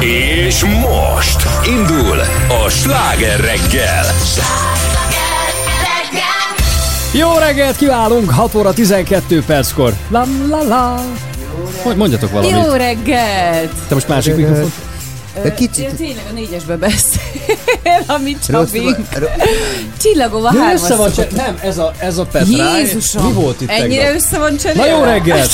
És most indul a sláger reggel. Jó reggelt kívánunk, 6 óra 12 perckor. La la la. Hogy mondjatok valamit. Jó reggelt! Te most másik mikrofon? De kicsit... Én tényleg a négyesbe beszél, amit Csabink. Csillagova hármas. Össze van cse- nem, ez a, ez a Petrá. Jézusom! Mi volt itt Ennyire tegnap? össze van cserélve? Na jó reggelt!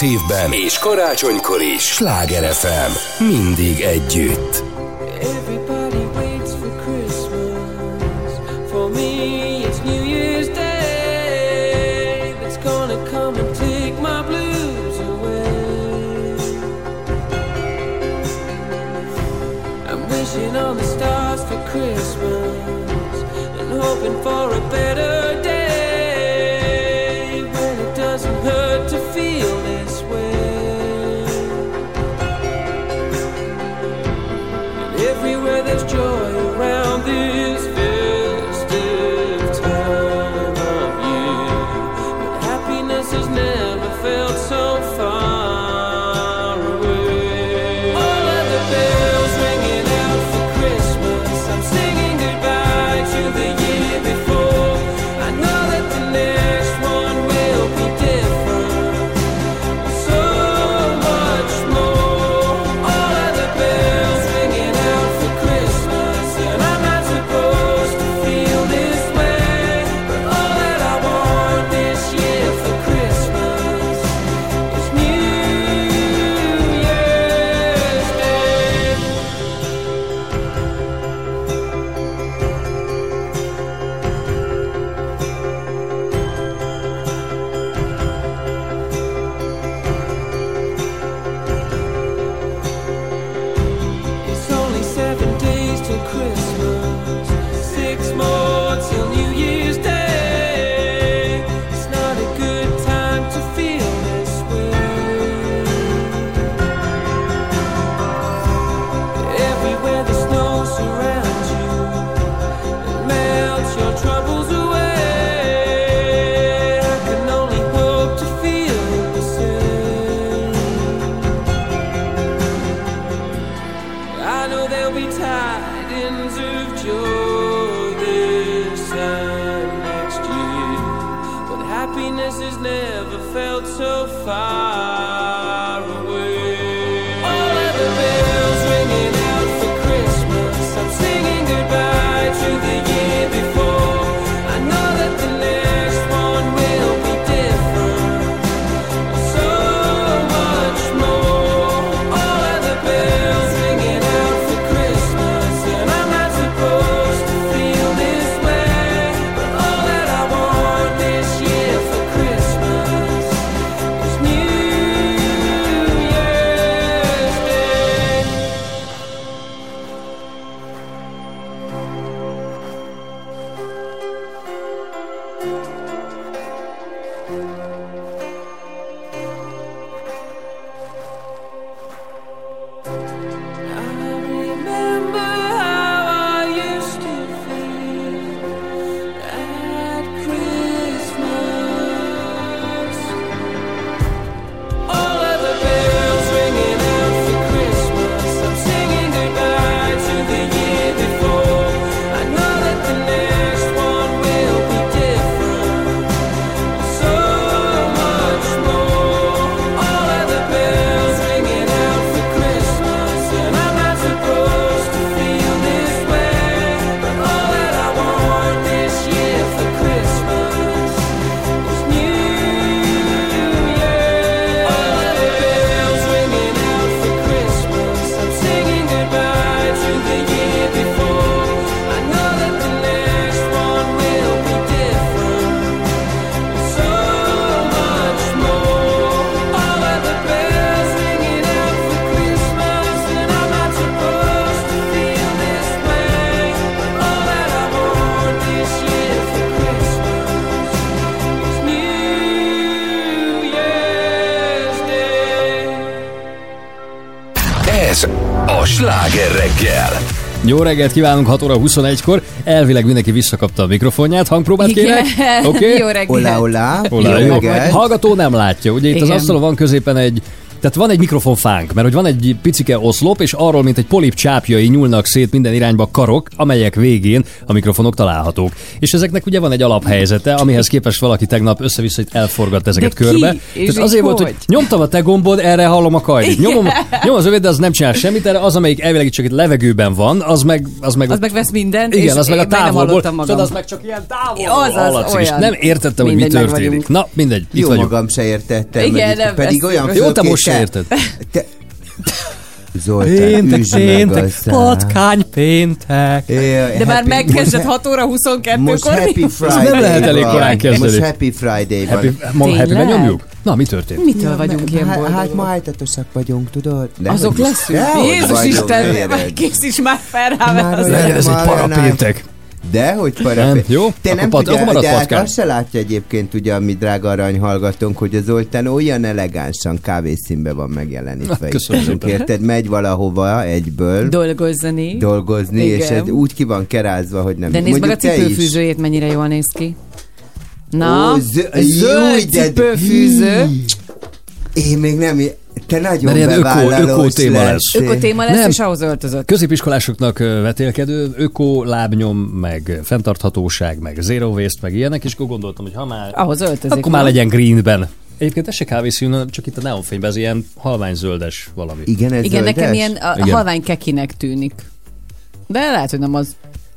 egész évben és karácsonykor is. Sláger FM. Mindig együtt. Everybody. reggelt kívánunk 6 óra 21-kor. Elvileg mindenki visszakapta a mikrofonját. Hangpróbát kérek? Oké? Okay? Jó reggelt. Olá, olá. olá jó, jó. Hallgató nem látja. Ugye itt Igen. az asztalon van középen egy tehát van egy mikrofonfánk, mert hogy van egy picike oszlop, és arról, mint egy polip csápjai nyúlnak szét minden irányba karok, amelyek végén a mikrofonok találhatók. És ezeknek ugye van egy alaphelyzete, amihez képest valaki tegnap össze-vissza elforgat ezeket De körbe. Ki? Tehát és azért hol? volt, hogy nyomtam a te gombod, erre hallom a kajdit. Nyomom, nyomom az övet, de az nem csinál semmit, erre az, amelyik elvileg csak itt levegőben van, az meg... Az meg, Az meg vesz mindent, igen, és az meg a távolból. magam. Tudod, az meg csak ilyen távolból Az az, és nem értettem, hogy mi meg történik. vagyunk. Na, mindegy, itt Jó vagyunk. magam se értettem. Igen, pedig olyan Jó, te most se érted. Zoltán, Péntek, péntek, patkány péntek. Jaj, De már megkezdett most- 6 óra 22-kor. Most Happy? Friday nem lehet elég korán kezdeni. Most Happy Friday van. Happy, ma happy nyomjuk? Na, mi történt? Mitől vagyunk ilyen hát, hát ma boldogok? ájtatosak vagyunk, tudod? De Azok leszünk. Jézus Isten, készíts már fel rá, Legyen ez egy parapéntek. De, hogy Nem, parapé. jó? Te Akkor nem pat- tudja, de hát azt se látja egyébként, ugye, mi drága arany hallgatónk, hogy az Zoltán olyan elegánsan kávészínbe van megjelenítve. Na, itt köszönöm velünk, szépen. Érted? Megy valahova egyből dolgozni. dolgozni, és Igen. ez úgy ki van kerázva, hogy nem. De nézd meg a cipőfűzőjét, mennyire jól néz ki. Na, Ó, zö- zöld cipőfűző. Én még nem... Te nagyon Mert ilyen öko- öko téma lesz. Ökotéma lesz, Nem. és ahhoz öltözött. Középiskolásoknak vetélkedő, öko, lábnyom, meg fenntarthatóság, meg zero waste, meg ilyenek, és akkor gondoltam, hogy ha már, Ahhoz öltözik. akkor már legyen greenben. Egyébként ez se kávészín, csak itt a neonfényben, ez ilyen halványzöldes valami. Igen, ez Igen, nekem zöldes? ilyen a, Igen. halvány kekinek tűnik. De lehet, hogy nem az.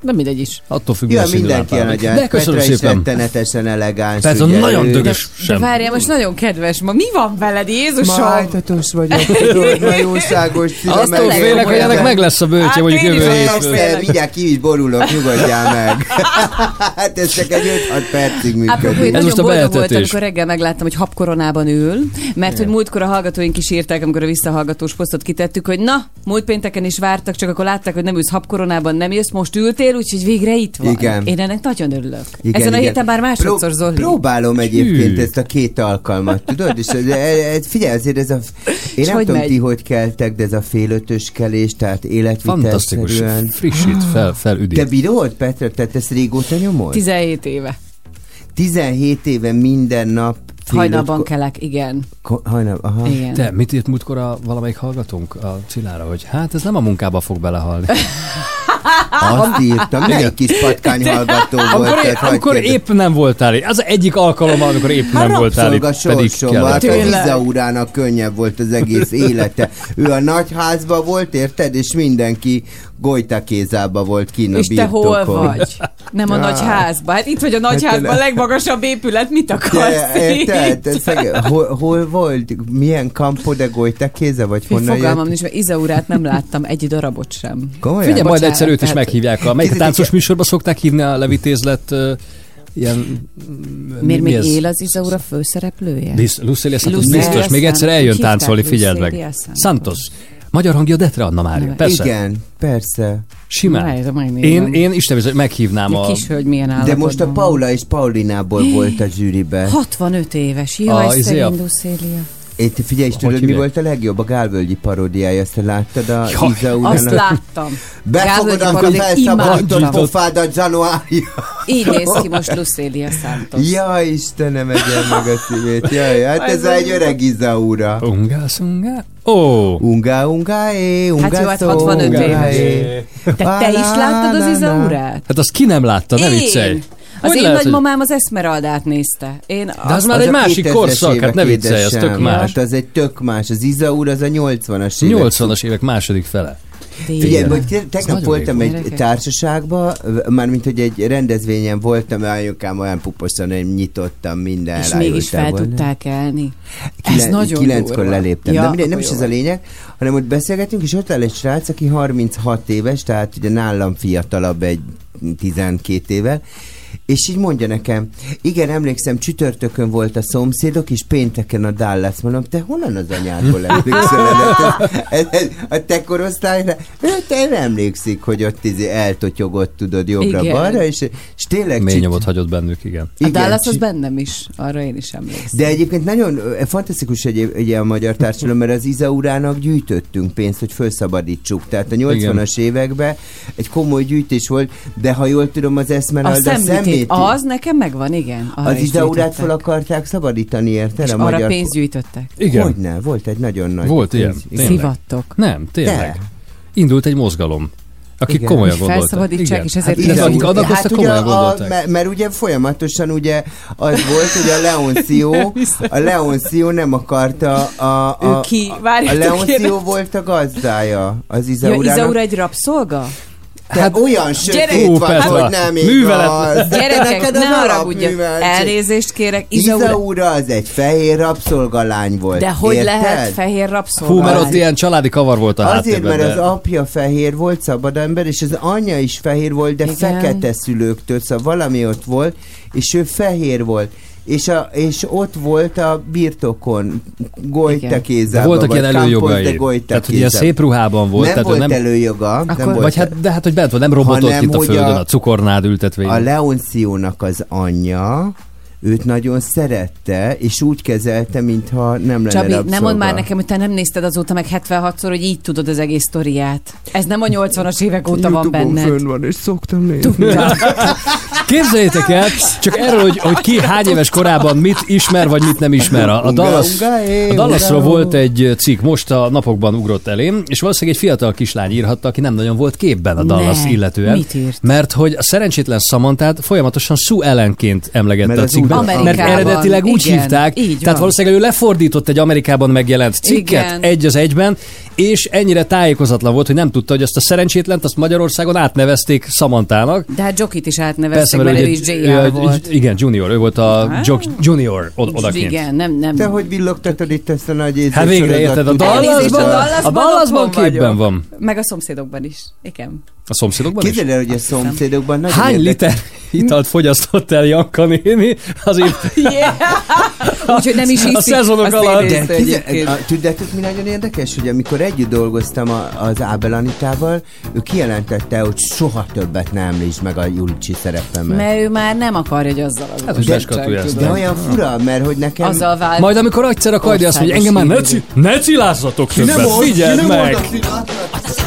De mindegy is. Attól függ, Ja, mindenki nagy. De köszönöm Petra szépen. rettenetesen elegáns. Persze, ugye, nagyon dögös De sem. várjál, most nagyon kedves ma. Mi van veled, Jézusom? Ma ájtatos vagyok, tudod, ma jóságos szívem. Azt meg- félek, hogy ennek meg lesz a bőtje, Hát mondjuk jövő hétfőn. mindjárt ki is borulok, nyugodjál meg. hát ez csak egy 5-6 percig működik. Ez most a boldog voltam, amikor reggel megláttam, hogy habkoronában ül, mert hogy múltkor a hallgatóink is írták, amikor a visszahallgatós posztot kitettük, hogy na, múlt pénteken is vártak, csak akkor látták, hogy nem ülsz habkoronában, nem jössz, most ültél, úgyhogy végre itt van. Igen. Én ennek nagyon örülök. Igen, Ezen a igen. héten már másodszor, Pró- Zoli. Próbálom egyébként Hű. ezt a két alkalmat, tudod? És figyelj, azért ez a... Én És nem hogy tudom megy? ti, hogy keltek, de ez a félötös kelés, tehát Fantasztikus, életvitelszerűen... frissít, fel, Te felüdít. bírod, Petra? Tehát ezt régóta nyomod? 17 éve. 17 éve minden nap fél Hajnalban kelek, igen. Ko- Hajnal, aha. igen. Te, mit írt múltkor a valamelyik hallgatónk a Cilára, hogy hát ez nem a munkába fog belehalni. Azt írtam, melyik kis patkány hallgató volt. Amikor, tehát kérdez- épp nem voltál itt. Az egyik alkalom, amikor épp Hát nem voltál itt, rabszolga pedig sorsom, kellett. hát a Tényleg. Izaurának könnyebb volt az egész élete. Ő a nagyházba volt, érted? És mindenki Golyta kézába volt kín a És te hol vagy? Nem a Ja. nagy házban. Hát itt vagy a nagy Hát házban, a tényleg. legmagasabb épület. Mit akarsz? érted? Te szeg- hol, hol volt? Milyen kampó de Golyta kéze? Vagy honnan Fogalmam jött? nincs, mert Izaurát nem láttam egy darabot sem. Komolyan? Figyelj, majd egyszer őt is tehát- meghívják. A, melyik a táncos műsorba szokták hívni a levitézlet ilyen... Miért mi még ez? él az Izaura főszereplője? Lucelia Santos biztos, még egyszer eljön táncolni, figyeld meg. Santos. Santos. Magyar hangja Detre Anna Mária, persze. Igen, persze. Simán. Megnézem. Én, én Isten bizony meghívnám A a... kis hölgy milyen De most a. Paula és Paulinából volt a zsűribe. 65 éves. A, Jaj, izé a- szegény Lucélia. Itt figyelj, és Hogy tudod, mi volt a legjobb? A Gálvölgyi paródiája, te láttad a Jaj, Izaurának? Azt láttam. Befogod, felszabadítod imádtam. pofádat, Januária. Így néz ki most Lucélia Santos. Ja, Istenem, egyen meg a szívét. Jaj, hát ez egy öreg Izaura. Ungász, ungá? Ó! Unga, unga, é, unga, Hát jó, hát szó, 65 unga, éves. é. Te, te is láttad az Izaurát? Hát azt ki nem látta, ne viccelj. Az Hogy én lehet, nagymamám az Esmeraldát nézte. Én De az azt már egy másik 2000-es korszak, hát ne viccelj, az tök más. Hát az egy tök más. Az Izaur az a 80-as évek. 80-as évek második fele. Figyelj, hogy te- tegnap voltam egy Gyerekek. társaságban, mármint, hogy egy rendezvényen voltam, anyukám olyan puposan, hogy nyitottam minden. És mégis fel volna. tudták elni. Ez Kilen- nagyon Kilenckor durva. leléptem. Ja, de mindegy, nem is ez a lényeg, hanem ott beszélgetünk, és ott áll egy srác, aki 36 éves, tehát ugye nálam fiatalabb egy 12 évvel, és így mondja nekem, igen, emlékszem, csütörtökön volt a szomszédok, és pénteken a Dallas. Mondom, te honnan az anyádból emlékszel? Ez, a te korosztályra? Ő te emlékszik, hogy ott izé eltotyogott, tudod, jobbra-balra, és, és tényleg... Mély nyomot hagyott bennük, igen. A igen, Dallas az bennem is, arra én is emlékszem. de egyébként nagyon fantasztikus egy, egy a magyar társadalom, mert az Izaurának gyűjtöttünk pénzt, hogy felszabadítsuk. Tehát a 80-as években egy komoly gyűjtés volt, de ha jól tudom, az A Esmeralda Ismét? Az nekem megvan, igen. Arra Az Izaurát fel akarták szabadítani, érted? És a arra magyar... pénzt gyűjtöttek. Igen. Hogyne, volt egy nagyon nagy... Volt ilyen, pénz- tényleg. Szivattok. Nem, tényleg. De. Indult egy mozgalom, akik Igen. komolyan Hogy gondolták. felszabadítsák, és ezért Hát, Izaur- akik adakoztak, hát ugye komolyan a, mert, mert ugye folyamatosan ugye az volt, hogy a Leoncio, a Leoncio nem akarta a, a, ki? a Várjatok, Leoncio volt a gazdája az Ja, Izaurának. Izaura egy rabszolga? Hát olyan sötét vagy, Petra, hogy nem művelet. Gyerekek, ne alapműveltség. Elnézést kérek. Izaura... Az egy fehér rabszolgalány volt. De hogy érted? lehet fehér rabszolga? Hú, mert ott ilyen családi kavar volt a Azért, háttérben. mert de- az apja fehér volt, szabad ember, és az anyja is fehér volt, de Igen. fekete szülőktől, szóval valami ott volt, és ő fehér volt. És, a, és ott volt a birtokon. Golytekézában. De voltak ilyen előjogai. Tehát, hogy ilyen szép ruhában volt. nem tehát, volt nem, előjoga. nem Akkor- volt vagy hát, de hát, hogy bent volt, nem robotott Hanem, itt a földön, a- a, cukornád ültetve. A Leonciónak az anyja őt nagyon szerette, és úgy kezelte, mintha nem lenne Csabi, rabszolga. nem mondd már nekem, hogy te nem nézted azóta meg 76-szor, hogy így tudod az egész sztoriát. Ez nem a 80-as évek óta van benned. fönn van, és szoktam nézni. Képzeljétek el, csak erről, hogy, hogy ki hány éves korában mit ismer, vagy mit nem ismer. A, Dallas, a Dallasról volt egy cikk, most a napokban ugrott elém, és valószínűleg egy fiatal kislány írhatta, aki nem nagyon volt képben a Dallas Ne, illetően. mit írt? Mert hogy a szerencsétlen Samantát folyamatosan Sue Ellenként emlegette a az cikkben, úgy- mert Amerikában, eredetileg úgy igen, hívták, így tehát van. valószínűleg ő lefordított egy Amerikában megjelent cikket Igen. egy az egyben, és ennyire tájékozatlan volt, hogy nem tudta, hogy azt a szerencsétlent azt Magyarországon átnevezték Samantának. De hát Jokit is Persze, átnevezték, mert ő is JR volt. Igen, Junior, ő volt a. Jock Junior od- odakint. Igen, nem, nem. Te hogy villogtatod itt ezt a nagy? Hát végre érted, a Dallasban, a Dallasban képben van. Meg a szomszédokban is. Igen. A szomszédokban is? Képzeld el, hogy a szomszédokban nagyon Hány érdekes- liter italt fogyasztott el Janka néni? Azért Yeah. Úgyhogy nem is A hiszik. szezonok azt alatt. De a- Tudjátok, mi nagyon érdekes, hogy amikor együtt dolgoztam a, az Ábel Anitával, ő kijelentette, hogy soha többet ne említsd meg a Julicsi szerepemet. Mert ő már nem akarja, hogy azzal az Hát, hogy beskatulja ezt. De olyan fura, mert hogy nekem... Azzal vált. Majd amikor egyszer a kajdi azt mondja, engem már ne, ci- ne cilázzatok többet, figyeld meg! You've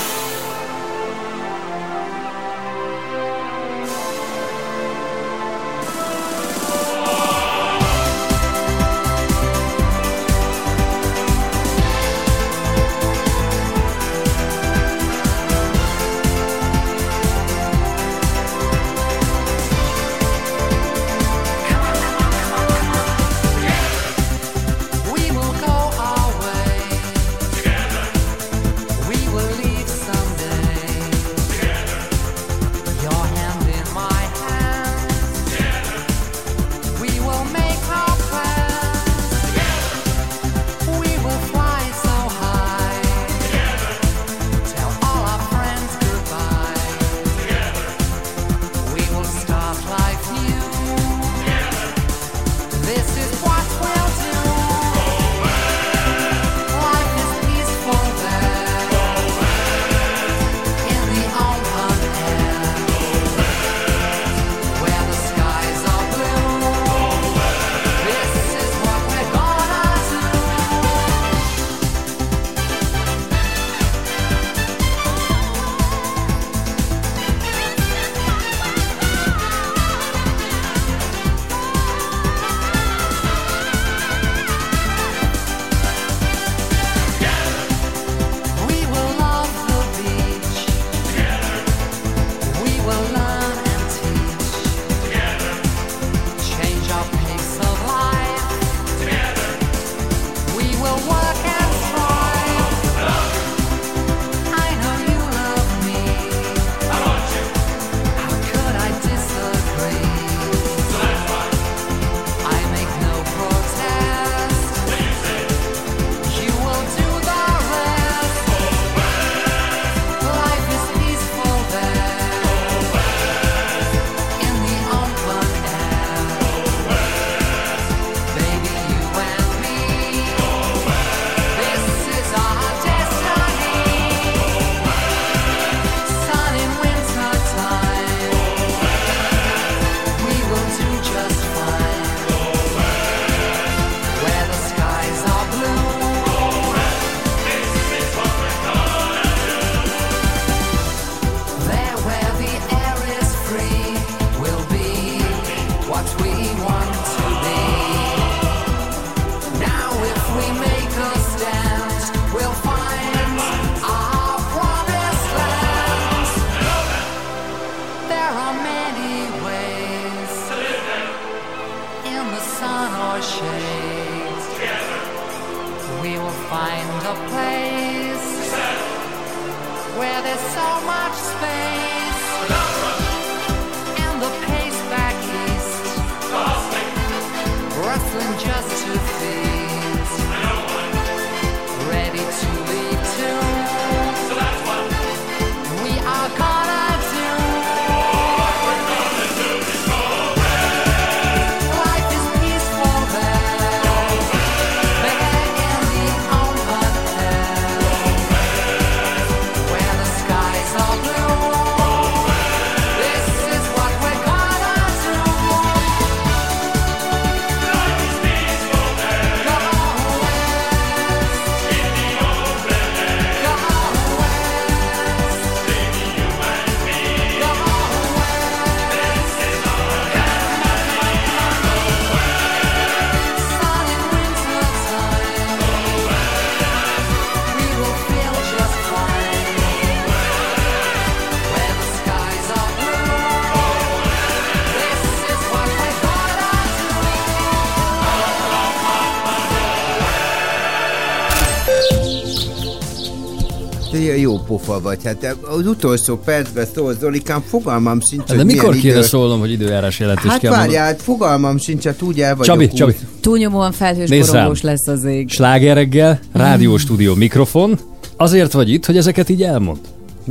jó pofa vagy. Hát az utolsó percben szól Zolikám, fogalmam sincs, hát, De mikor kéne idő... szólnom, hogy időjárás jelentést hát kell várjál, hát fogalmam sincs, hát úgy el vagyok. Csabi, úgy. Csabi. Túlnyomóan felhős borongós lesz az ég. Sláger reggel, rádió stúdió mikrofon. Azért vagy itt, hogy ezeket így elmond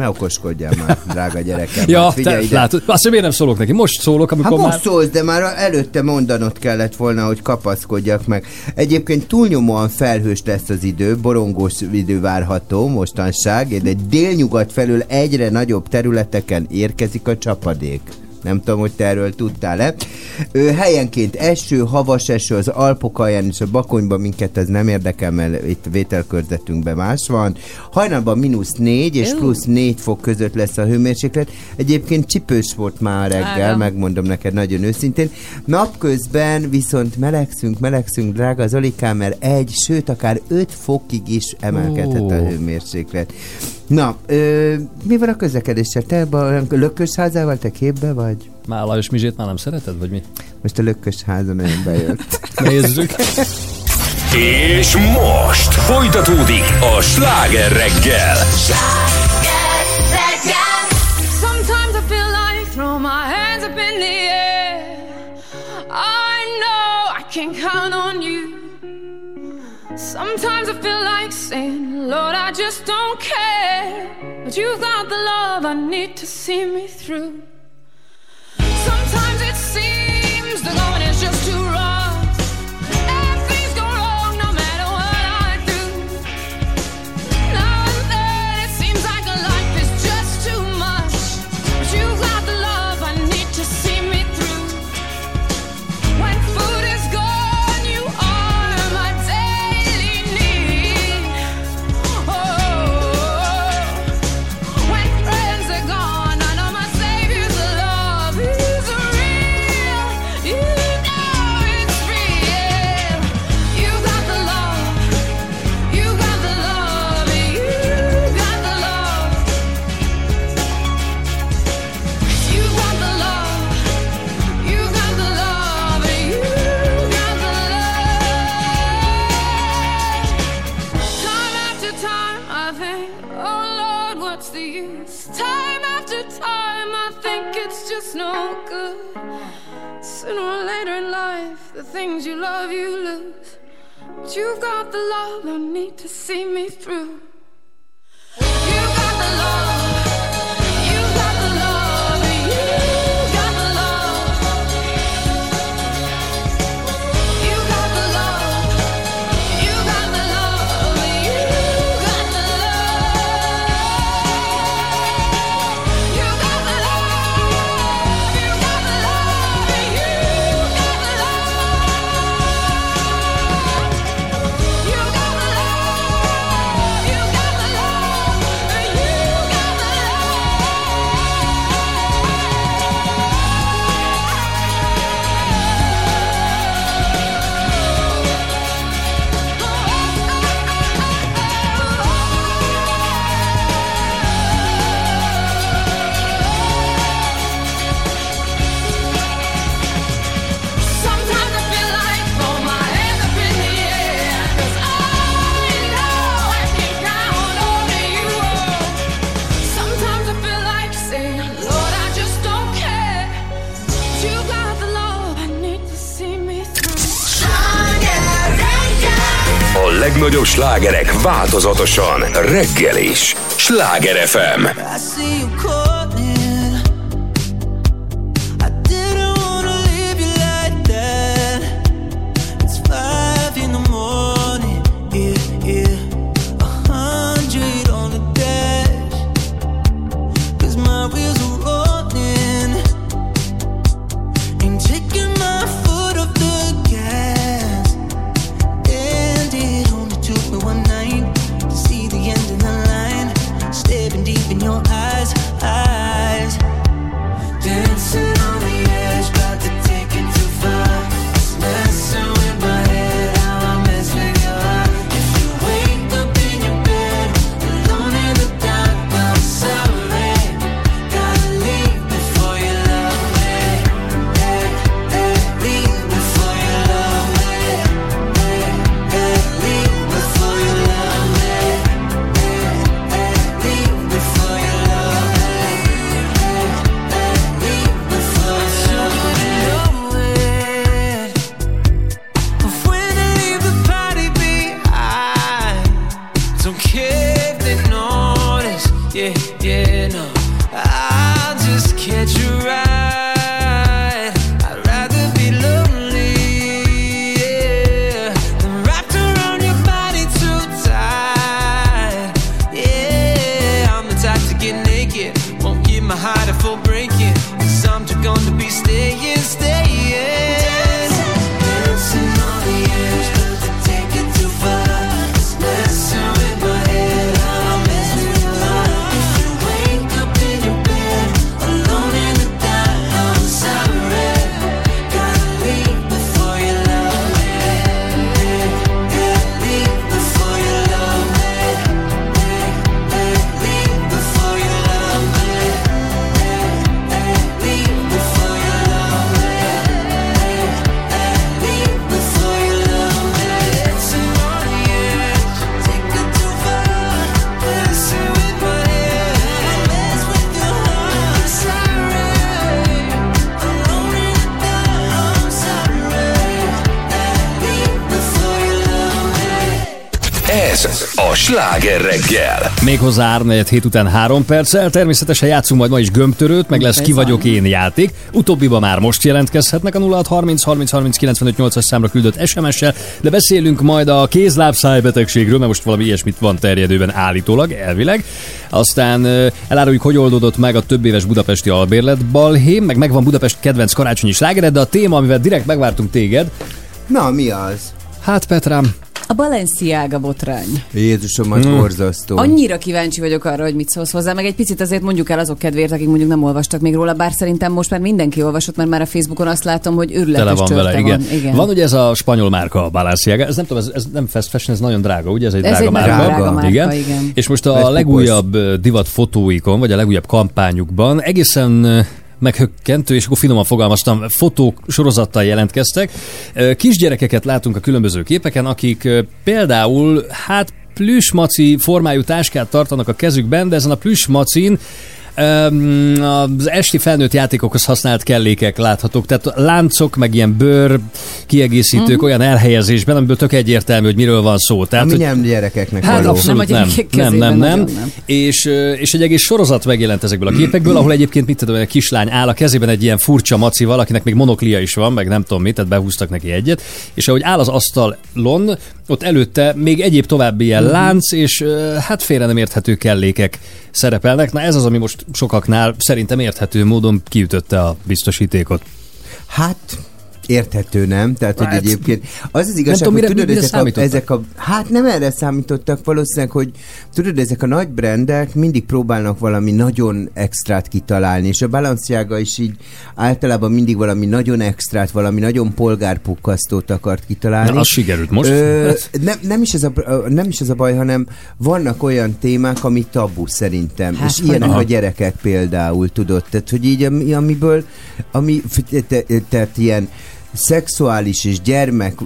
ne okoskodjál már, drága gyerekem. ja, hát figyelj te ide. látod, azt miért nem szólok neki? Most szólok, amikor hát már... most szólsz, de már előtte mondanod kellett volna, hogy kapaszkodjak meg. Egyébként túlnyomóan felhős lesz az idő, borongós idő várható mostanság, de délnyugat felől egyre nagyobb területeken érkezik a csapadék. Nem tudom, hogy te erről tudtál-e. Ő helyenként eső, havas eső, az Alpok alján és a Bakonyban minket ez nem érdekel, mert itt vételkörzetünkben más van. Hajnalban mínusz 4 és plusz 4 fok között lesz a hőmérséklet. Egyébként csipős volt már reggel, Áram. megmondom neked nagyon őszintén. Napközben viszont melegszünk, melegszünk, drága Zolikám, mert egy, sőt akár 5 fokig is emelkedhet a hőmérséklet. Na, ö, mi van a közlekedéssel? Te olyan lökös házával, te képbe vagy? Már Lajos Mizsét már nem szereted, vagy mi? Most a lökös háza nagyon bejött. Nézzük. És most folytatódik a sláger reggel. Sometimes I feel like throw my hands up in the air. I know I can count on you. Sometimes I feel like saying, Lord, I just don't care. But you've got the love I need to see me through. Sometimes it seems the going is just too the things you love, you lose. But you've got the love I need to see me through. You've got the love. legnagyobb slágerek változatosan reggel is. Sláger FM. I see you staying Sláger reggel! Méghozzá 3 hét után 3 perccel. Természetesen játszunk majd ma is gömbtörőt, meg lesz ki vagyok én játék. Utóbbiba már most jelentkezhetnek a 0630 30 30 95 8-as számra küldött SMS-sel, de beszélünk majd a kézlábszájbetegségről, mert most valami ilyesmit van terjedőben állítólag, elvileg. Aztán eláruljuk, hogy oldódott meg a több éves budapesti albérlet balhé, meg megvan Budapest kedvenc karácsonyi slágered, de a téma, amivel direkt megvártunk téged, Na, mi az? hát Petrám, A Balenciaga botrány. Jézusom, az borzasztó. Annyira kíváncsi vagyok arra, hogy mit szólsz hozzá, meg egy picit azért mondjuk el azok kedvéért, akik mondjuk nem olvastak még róla, bár szerintem most már mindenki olvasott, mert már a Facebookon azt látom, hogy őrületes tele van vele, igen. Van. igen. Van ugye ez a spanyol márka, a Balenciaga, ez nem tudom, ez, ez nem fast fashion, ez nagyon drága, ugye? Ez egy Ez drága egy márka. drága márka, igen. És most Ez a pukos. legújabb divat fotóikon, vagy a legújabb kampányukban egészen meghökkentő, és akkor finoman fogalmaztam, fotók sorozattal jelentkeztek. Kisgyerekeket látunk a különböző képeken, akik például, hát plüsmaci formájú táskát tartanak a kezükben, de ezen a plüsmacin az esti felnőtt játékokhoz használt kellékek láthatók, tehát láncok, meg ilyen bőr kiegészítők mm. olyan elhelyezésben, amiből tök egyértelmű, hogy miről van szó. Tehát, Ami hogy nem gyerekeknek Hát való. abszolút Nem nem. Nem, nem, nem. És, és egy egész sorozat megjelent ezekből a képekből, ahol egyébként mit tudom, egy kislány áll a kezében egy ilyen furcsa macival, akinek még monoklia is van, meg nem tudom mit, tehát behúztak neki egyet, és ahogy áll az asztalon, ott előtte még egyéb további ilyen Mhm. lánc, és hát félre nem érthető kellékek szerepelnek. Na ez az, ami most sokaknál szerintem érthető módon kiütötte a biztosítékot. Hát, érthető, nem? Tehát, hogy Hát, egyébként az az igazság, tudom, hogy mire- tudod, mire ezek a, ezek a, hát nem erre számítottak valószínűleg, hogy tudod, ezek a nagy brendek mindig próbálnak valami nagyon extrát kitalálni, és a Balenciaga is így általában mindig valami nagyon extrát, valami nagyon polgárpukkasztót akart kitalálni. Na, az sikerült most. Ö, nem, nem, is ez a, nem is ez a baj, hanem vannak olyan témák, ami tabu szerintem. Hát, és hogy ilyenek nem. a gyerekek például, tudod? Tehát, hogy így, ami, amiből, ami, te- te- tehát ilyen szexuális és gyermek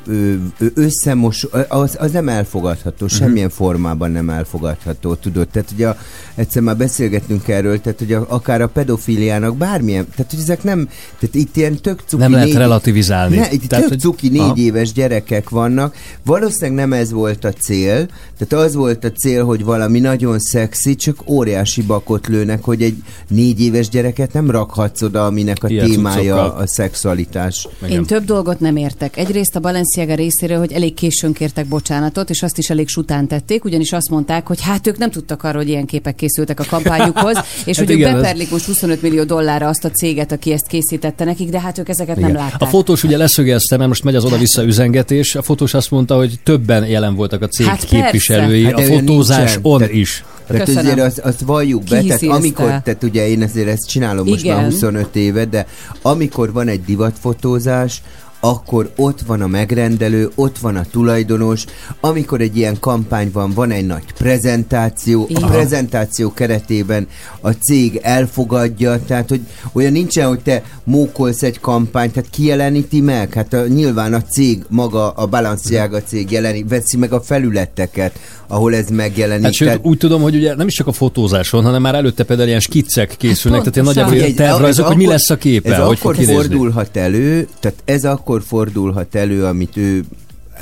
összemos, az, az nem elfogadható, semmilyen formában nem elfogadható, tudod? Tehát ugye a, egyszer már beszélgettünk erről, tehát hogy a, akár a pedofiliának bármilyen, tehát hogy ezek nem, tehát itt ilyen tök cuki Nem lehet négy- relativizálni. Ne, itt Tehát, tök hogy- cuki négy Aha. éves gyerekek vannak. Valószínűleg nem ez volt a cél, tehát az volt a cél, hogy valami nagyon szexi, csak óriási bakot lőnek, hogy egy négy éves gyereket nem rakhatsz oda, aminek a Ilyen témája cuccokkal. a szexualitás. Én több dolgot nem értek. Egyrészt a Balenciaga részéről, hogy elég későn kértek bocsánatot, és azt is elég sután tették, ugyanis azt mondták, hogy hát ők nem tudtak arról, hogy ilyen képek készültek a kampányukhoz, és Hát hogy ők igen, ez- beperlik most 25 millió dollárra azt a céget, aki ezt készítette nekik, de hát ők ezeket nem Igen. látták. A fotós ugye leszögezte, mert most megy az oda-vissza üzengetés. A fotós azt mondta, hogy többen jelen voltak a cég Hát persze. képviselői Hát a fotózás on is. Tehát Köszönöm. azért azt, azt valljuk be, tehát amikor, el? tehát ugye én azért ezt csinálom most Igen. már 25 éve, de amikor van egy divatfotózás, akkor ott van a megrendelő, ott van a tulajdonos, amikor egy ilyen kampány van, van egy nagy prezentáció, Igen. a prezentáció keretében a cég elfogadja, tehát hogy olyan nincsen, hogy te mókolsz egy kampányt, tehát kijeleníti meg, hát a, nyilván a cég maga, a Balenciaga cég jeleni, veszi meg a felületeket, ahol ez megjelenik. Hát sőt, tehát- úgy tudom, hogy ugye nem is csak a fotózáson, hanem már előtte például ilyen skiccek készülnek, tehát ilyen nagyjából tervrajzok, hogy mi lesz a képe, Ez hogy akkor fordulhat elő, tehát ez akkor fordulhat elő, amit ő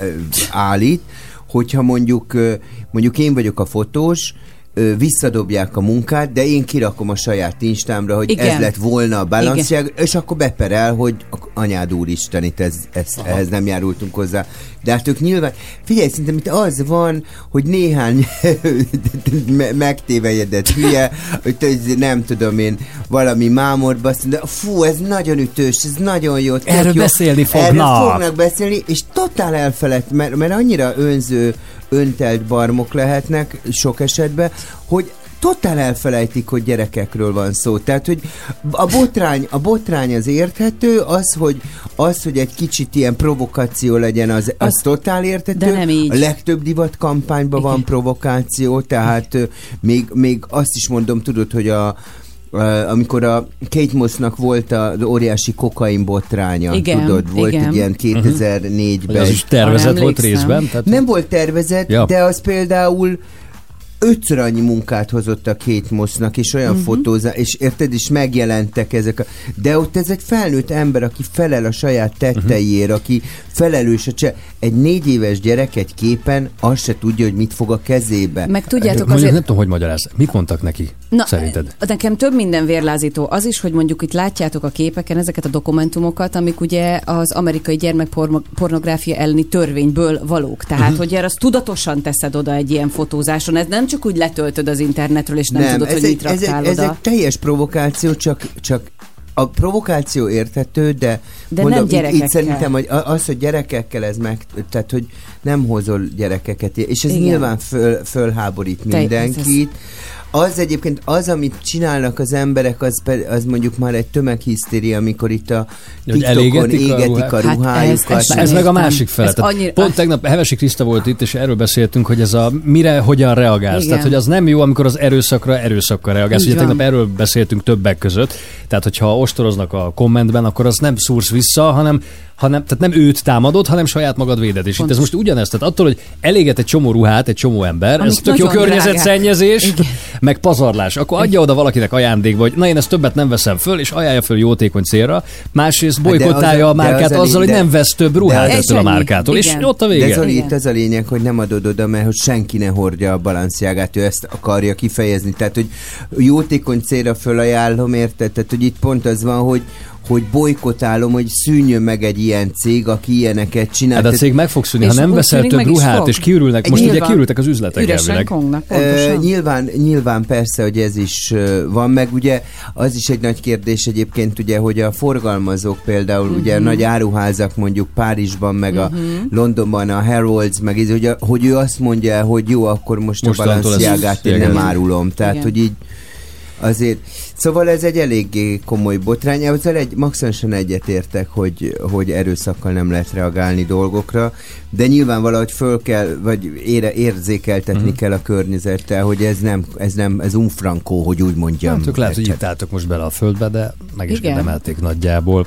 ö, állít, hogyha mondjuk, mondjuk én vagyok a fotós, ö, visszadobják a munkát, de én kirakom a saját instámra, hogy Igen. ez lett volna a Balenciaga, és akkor beperel, hogy anyád úristen, itt ez, ez, ehhez nem járultunk hozzá. De hát ők nyilván, figyelj, szerintem itt az van, hogy néhány me- megtévejedett hülye, hogy nem tudom én, valami mámorba, azt mondja, fú, ez nagyon ütős, ez nagyon jó. Erről jó. beszélni fognak. Erről fognak beszélni, és totál elfelett, mert, mert annyira önző, öntelt barmok lehetnek sok esetben, hogy totál elfelejtik, hogy gyerekekről van szó. Tehát, hogy a botrány, a botrány az érthető, az, hogy, az, hogy egy kicsit ilyen provokáció legyen, az, az, Az- totál érthető. de nem így. A legtöbb divat kampányban van provokáció, tehát még, még azt is mondom, tudod, hogy a amikor a Kate Mossnak volt a az óriási kokain botránya, Igen, tudod, volt igen. egy ilyen Hogy 2004-ben. az is tervezett volt részben? Tehát Nem volt tervezet, Ja. de az például ötször annyi munkát hozott a két mosznak, és olyan uh-huh. fotózá, és érted, és megjelentek ezek a... De ott ez egy felnőtt ember, aki felel a saját tetteiért, uh-huh. aki felelős a cse... Egy négy éves gyerek egy képen azt se tudja, hogy mit fog a kezébe. Meg tudjátok Mondjuk azért... nem tudom, hogy magyaráz. Mit mondtak neki? Na, szerinted? Nekem több minden vérlázító. Az is, hogy mondjuk itt látjátok a képeken ezeket a dokumentumokat, amik ugye az amerikai gyermekpornográfia elleni törvényből valók. Tehát, uh-huh. hogy azt tudatosan teszed oda egy ilyen fotózáson. Ez nem csak úgy letöltöd az internetről, és nem, tudod, ez hogy egy, mit ez, egy, raktál ez egy teljes provokáció, csak, csak a provokáció érthető, de, De mondom, nem itt, gyerekekkel. itt szerintem, hogy az, hogy gyerekekkel ez meg, tehát, hogy nem hozol gyerekeket, és ez Igen. nyilván föl, fölháborít Te- mindenkit. Az egyébként, az, amit csinálnak az emberek, az, az mondjuk már egy tömeghisztéria, amikor itt a TikTokon elégetik a égetik a, ruhát? Hát ruhájukat. ez- ez ez meg a másik fele. Annyira- Pont tegnap Hevesi Kriszta volt itt, és erről beszéltünk, hogy ez a mire, hogyan reagálsz. Igen. Tehát, hogy az nem jó, amikor az erőszakra erőszakkal reagálsz. Ugye tegnap erről beszéltünk többek között. Tehát, hogyha ostoroznak a kommentben, akkor az nem szúrsz vissza, hanem hanem, tehát nem őt támadod, hanem saját magad véded. És itt ez most ugyanezt, tehát attól, hogy eléget egy csomó ruhát, egy csomó ember, Amik ez tök jó nagyon környezetszennyezés. Meg pazarlás. Akkor adja oda valakinek ajándékba, hogy na én ezt többet nem veszem föl, és ajánlja föl jótékony célra. Másrészt Hát de az a- bolykottálja a de az márkát a azzal, hogy nem vesz több de ruhát az- ettől a És márkától. És Igen. ott a De vége. Zoli, Igen. itt az a lényeg, hogy nem adod oda, mert hogy senki ne hordja a balansjágát, ő ezt akarja kifejezni. Tehát, hogy jótékony célra fölajánlom, érted? Tehát, hogy itt pont az van, hogy hogy bolykotálom, hogy szűnjön meg egy ilyen cég, aki ilyeneket csinál. Hát a cég meg fog szűnni, És ha nem veszel több ruhát, fog. és kiürülnek, most ugye Nyilván. kiürültek az üzletek elvileg. kongnak, pontosan. nyilván, nyilván persze, hogy ez is van, meg ugye az is egy nagy kérdés egyébként, ugye, hogy a forgalmazók például, uh-huh. ugye nagy áruházak mondjuk Párizsban, meg uh-huh. a Londonban a Harrods, meg ez, hogy, a, hogy ő azt mondja, hogy jó, akkor most Mostantól a balansziágát én nem árulom. Tehát, Igen. hogy így azért, szóval ez egy eléggé komoly botrány, ezzel egy maximálisan egyetértek, hogy, hogy erőszakkal nem lehet reagálni dolgokra, de nyilván valahogy föl kell, vagy ére, érzékeltetni uh-huh. kell a környezettel, hogy ez nem, ez nem, ez unfrankó, hogy úgy mondjam. Hát, ők lehet, hogy itt álltok most bele a földbe, de meg is Igen. érdemelték nagyjából.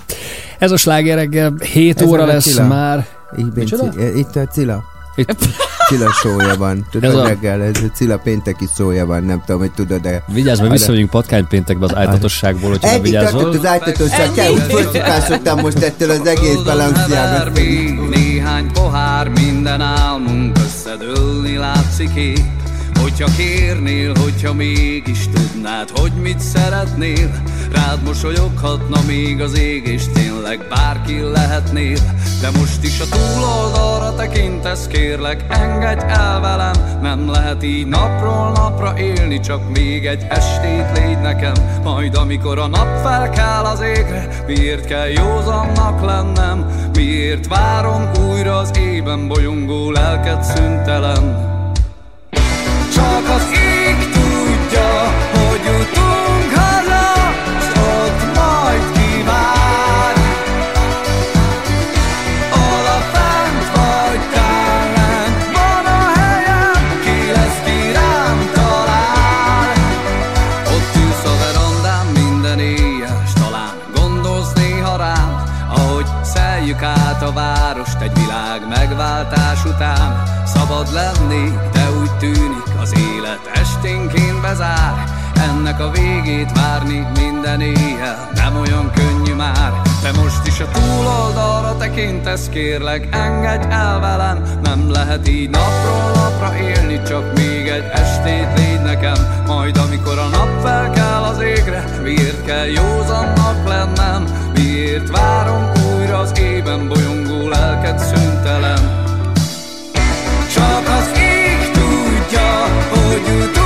Ez a sláger reggel 7 Ez óra lesz Cilla. már. Így, itt a Cilla. Itt, Cilla szója van. Tudod, Ez ez a- reggel, ez a Cilla pénteki szója van, nem tudom, hogy tudod, de... vigyázz, mert visszamegyünk patkánypéntekbe az ájtatosságból, hogyha nem Eddig vigyázol. tartott az ájtatosság, kell, úgy fölszokásodtam most ettől az egész balansziágat. még néhány pohár, minden álmunk összedőlni látszik épp. Hogyha kérnél, hogyha mégis tudnád, hogy mit szeretnél, rád mosolyoghatna még az ég, és tényleg bárki lehetnél. De most is a túloldalra tekintesz, kérlek, engedj el velem, nem lehet így napról napra élni, csak még egy estét légy nekem. Majd amikor a nap felkel az égre, miért kell józannak lennem, miért várom újra az ében bolyongó lelket szüntelen. Csak tudja, hogy jutunk haza, s ott majd kivár. Oda vagy tán lent, van a helyem, ki lesz. Ott ülsz a minden éjjel, gondolsz néha rám, ahogy szeljük át a várost egy világ megváltás után. Szabad lenni, az élet esténként bezár. Ennek a végét várni minden éjjel nem olyan könnyű már. De most is a túloldalra tekintesz, kérlek, engedj el velem. Nem lehet így napról napra élni, csak még egy estét légy nekem. Majd amikor a nap felkel az égre, miért kell józannak lennem? Miért várom újra az ében bolyongó lelket szüntelen? Hogy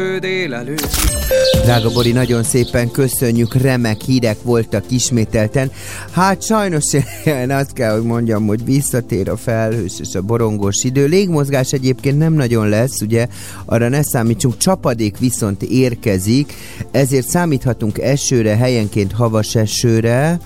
hétfő délelőtt. Drága Bori, nagyon szépen köszönjük, remek hírek voltak ismételten. Hát sajnos én azt kell, hogy mondjam, hogy visszatér a felhős és a borongós idő. Légmozgás egyébként nem nagyon lesz, ugye, arra ne számítsunk, csapadék viszont érkezik, ezért számíthatunk esőre, helyenként havas esőre.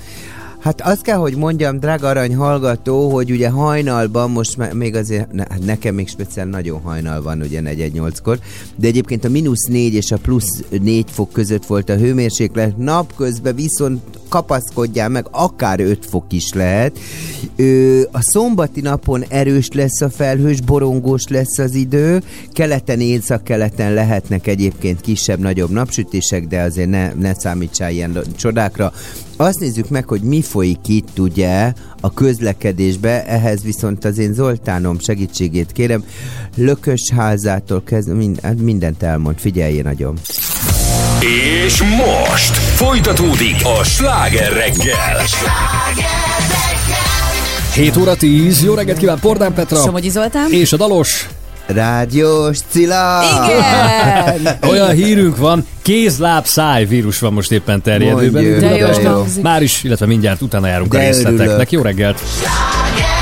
Hát azt kell, hogy mondjam, drága arany hallgató, hogy ugye hajnalban, most még azért, ne, hát nekem még speciál nagyon hajnal van, ugye 4-8-kor, de egyébként a mínusz 4 és a plusz 4 fok között volt a hőmérséklet, napközben viszont kapaszkodjál meg, akár 5 fok is lehet. Ö, a szombati napon erős lesz a felhős, borongós lesz az idő, keleten, észak-keleten lehetnek egyébként kisebb-nagyobb napsütések, de azért ne, ne számítsál ilyen csodákra. Azt nézzük meg, hogy mi folyik itt ugye a közlekedésbe, ehhez viszont az én Zoltánom segítségét kérem. Lökösházától kezdve mind, hát mindent elmond, figyeljél nagyon. És most folytatódik a sláger reggel. 7 óra 10, jó reggelt kíván Pordán Petra. Somogyi Zoltán? És a dalos. Rádiós Cilla! Igen! Olyan hírünk van, kézláb száj vírus van most éppen terjedőben. Mondjuk, De jó, de jó. Már is, illetve mindjárt utána járunk a De részleteknek. örülök. Jó reggelt! Oh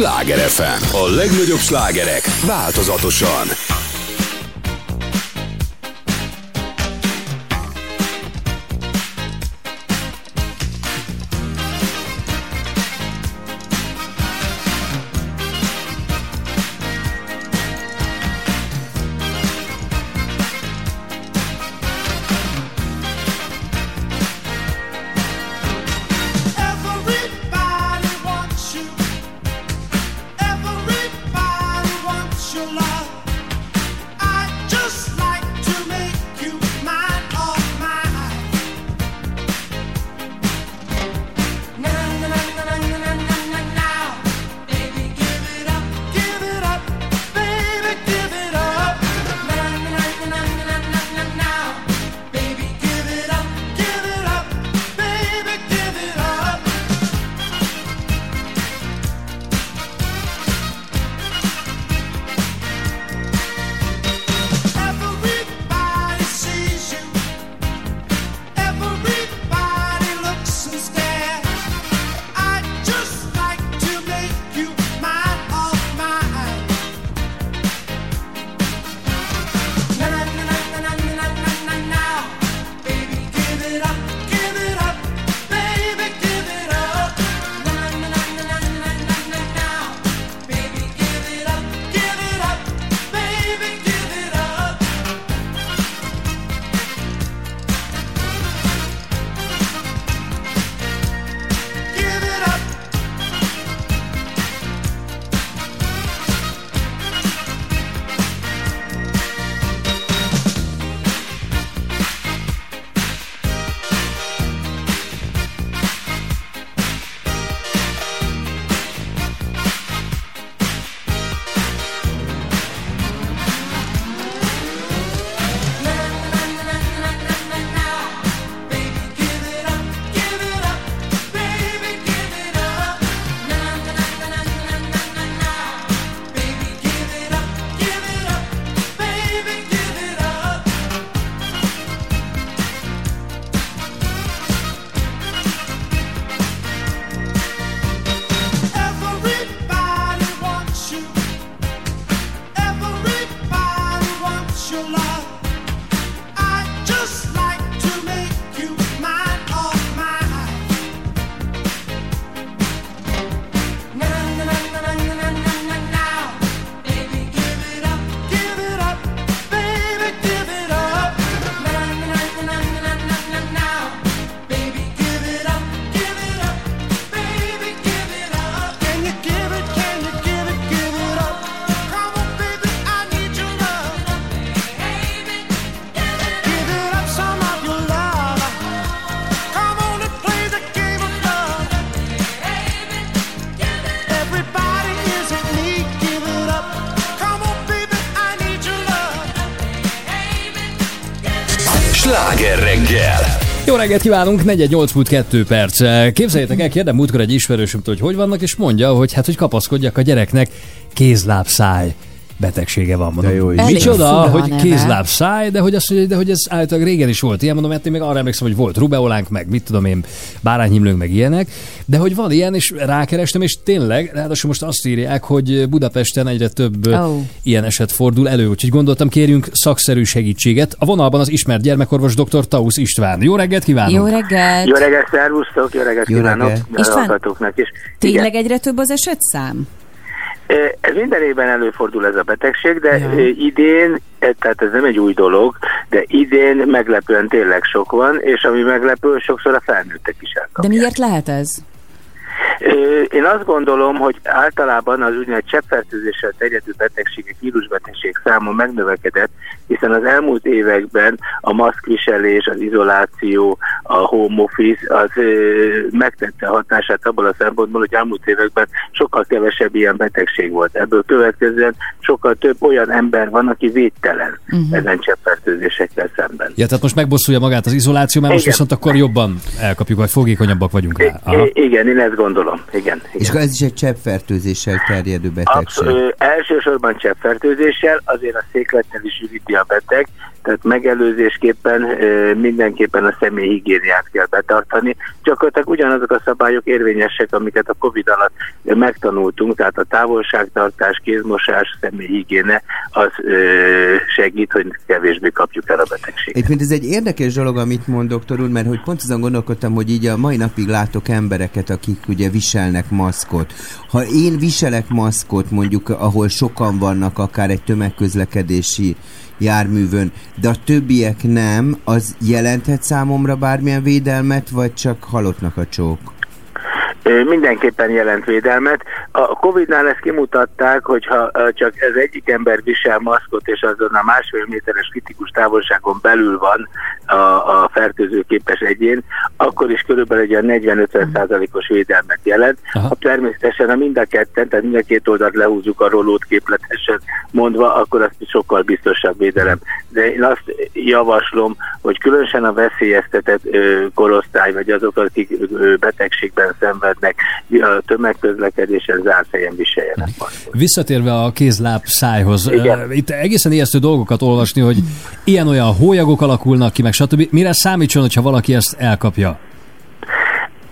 Sláger FM. A legnagyobb slágerek változatosan. Reggelt kívánunk, 418 múlt 2 perc. Képzeljétek el, kérdem múltkor egy ismerősömtől, hogy hogy vannak, és mondja, hogy hát, hogy kapaszkodjak a gyereknek, kézlábszáj betegsége van. Mondom, De jó. Elég Micsoda, hogy neve. kézlábszáj, de hogy, azt mondja, de hogy ez általában régen is volt ilyen, mondom, mert én még arra emlékszem, hogy volt rubeolánk, meg mit tudom én, bárányhimlőnk, meg ilyenek, de hogy van ilyen, és rákerestem, és tényleg, ráadásul most azt írják, hogy Budapesten egyre több oh. ilyen eset fordul elő, úgyhogy gondoltam, kérjünk szakszerű segítséget. A vonalban az ismert gyermekorvos dr. Tausz István. Jó reggelt kívánunk! Jó reggelt! Jó reggelt, szervusztok, jó reggelt Jó kívánok reggelt. István, is. Tényleg egyre több az esetszám? Igen, ez minden évben előfordul ez a betegség, de Ja. idén, eh, tehát ez nem egy új dolog, de idén meglepően tényleg sok van, és ami meglepő, sokszor a felnőttek is De elkapják. miért lehet ez? Én azt gondolom, hogy általában az úgynevezett cseppfertőzéssel terjedő betegségek, vírusbetegség száma megnövekedett, hiszen az elmúlt években a maszkviselés, az izoláció, a home office az ö, megtette a hatását abból a szempontból, hogy elmúlt években sokkal kevesebb ilyen betegség volt. Ebből következően sokkal több olyan ember van, aki védtelen uh-huh. ezen cseppfertőzésekkel szemben. Ja, tehát most megbosszulja magát az izoláció, mert most Igen. viszont akkor jobban elkapjuk, vagy fogékonyabbak vagyunk rá. Aha. I- igen, én ezt gondolom. Igen, igen. És akkor ez is egy cseppfertőzéssel terjedő betegség. Abszolút, elsősorban cseppfertőzéssel, azért a széklettel is üríti a beteg, tehát megelőzésképpen mindenképpen a személyhigiéniát kell betartani. Gyakorlatilag ugyanazok a szabályok érvényesek, amiket a Covid alatt megtanultunk, tehát a távolságtartás, kézmosás, személyhigiéne az segít, hogy kevésbé kapjuk el a betegséget. Egyébként ez egy érdekes dolog, amit mond doktor úr, mert hogy pont azon gondolkodtam, hogy így a mai napig látok embereket, akik ugye viselnek maszkot. Ha én viselek maszkot, mondjuk ahol sokan vannak, akár egy tömegközlekedési járművön, de a többiek nem, az jelenthet számomra bármilyen védelmet, vagy csak halottnak a csók? Mindenképpen jelent védelmet. A Covid-nál ezt kimutatták, hogyha csak ez egyik ember visel maszkot, és azon a másfél méteres kritikus távolságon belül van a, a fertőzőképes egyén, akkor is körülbelül egy olyan 40-50 os védelmet jelent. Aha. Ha természetesen, ha mind a ketten, tehát mind a két oldalt lehúzzuk a rolót képletesen mondva, akkor az sokkal biztosabb védelem. De én azt javaslom, hogy különösen a veszélyeztetett korosztály, vagy azok, akik betegségben szenvednek, tömegközlekedésen zárt helyen viseljenek. Visszatérve a kézláb szájhoz, Igen. itt egészen ijesztő dolgokat olvasni, hogy ilyen-olyan hólyagok alakulnak ki, meg stb. Mire számítson, hogyha valaki ezt elkapja?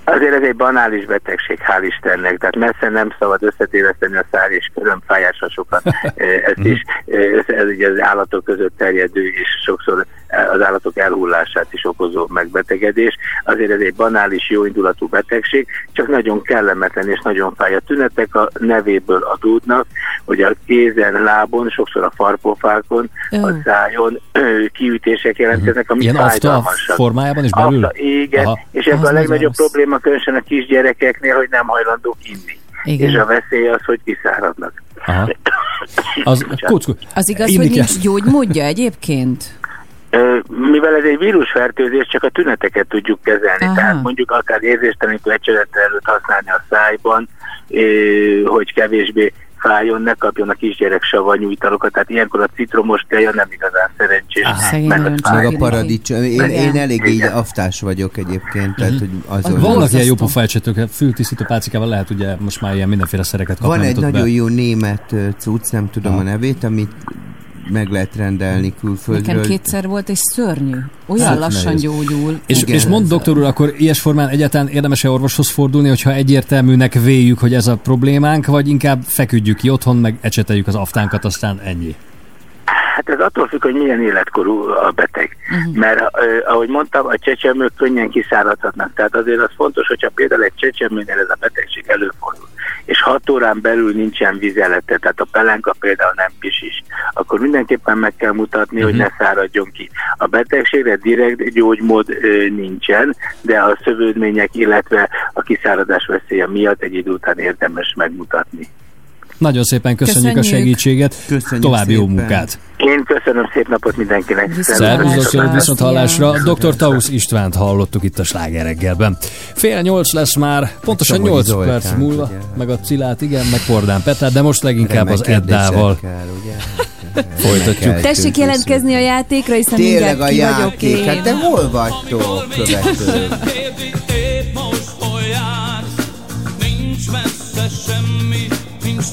Azért ez egy banális betegség, hál' Istennek, tehát messze nem szabad összetéveszteni a szár és körömfájásasokat. Ezt is, ez, ez ugye az állatok között terjedő, és sokszor az állatok elhullását is okozó megbetegedés. Azért ez egy banális, jóindulatú betegség, csak nagyon kellemetlen és nagyon fáj. A tünetek a nevéből adódnak, hogy a kézen, lábon, sokszor a farpofákon, a Ö. szájon ö, kiütések jelentkeznek, ami Ilyen fájdalmasak. formájában is belül? Afta, igen, Aha. és ebben Az a legnagyobb rossz. probléma különösen a kisgyerekeknél, hogy nem hajlandók inni. Igen. És a veszély az, hogy kiszáradnak. Aha. Az kocku. Az igaz, Inni hogy nincs gyógymódja egyébként? Mivel ez egy vírusfertőzés, csak a tüneteket tudjuk kezelni. Aha. Tehát mondjuk akár érzéstelenítő ecserettel előtt használni a szájban, hogy kevésbé fájjon, ne kapjon a kisgyerek savanyú italokat. Tehát ilyenkor a citromos teja nem igazán szerencsés. Az fáj. Meg a paradicsom. Én, én elég így aftás vagyok egyébként, tehát hogy azon... Vannak Borzasztó. ilyen jó pofájcsetők, fültisztító pácikával lehet ugye most már ilyen mindenféle szereket kapni. Van egy nagyon be- jó német cucc, nem tudom a nevét, amit meg lehet rendelni külföldről. Nekem kétszer volt, és szörnyű. Olyan Hát, lassan nehéz. gyógyul. És, Igen, és mond ez- doktor úr, akkor ilyes formán egyáltalán érdemes-e orvoshoz fordulni, hogyha egyértelműnek véljük, hogy ez a problémánk, vagy inkább feküdjük ki otthon, meg ecseteljük az aftánkat, aztán ennyi. Hát ez attól függ, hogy milyen életkorú a beteg. Uh-huh. Mert eh, ahogy mondtam, a csecsemők könnyen kiszáradhatnak. Tehát azért az fontos, hogyha például egy csecsemőnél ez a betegség előfordul, és hat órán belül nincsen vizelete, tehát a pelenka például nem pisis, akkor mindenképpen meg kell mutatni, uh-huh. hogy ne száradjon ki. A betegségre direkt gyógymód nincsen, de a szövődmények, illetve a kiszáradás veszélye miatt egy idő után érdemes megmutatni. Nagyon szépen köszönjük, Köszönjük. a segítséget, Köszönjük további jó szépen. munkát! Én köszönöm szép napot mindenkinek. Szervuszos, jó viszont hallásra. Dr. Tausz Istvánt hallottuk itt a slágereggelben. Fél nyolc lesz már, pontosan nyolc perc múlva, ugye? meg a Cilát, igen, meg Fordán Petrát, de most leginkább Remek az Eddával. Folytatjuk. Tessék jelentkezni a játékra, hiszen Tényleg a játék, hát én. hát de hol vagytok követő? nincs messze semmi, nincs.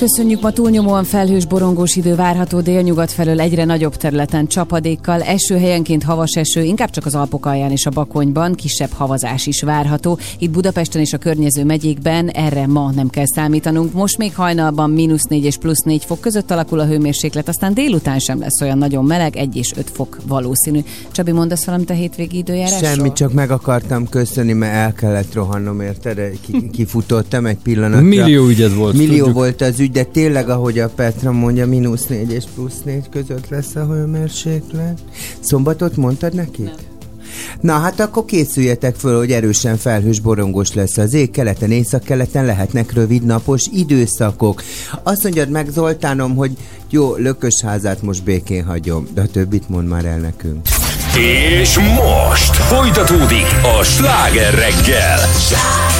köszönjük, ma túlnyomóan felhős borongós idő várható délnyugat felől egyre nagyobb területen csapadékkal, eső helyenként havas eső, inkább csak az Alpok alján és a Bakonyban, kisebb havazás is várható. Itt Budapesten és a környező megyékben erre ma nem kell számítanunk. Most még hajnalban mínusz 4 és plusz 4 fok között alakul a hőmérséklet, aztán délután sem lesz olyan nagyon meleg, 1 és 5 fok valószínű. Csabi, mondasz valamit a hétvégi időjárásról? Semmi, csak meg akartam köszönni, mert el kellett rohannom, érted? Kifutottam egy pillanatra. Millió ügyed volt. Millió tudjuk. volt az ügy úgy, de tényleg, ahogy a Petra mondja, mínusz négy és plusz négy között lesz a hőmérséklet. Szombatot mondtad nekik? Nem. Na hát akkor készüljetek föl, hogy erősen felhős borongos lesz az ég, keleten, északkeleten lehetnek rövid napos időszakok. Azt mondjad meg Zoltánom, hogy jó, lökösházát most békén hagyom, de a többit mond már el nekünk. És most folytatódik a sláger reggel. Sláger!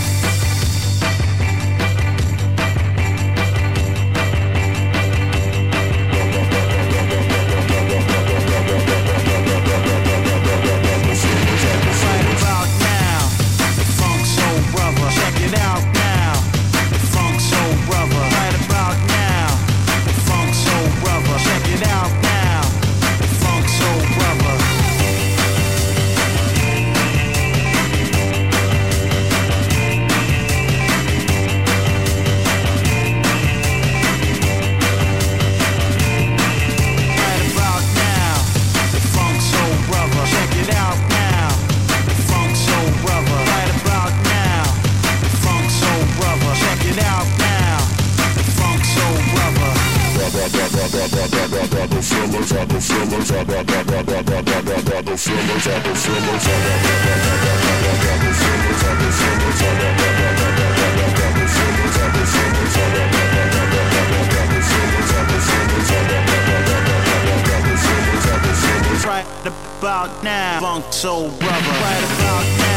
got the feelings, I got got got got got got got got the feelings, I the feelings, I got got got got got got got the feelings, I the feelings, I got got got got got got got the feelings, I the feelings, I got got got got got got got the feelings, I the feelings, I got got got got got got got the feelings, I the feelings. Right about now, funk soul brother. Right about now.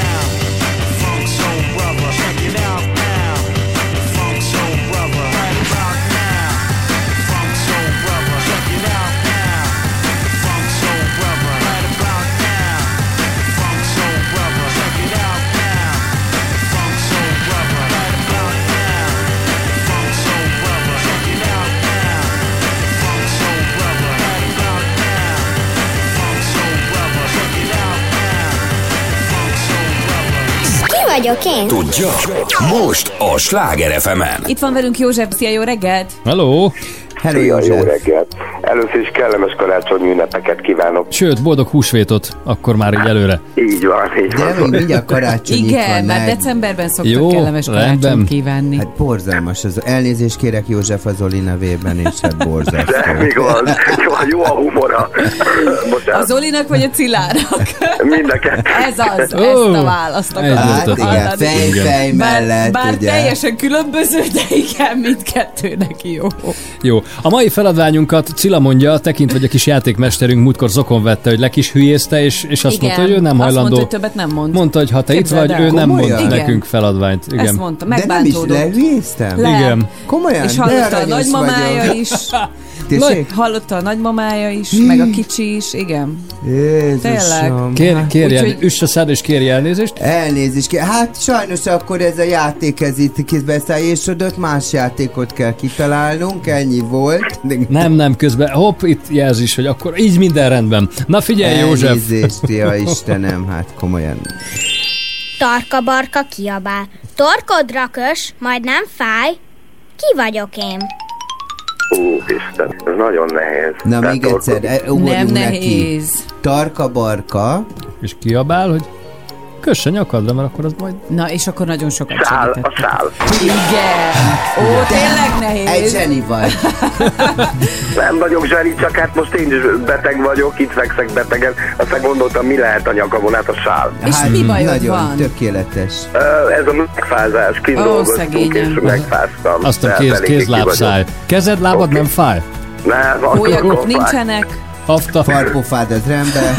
Vagyok én? Tudja? Most a Sláger fm Itt van velünk József, szia, jó reggelt! Hello! Hello, Szia, jó József. reggelt! Először is kellemes karácsonyi ünnepeket kívánok. Sőt, boldog húsvétot, akkor már így előre. Így van, így De van. még mindjárt karácsony itt Igen, már ne- decemberben szoktak Jó, kellemes rendben. karácsonyt kívánni. Hát borzalmas. Az elnézést kérek József az Oli nevében, és hát borzasztó. De igaz, jó, jó a humora. Bocsánat, Az Olinak vagy a Cilának? mind a kettő. Ez az, Ó, ezt a választ ez akartam Hát igen, fej, fej Bár, mellett, bár ugye. teljesen különböző, de igen, mindkettőnek jó. Jó. A mai feladványunkat Cilla mondja, tekint vagy a kis játékmesterünk múltkor zokon vette, hogy le kis hülyézte, és, és azt Igen. mondta, hogy ő nem Azt hajlandó. mondta, hogy többet nem mond. Mondta, hogy ha te itt Képzeld vagy, el. ő nem mond Komolyan? Igen. nekünk feladványt. Igen. Ezt mondta, De nem is megbántódott. lehülyéztem? Le. Igen. Komolyan? És hallotta a nagymamája is. Tessék? Hallotta a nagymamája is, meg a kicsi is, igen. Jézusom. Kér, kérj el, Úgyhogy- üss a szád és kérj elnézést. Elnézést kell. Hát sajnos akkor ez a játék ez itt kibeszállésodott, más játékot kell kitalálnunk, ennyi volt. Nem, nem, közben hopp, itt jelzés, hogy akkor így minden rendben. Na figyelj, József! Elnézést, ja Istenem, hát komolyan. Tarka-barka kiabál. Torkodra kös, majd nem fáj. Ki vagyok én? Úristen, ez nagyon nehéz. Na Tehát még egyszer, e, ugorjunk Nem neki. nehéz. Tarka-barka. És kiabál, hogy kösse nyakadra, mert akkor az majd... Na, és akkor nagyon sokat Szál, segített. a szál. Igen. Ó, tényleg Egy nehéz. zseni vagy. Nem vagyok zseni, csak hát most én is beteg vagyok, itt fekszek betegen. Aztán gondoltam, mi lehet a nyakamon, hát a sál. És mi bajod nagyon van? tökéletes. Ez a megfázás, kint Ó, dolgoztunk, és megfáztam. Azt a kéz, kézlábszáj. Kezed, lábad Oké. nem fáj? Nem, Hólyagok fáj. Nincsenek. Hafta. Farpofád az rendben.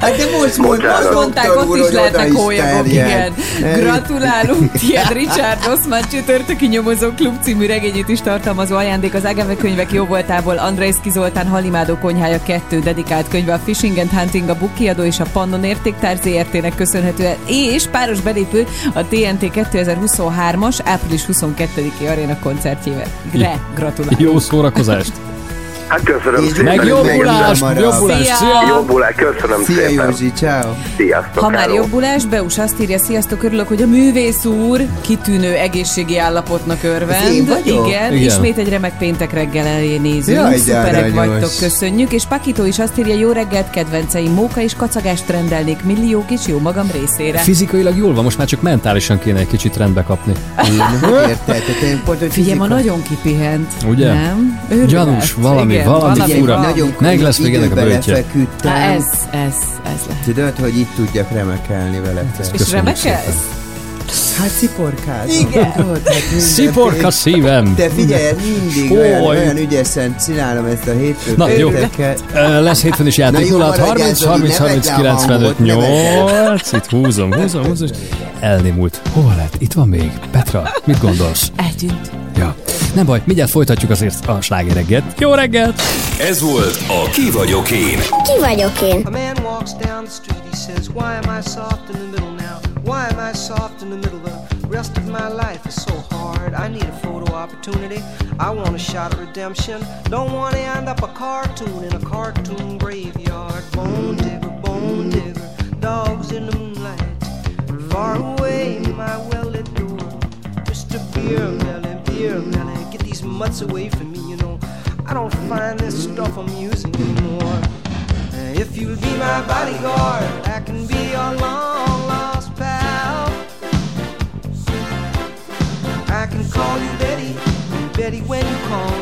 Hát de most mondta, Most mondták, ott is lehetnek hólyagok, igen. Gratulálunk, tiéd Richard Rossmann csütörtöki nyomozó klub című regényét is tartalmazó ajándék az Agave könyvek jó voltából Andrejszki Zoltán Halimádó konyhája 2 dedikált könyve a Fishing and Hunting a Bukkiadó és a Pannon értéktár ZRT-nek köszönhetően és páros belépő a TNT 2023-as április 22-i aréna koncertjével. Gratulálunk. Jó szórakozást! Hát köszönöm szépen. Meg jobbulást, jobbulást, Szia! szia! Jobbulás, köszönöm Szia szépen. Józsi, ciao. Sziasztok. Ha már hello. jobbulás, Beus azt írja, sziasztok, örülök, hogy a művész úr kitűnő egészségi állapotnak örvend. Ez én vagyok? Igen, Igen. ismét egy remek péntek reggel elé nézünk. Jaj, Szuperek vagytok, köszönjük. És Pakito is azt írja, jó reggelt, kedvenceim, móka és kacagást rendelnék milliók is jó magam részére. Fizikailag jól van, most már csak mentálisan kéne egy kicsit rendbe kapni. Én, érted? Én pont, Figyelj, ma nagyon kipihent. Ugye? Nem? Gyanús, valami, Igen, valami valami fura. van. Nagyon Meg lesz még ennek a bőtje. Há, ez, ez, ez lehet. Tudod, hogy itt tudjak remekelni vele. És Köszönjük remekelsz? Hát sziporkád. Igen. Tudod, hát minden- Sziporka szívem! Te figyelj, mindig Oly. olyan, olyan ügyesen csinálom ezt a hétfőt. Na, jó. Lesz hétfőn is játék. Na jó, 06 30 maradjál, 30 Zoli, 30 ne vedd le a 95 hangot, ne vedd 8. Itt húzom, húzom, húzom. és Elnémult. Hova lett? Itt van még. Petra, mit gondolsz? Eltűnt. Ja. Nem baj, mindjárt folytatjuk azért a slágereget. Jó reggelt! Ez volt a Ki vagyok én. Ki vagyok én? A man walks down the street, he says, Why am I soft in the middle now? Why am I soft in the middle? The rest of my life is so hard. I need a photo opportunity. I want a shot of redemption. Don't want to end up a cartoon in a cartoon graveyard. Bone digger, bone digger, dogs in the moonlight. Far away, my well lit door. Mr. Beer Melly, get these mutts away from me, you know. I don't find this stuff amusing anymore. If you'll be my bodyguard, I can be your long lost pal. I can call you Betty, Betty, when you call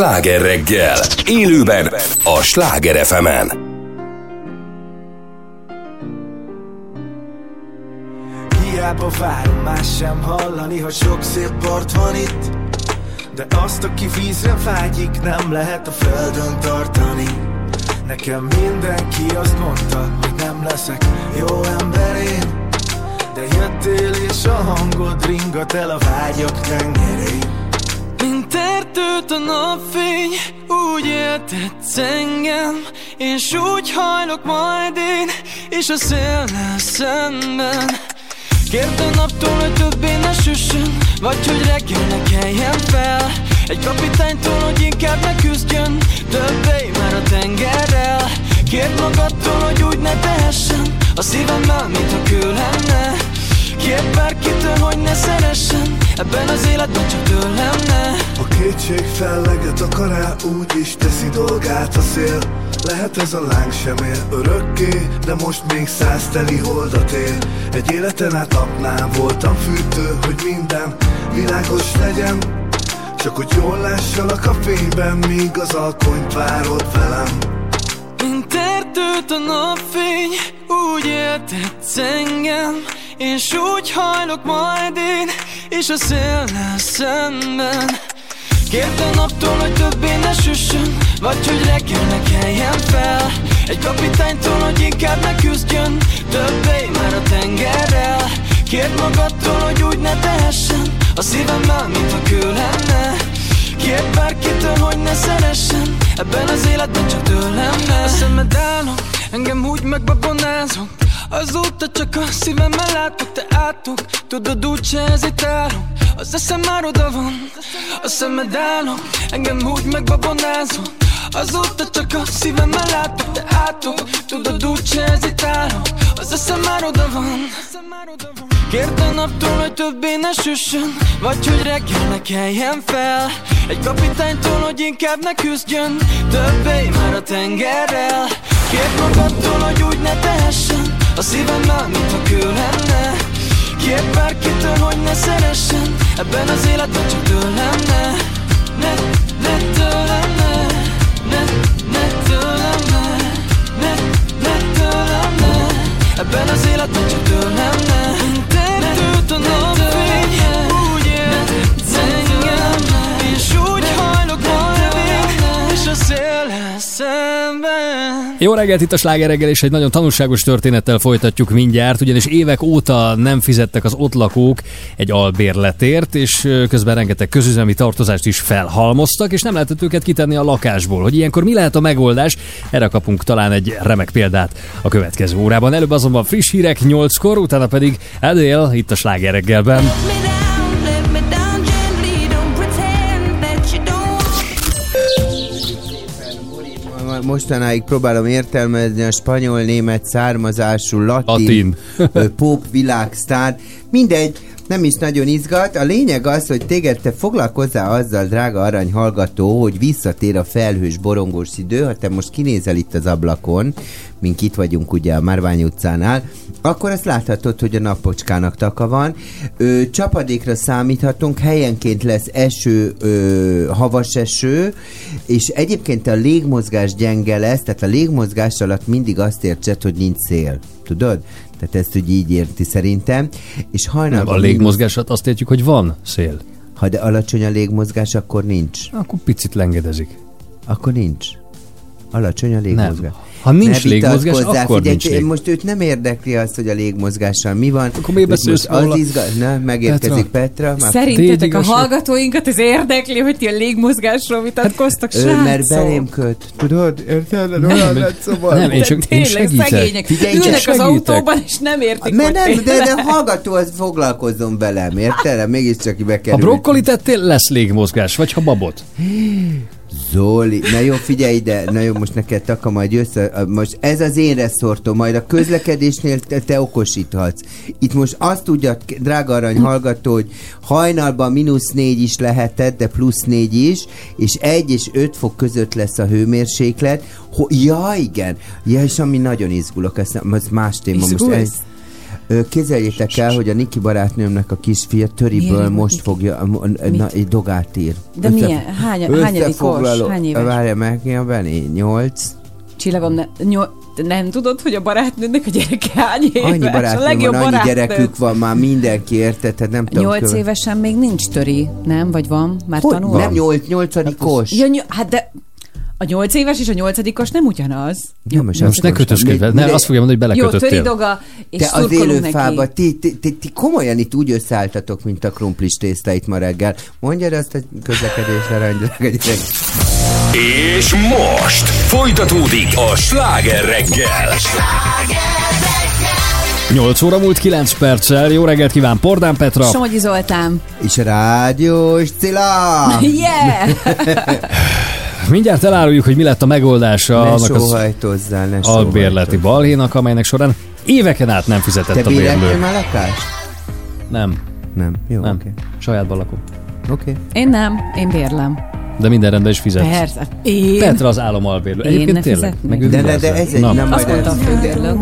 Sláger reggel. Élőben a Sláger fm Hiába várom, más sem hallani, ha sok szép part van itt De azt, aki vízre vágyik, nem lehet a földön tartani. Nekem mindenki azt mondta, hogy nem leszek jó ember De jöttél és a hangod ringat el a vágyak tengerén Mint erdőt a napfény, úgy éltetsz engem És úgy hajlok majd én, és a szélnel szemben. Kérd a naptól, hogy többé ne süssön Vagy hogy reggel ne keljen fel. Egy kapitánytól, hogy inkább ne küzdjön Többé már a tengerrel. Kérd magadtól, hogy úgy ne tehessen A szívemmel, mint ha kő lenne. Kérd bárkitől, hogy ne szeressen Ebben az életben csak tőlem ne. A kétség felleget akar el, úgy is teszi dolgát a szél. Lehet ez a láng sem él örökké, de most még száz teli holdat él. Egy életen át napnál voltam fűtő, hogy minden világos legyen. Csak hogy jól lássalak a fényben, míg az alkonyt várod velem. Mint erdőt a napfény, úgy éltetsz engem. És úgy hajlok majd én, és a szélnel szemben. Kérd a naptól, hogy többé ne süssön Vagy hogy reggel ne keljen fel. Egy kapitánytól, hogy inkább ne küzdjön Többé már a tengerrel. Kérd magadtól, hogy úgy ne tehessen A szívemmel, mint a kő lenne. Kérd bárkitől, hogy ne szeressen Ebben az életben csak tőlem A szemed állom, engem úgy megbabonázom Azóta csak a szívemmel látok, te átok. Tudod úgy se hezitálok Az eszem már oda van A szemed állom, engem úgy megbabonázom Azóta csak a szívemmel látok, te átok. Tudod úgy se hezitálok Az eszem már oda van. Kérd a naptól, hogy többé ne süssön. Vagy hogy reggel ne keljen fel. Egy kapitánytól, hogy inkább ne küzdjön. Többé már a tengerrel. Kérd magadtól, hogy úgy ne tehessen A szívemmel, mint ha kő lenne. Kérd bárkitől, hogy ne szeressen. Ebben az életben csak tőlem ne Ne, ne tőlem ne Ne, ne tőlem ne Ne, ne tőlem ne. Ebben az életben csak tőlem ne Mint erdőt a napfény Úgy éltetsz engem És úgy hajlok majd És a széllel szemben Jó reggelt, itt a Sláger reggel, és egy nagyon tanulságos történettel folytatjuk mindjárt, ugyanis évek óta nem fizettek az ott lakók egy albérletért, és közben rengeteg közüzemi tartozást is felhalmoztak, és nem lehetett őket kitenni a lakásból. Hogy ilyenkor mi lehet a megoldás? Erre kapunk talán egy remek példát a következő órában. Előbb azonban friss hírek 8-kor, utána pedig Adele itt a Sláger reggelben. Mostanáig próbálom értelmezni a spanyol-német származású latin, Latin. pop világsztár. Mindegy, nem is nagyon izgat. A lényeg az, hogy téged te foglalkozzál azzal, drága arany hallgató, hogy visszatér a felhős borongós idő, ha te most kinézel itt az ablakon, mink itt vagyunk ugye a Márvány utcánál, akkor azt láthatod, hogy a napocskának taka van. Ö, csapadékra számíthatunk, helyenként lesz eső, ö, havas eső, és egyébként a légmozgás gyenge lesz, tehát a légmozgás alatt mindig azt értsed, hogy nincs szél. Tudod? Tehát ezt úgy így érti szerintem. És Nem, hajnalban... a légmozgásat azt értjük, hogy van szél. Ha de alacsony a légmozgás, akkor nincs. Akkor picit lengedezik. Akkor nincs. Alacsony a légmozgás. Ha nincs Ne légmozgás, akkor figyelj, nincs lég. Most őt nem érdekli az, hogy a légmozgással mi van. Akkor miért beszélsz most az róla? izgal... Na, megérkezik Petra. Már Szerintetek a hallgatóinkat ez érdekli, hogy ti a légmozgásról vitatkoztak, Ö, srácok? mert belém köt. Tudod? Érted? Nem, Olyan nem, lett szóval. nem, én csak- én segítek. szegények. Figyelj, Ülnek csak az autóban, és nem értik, Mert nem, de, de hallgató, az foglalkozzon velem, érted? Mégiscsak Ha bekerül. brokkoli tettél, lesz légmozgás, vagy ha babot. Zoli, na jó, figyelj ide, na jó, most neked taka majd jössz, most ez az én reszortom, majd a közlekedésnél te, te okosíthatsz. Itt most azt tudja, drága arany hallgató, hogy hajnalban mínusz négy is lehetett, de plusz négy is, és egy és öt fok között lesz a hőmérséklet. Ho, ja, igen, ja, és ami nagyon izgulok, ez, ez más téma most. Izgulsz? Ez, Ö, Képzeljétek el, hogy a Niki barátnőmnek a kisfia töriből Miért? most fogja, a- a- na, egy dogát ír. De milyen? Hány- hányadikos? összefoglaló- Hány éves? Várja meg, mi a Benni? Nyolc? Csillagom, ne, nyol, nem tudod, hogy a barátnőnek a gyereke hány éves? Annyi a barátnőm legjobb van, annyi gyerekük van, már mindenki érted, nem tudom. Nyolc évesen még nincs töri, nem? Vagy van? Már Hogy tanul? nem nyolc, nyolcadikos. Ja, ny- hát de a nyolc éves és a nyolcadikos nem ugyanaz. Nem, most, Most ne kötözködj vele. Ne, azt fogja mondani, hogy Jó, töri belekötöttél. doga, és Te az szurkolunk élő neki. fába, ti, ti, ti, ti, komolyan itt úgy összeálltatok, mint a krumplis tészta itt ma reggel. Mondja ezt a közlekedésre rendjelegedik. És most folytatódik a sláger reggel. 8 óra múlt 9 perccel. Jó reggelt kíván Pordán Petra. Somogyi Zoltán. És rádiós Cilla! Yeah! Mindjárt eláruljuk, hogy mi lett a megoldása Ne annak az ne albérleti balhénak, amelynek során éveken át nem fizetett Te a bérlő. már lakást? Nem. Nem. Jó, nem. oké. Sajátban lakom. Oké. Én nem, én bérlem. De minden rendben is fizet. Persze. Én? Petra az álomalbérlő. Én Egyébként ne tényleg. Meg De- de- de ez egy- Na. nem Azt mondta a főbérlő.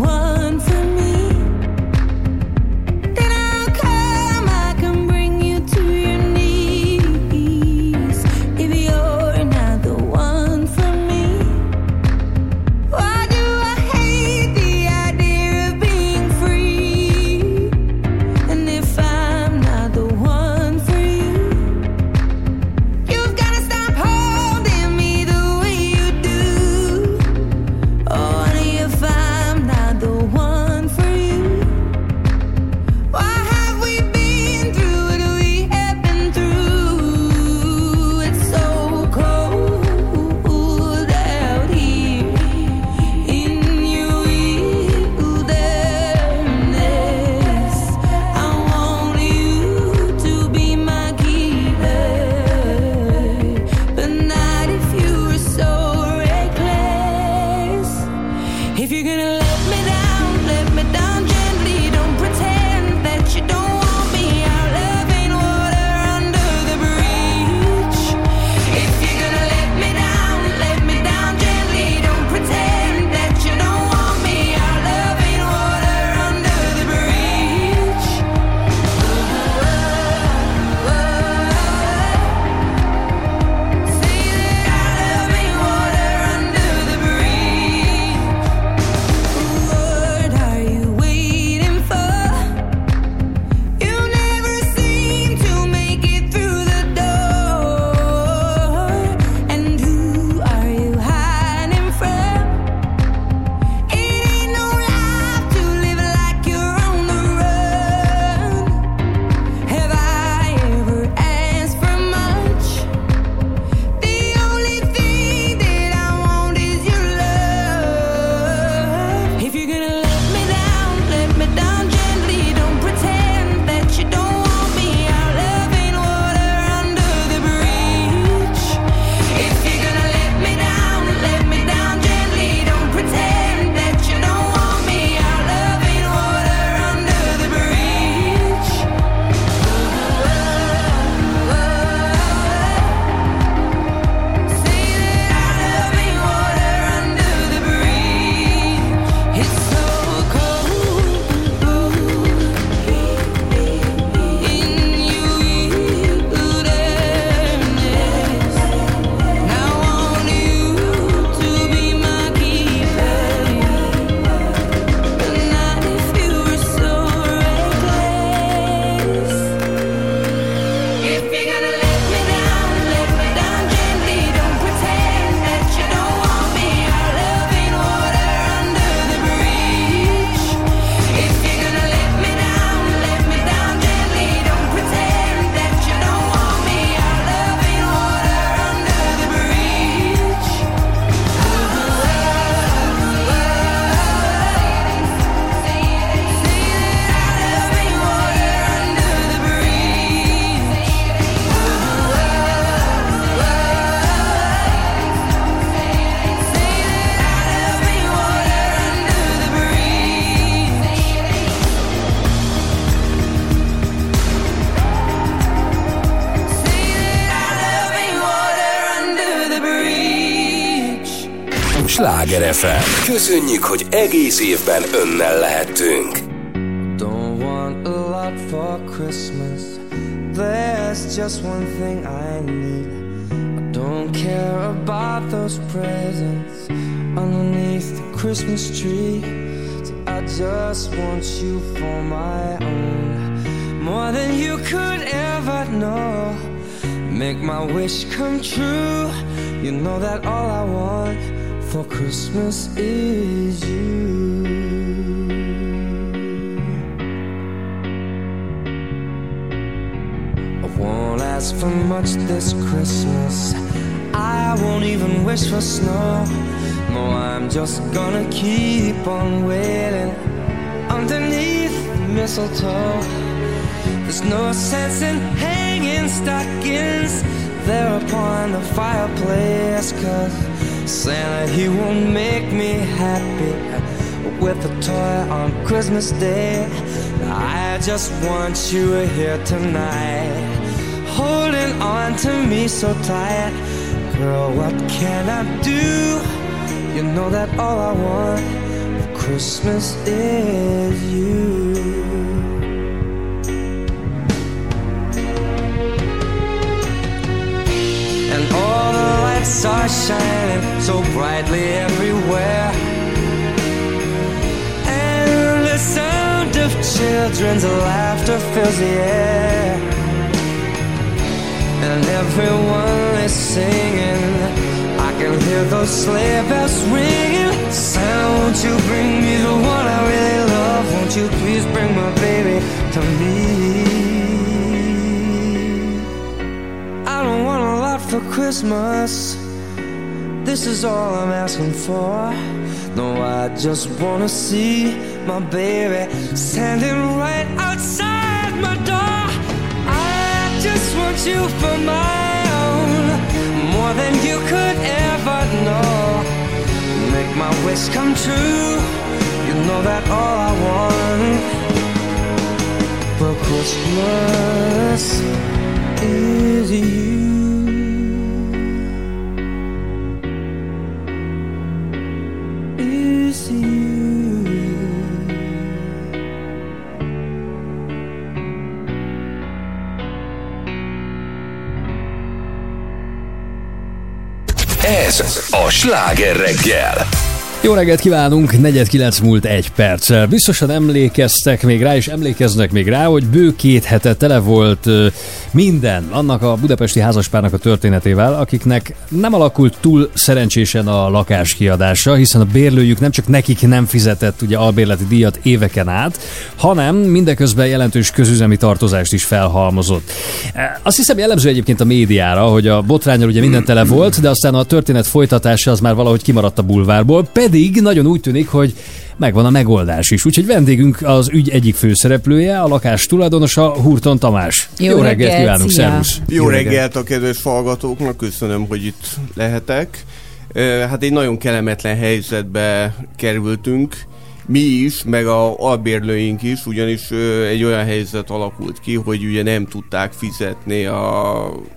Sláger FM. Köszönjük, hogy egész évben önnel lehettünk. Don't want a lot for Christmas. There's just one thing I need. I don't care about those presents underneath the Christmas tree. See, I just want you for my own, more than you could ever know. Make my wish come true. You know that all I want for Christmas is you. I won't ask for much this Christmas. I won't even wish for snow. No, I'm just gonna keep on waiting underneath the mistletoe. There's no sense in hanging stockings there upon the fireplace. Cause Santa, he won't make me happy with a toy on Christmas Day. I just want you here tonight, holding on to me so tight. Girl, what can I do? You know that all I want for Christmas is you. Lights are shining so brightly everywhere. And the sound of children's laughter fills the air. And everyone is singing. I can hear those sleigh bells ringing. Won't you bring me the one I really love? Won't you please bring my baby to me? Christmas. This is all I'm asking for. No, I just wanna see my baby standing right outside my door. I just want you for my own, more than you could ever know. Make my wish come true. You know that all I want for Christmas is you. A sláger reggel. Jó reggelt kívánunk, 49 múlt egy perccel. Biztosan emlékeztek még rá, és emlékeznek még rá, hogy bő két hete tele volt minden annak a budapesti házaspárnak a történetével, akiknek nem alakult túl szerencsésen a lakás kiadása, hiszen a bérlőjük nem csak nekik nem fizetett ugye albérleti díjat éveken át, hanem mindeközben jelentős közüzemi tartozást is felhalmozott. Azt hiszem jellemző egyébként a médiára, hogy a botrányról ugye minden tele volt, de aztán a történet folytatása az már valahogy kimaradt a bulvárból, pedig nagyon úgy tűnik, hogy megvan a megoldás is. Úgyhogy vendégünk az ügy egyik főszereplője, a lakás tulajdonosa, Hurton Tamás. Jó reggelt, kívánunk, szia. szervusz! Jó reggelt a kedves hallgatóknak, köszönöm, hogy itt lehetek. Hát egy nagyon kellemetlen helyzetbe kerültünk, mi is, meg a albérlőink is, ugyanis egy olyan helyzet alakult ki, hogy ugye nem tudták fizetni a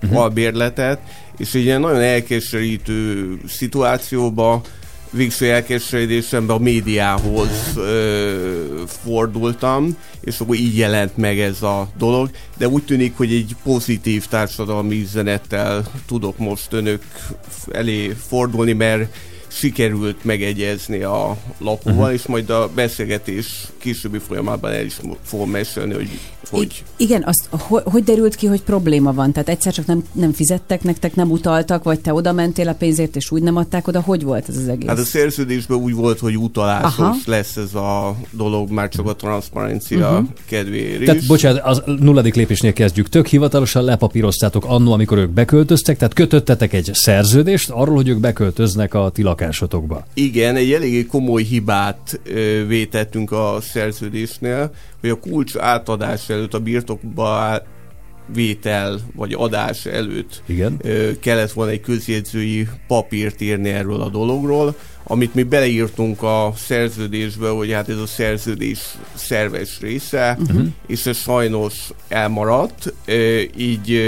uh-huh. albérletet, és egy ilyen nagyon elkeserítő szituációba végső elkeseredésemben a médiához ö, fordultam, és akkor így jelent meg ez a dolog, de úgy tűnik, hogy egy pozitív társadalmi üzenettel tudok most önök elé fordulni, mert sikerült megegyezni a lakóval, uh-huh. és majd a beszélgetés későbbi folyamában el is fogom mesélni, hogy hogy Igen, azt hogy, hogy derült ki, hogy probléma van? Tehát egyszer csak nem, nem fizettek nektek, nem utaltak, vagy te oda mentél a pénzért, és úgy nem adták oda? Hogy volt ez az egész? Hát a szerződésben úgy volt, hogy utalásos Aha. lesz ez a dolog, már csak a transzparencia Mhm. uh-huh. kedvéért is. Tehát bocsánat, az nulladik lépésnél kezdjük. Tök hivatalosan lepapíroztátok annó, amikor ők beköltöztek, tehát kötöttetek egy szerződést arról, hogy ők beköltöznek a ti lakásotokba. Igen, egy eléggé komoly hibát vétettünk a szerződésnél, hogy a kulcs átadás előtt, a birtokba vétel vagy adás előtt Igen. kellett volna egy közjegyzői papírt írni erről a dologról, amit mi beleírtunk a szerződésbe, hogy hát ez a szerződés szerves része, Mhm. és ez sajnos elmaradt, így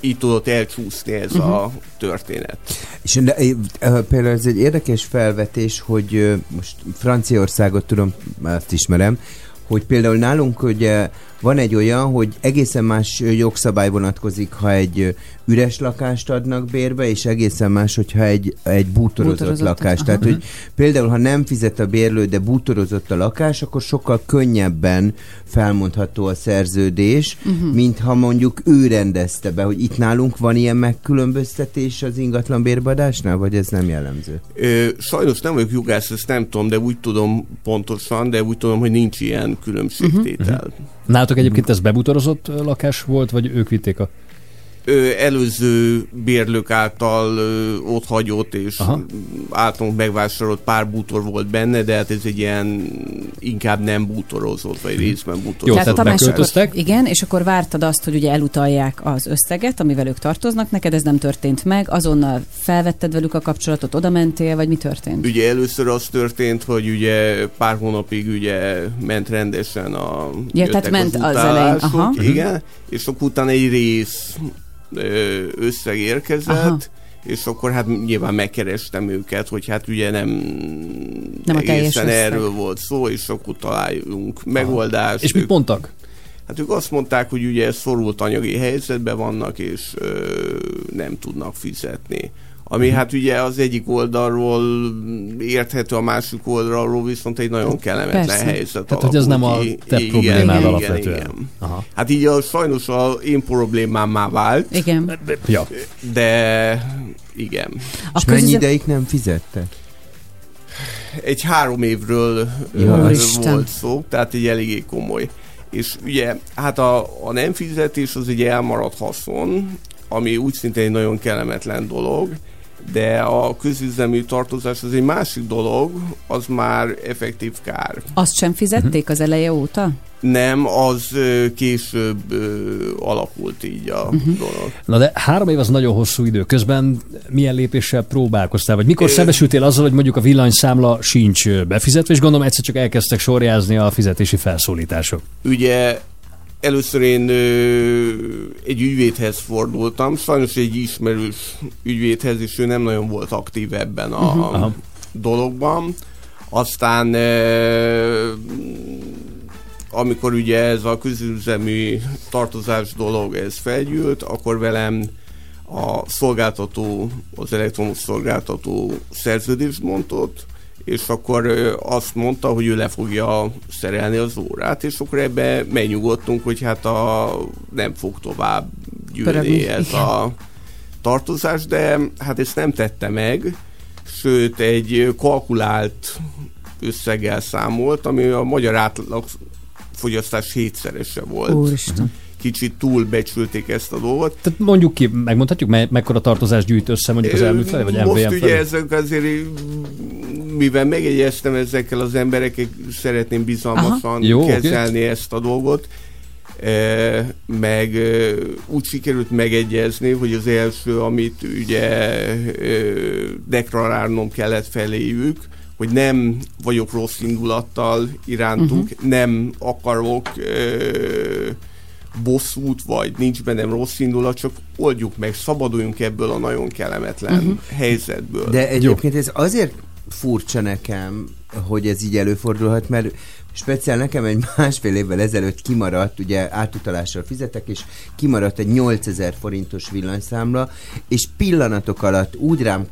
így tudott elcsúszni ez Mhm. a történet. És de, ö, például ez egy érdekes felvetés, hogy ö, most Franciaországot tudom, azt ismerem, hogy például nálunk ugye van egy olyan, hogy egészen más jogszabály vonatkozik, ha egy üres lakást adnak bérbe, és egészen más, hogyha egy, egy bútorozott, Bútorozott, lakás. aha. Tehát, hogy például, ha nem fizet a bérlő, de bútorozott a lakás, akkor sokkal könnyebben felmondható a szerződés, Mhm. mint ha mondjuk ő rendezte be, hogy itt nálunk van ilyen megkülönböztetés az ingatlan bérbadásnál, vagy ez nem jellemző? Ö, sajnos nem vagyok jogász, ezt nem tudom, de úgy tudom pontosan, de úgy tudom, hogy nincs ilyen különbségtétel. Uh-huh. Nálatok egyébként ez bebutorozott ö, lakás volt, vagy ők vitték a... Ö, előző bérlők által ott hagyott és Aha. Általunk megvásárolt pár bútor volt benne, de hát ez egy ilyen inkább nem bútorozott, vagy részben bútorozott. tehát Tamás, beköltöztek? Igen, és akkor vártad azt, hogy ugye elutalják az összeget, amivel ők tartoznak, neked ez nem történt meg, azonnal felvetted velük a kapcsolatot, oda mentél, vagy mi történt? Ugye először az történt, hogy ugye pár hónapig ugye ment rendesen a Ja, tehát ment az utálások, elején, aha. Igen, és akkor utána egy rész összeg érkezett, Aha. és akkor hát nyilván megkerestem őket, hogy hát ugye nem, Nem a egészen összeg. erről volt szó, és akkor találjunk megoldást. És mit mondtak? Hát ők azt mondták, hogy ugye szorult anyagi helyzetben vannak, és ö, nem tudnak fizetni. Ami Mhm. hát ugye az egyik oldalról érthető, a másik oldalról viszont egy nagyon kellemetlen Persze. helyzet Tehát, hogy ez nem a te Igen, problémád igen, alapvetően. igen. Aha. Hát így a, sajnos a én problémámmá vált, Igen. Ja. de igen. A És mennyi közüze- ideig nem fizette? Egy három évről Jó, ö, Isten. volt szó, tehát egy eléggé komoly. És ugye, hát a, a nem fizetés az egy elmaradt haszon, ami úgy szintén egy nagyon kellemetlen dolog, de a közüzemű tartozás az egy másik dolog, az már effektív kár. Azt sem fizették az eleje óta? Nem, az később alakult így a Mhm. dolog. Na de három év az nagyon hosszú idő. Közben milyen lépéssel próbálkoztál? Vagy mikor Ö- szembesültél azzal, hogy mondjuk a villanyszámla sincs befizetve, és gondolom egyszer csak elkezdtek sorjázni a fizetési felszólítások. Ugye először én ö, egy ügyvédhez fordultam, sajnos egy ismerős ügyvédhez, és ő nem nagyon volt aktív ebben a. Aha. dologban. Aztán ö, amikor ugye ez a közüzemű tartozás dolog ez felgyűlt, akkor velem a szolgáltató, az elektromos szolgáltató szerződést mondott, és akkor azt mondta, hogy ő le fogja szerelni az órát, és akkor ebbe megnyugodtunk, hogy hát a, nem fog tovább Pörögni, gyűlni ez igen. a tartozás, de hát ezt nem tette meg, sőt egy kalkulált összeggel számolt, ami a magyar átlag fogyasztás hétszerese volt. Úristen. Kicsit túlbecsülték ezt a dolgot. Tehát mondjuk ki, megmondhatjuk, me- mekkora tartozás gyűjt össze mondjuk az elmű felé, vagy Most MVM ugye felé? ezek azért, mivel megegyeztem ezekkel az emberekkel, szeretném bizalmasan Jó, oké. kezelni ezt a dolgot, e, meg e, úgy sikerült megegyezni, hogy az első, amit ugye e, deklarálnom kellett feléjük, hogy nem vagyok rossz indulattal irántuk, uh-huh. nem akarok e, bosszút, vagy nincs bennem rossz indulat, csak oldjuk meg, szabaduljunk ebből a nagyon kellemetlen uh-huh. helyzetből. De egyébként ez azért furcsa nekem, hogy ez így előfordulhat, mert speciál nekem egy másfél évvel ezelőtt kimaradt, ugye átutalással fizetek, és kimaradt egy 8000 forintos villanyszámla, és pillanatok alatt úgy rám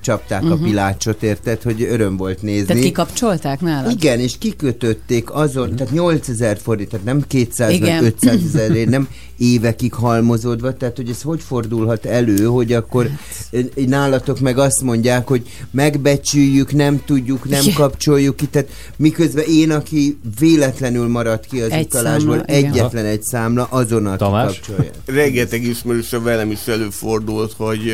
csapták uh-huh. a Mhm. pilácsot, érted, hogy öröm volt nézni. Tehát kikapcsolták nálad? Igen, és kikötötték azon, tehát 8000 forint, tehát nem 200 Igen. meg 500 ezer, nem évekig halmozódva, tehát hogy ez hogy fordulhat elő, hogy akkor Hát. nálatok meg azt mondják, hogy megbecsüljük, nem tudjuk, nem kapcsoljuk ki, tehát miközben én, aki véletlenül maradt ki az Egy utalásból, számla, igen. egyetlen egy számla, azonnal Tamás? kikapcsolja. Rengeteg ismerőse velem is előfordult, hogy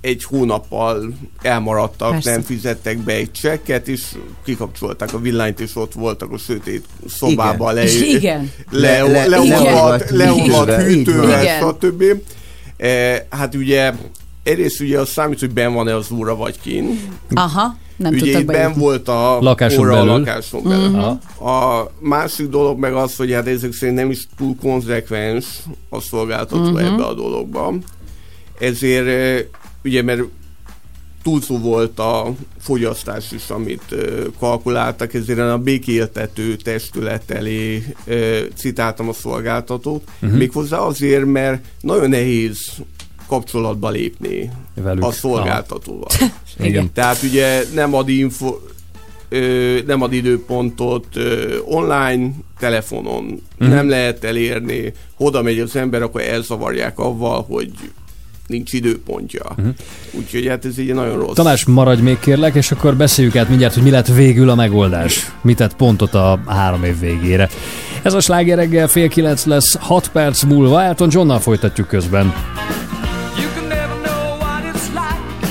egy hónappal elmaradtak, Persze. nem fizettek be egy csekket, és kikapcsolták a villanyt, és ott voltak a sötét szobában le, Igen. le, Le- le, le- leolvadt, leolvadt leolvadt hűtővel, így van. hűtővel, Igen. stb. E, hát ugye egyrészt ugye az számít, hogy ben van-e az óra vagy kin. Aha, nem ugye itt ben volt a Lakáson óra belül. a lakáson belül. Aha. A másik dolog meg az, hogy hát ezek szerint nem is túl konzekvens a szolgáltató uh-huh. ebbe a dologban. Ezért ugye, mert túlszó volt a fogyasztás is, amit kalkuláltak, ezért a békéltető testület elé citáltam a szolgáltatót. Uh-huh. Méghozzá azért, mert nagyon nehéz kapcsolatba lépni Velük. a szolgáltatóval. Igen. Tehát ugye nem ad info, ö, nem ad időpontot ö, online, telefonon, uh-huh. nem lehet elérni, oda megy az ember, akkor elzavarják avval, hogy nincs időpontja. Uh-huh. Úgyhogy hát ez egy nagyon rossz. Tamás, maradj még kérlek, és akkor beszéljük át mindjárt, hogy mi lett végül a megoldás. Mit tett pontot a három év végére. Ez a sláger reggel fél kilenc lesz, 6 perc múlva. Elton Johnnal folytatjuk közben.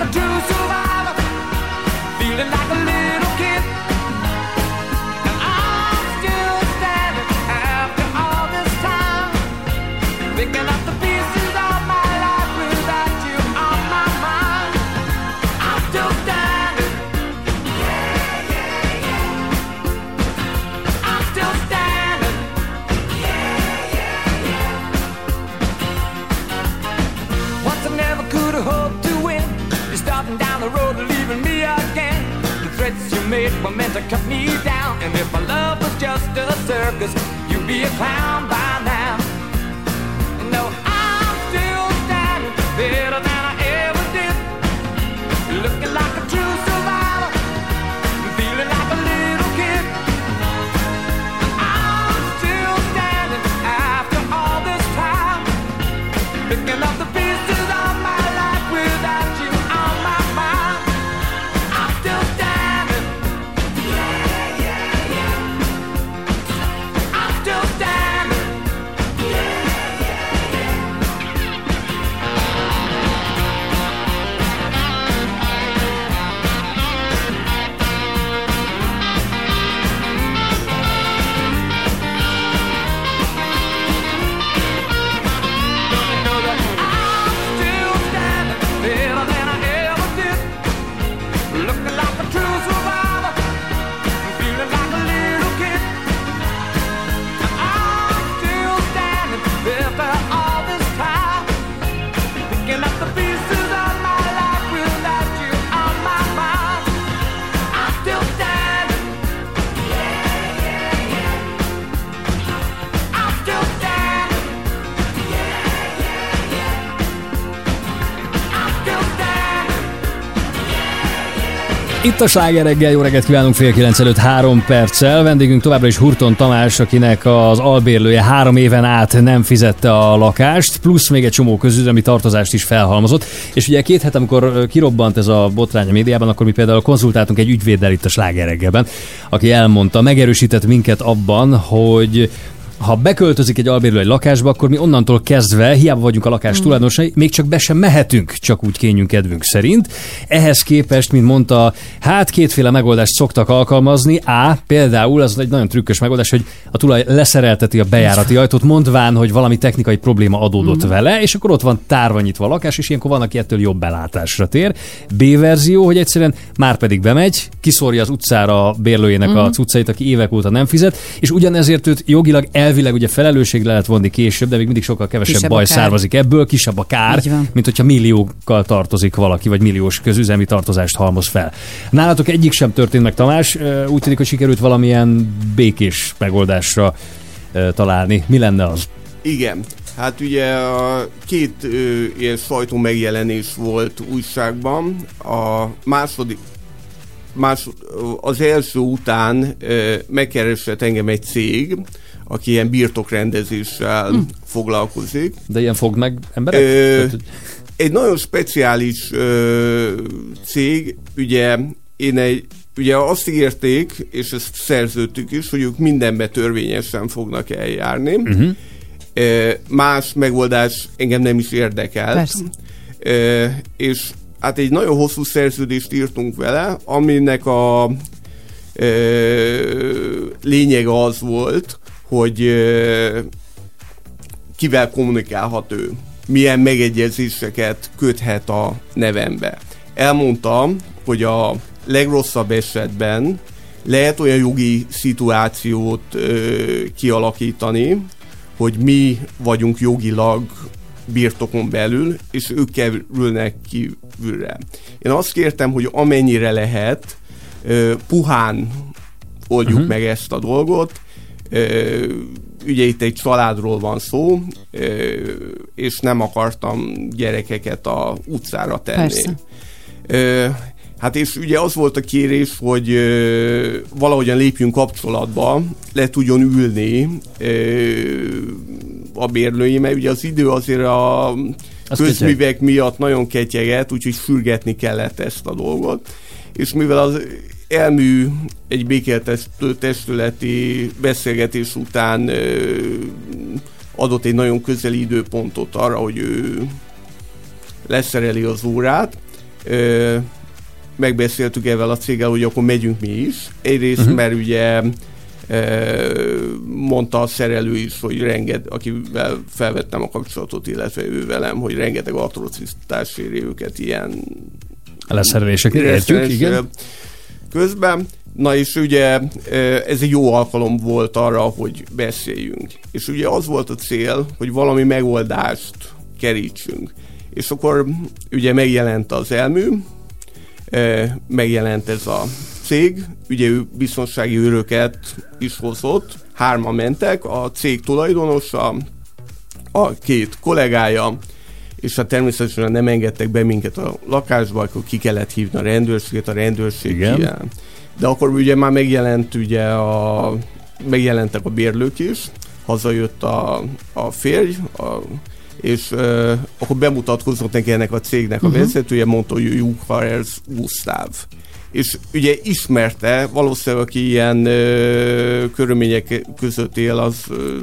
Looking like made were meant to cut me down. And if my love was just a circus, you'd be a clown by now. Itt a Sláger reggel, jó reggelt kívánunk fél kilenc előtt három perccel. Vendégünk továbbra is Hurton Tamás, akinek az albérlője három éven át nem fizette a lakást, plusz még egy csomó közüzemi tartozást is felhalmozott. És ugye két hét, amikor kirobbant ez a botrány a médiában, akkor mi például konzultáltunk egy ügyvéddel itt a Sláger reggelben, aki elmondta, megerősített minket abban, hogy ha beköltözik egy albérlő egy lakásba, akkor mi onnantól kezdve, hiába vagyunk a lakás Mm. tulajdonosai, még csak be sem mehetünk, csak úgy kényünk kedvünk szerint. Ehhez képest, mint mondta, hát kétféle megoldást szoktak alkalmazni. A, például az egy nagyon trükkös megoldás, hogy a tulaj leszerelteti a bejárati ajtót, mondván, hogy valami technikai probléma adódott Mhm. vele, és akkor ott van tárva nyitva a lakás, és ilyenkor van, aki ettől jobb belátásra tér. B verzió, hogy egyszerűen már pedig bemegy, kiszórja az utcára a bérlőjének a Mhm. cuccait, aki évek óta nem fizet, és ugyanezért őt jogilag elvileg ugye felelősségre lehet vonni később, de még mindig sokkal kevesebb Kisebb baj kár. származik ebből, kisebb a kár, mint hogyha milliókkal tartozik valaki, vagy milliós közüzemi tartozást halmoz fel. Nálatok egyik sem történt meg, Tamás, úgy tűnik, hogy sikerült valamilyen békés megoldásra találni. Mi lenne az? Igen. Hát ugye a két ö, ilyen sajtó megjelenés volt újságban. A második másod, az első után ö, megkeresett engem egy cég, aki ilyen birtokrendezéssel Hm. foglalkozik. De ilyen fogd meg emberek? Ö, Tehát, hogy- egy nagyon speciális ö, cég, ugye én egy Ugye azt ígérték, és ezt szerződtük is, hogy ők mindenbe törvényesen fognak eljárni. Ö, Más megoldás engem nem is érdekel. Persze. És hát egy nagyon hosszú szerződést írtunk vele, aminek a ö, lényege az volt, hogy kivel kommunikálhat ő, milyen megegyezéseket köthet a nevembe. Elmondtam, hogy a legrosszabb esetben lehet olyan jogi szituációt ö, kialakítani, hogy mi vagyunk jogilag birtokon belül, és ők kerülnek kívülre. Én azt kértem, hogy amennyire lehet, ö, puhán oldjuk uh-huh. meg ezt a dolgot. Ugye itt egy családról van szó, és nem akartam gyerekeket a utcára tenni. Persze. Hát és ugye az volt a kérés, hogy ö, valahogyan lépjünk kapcsolatba, le tudjon ülni ö, a bérlői, mert ugye az idő azért a Az közművek miatt nagyon ketyeget, úgyhogy sürgetni kellett ezt a dolgot. És mivel az elmű egy békéltető testületi beszélgetés után adott egy nagyon közeli időpontot arra, hogy ő leszereli az órát, megbeszéltük ezzel a céggel, hogy akkor megyünk mi is. Egyrészt, uh-huh. mert ugye mondta a szerelő is, hogy renged, akivel felvettem a kapcsolatot, illetve ő velem, hogy rengeteg atrocitás éri őket ilyen Leszerelések, értjük, igen. Közben, na és ugye ez egy jó alkalom volt arra, hogy beszéljünk. És ugye az volt a cél, hogy valami megoldást kerítsünk. És akkor ugye megjelent az elmű, megjelent ez a cég, ugye ő biztonsági őröket is hozott, hárman mentek, a cég tulajdonosa, a két kollégája, és hát természetesen nem engedtek be minket a lakásba, akkor ki kellett hívni a rendőrséget, a rendőrség Igen. ilyen. De akkor ugye már megjelent ugye a, megjelentek a bérlők is, hazajött a, a férj, a, és uh, akkor bemutatkozott neki ennek a cégnek a uh-huh. vezetője, mondta, hogy Junkharers Gustav. És ugye ismerte, valószínűleg aki ilyen ö, körülmények között él, az ö,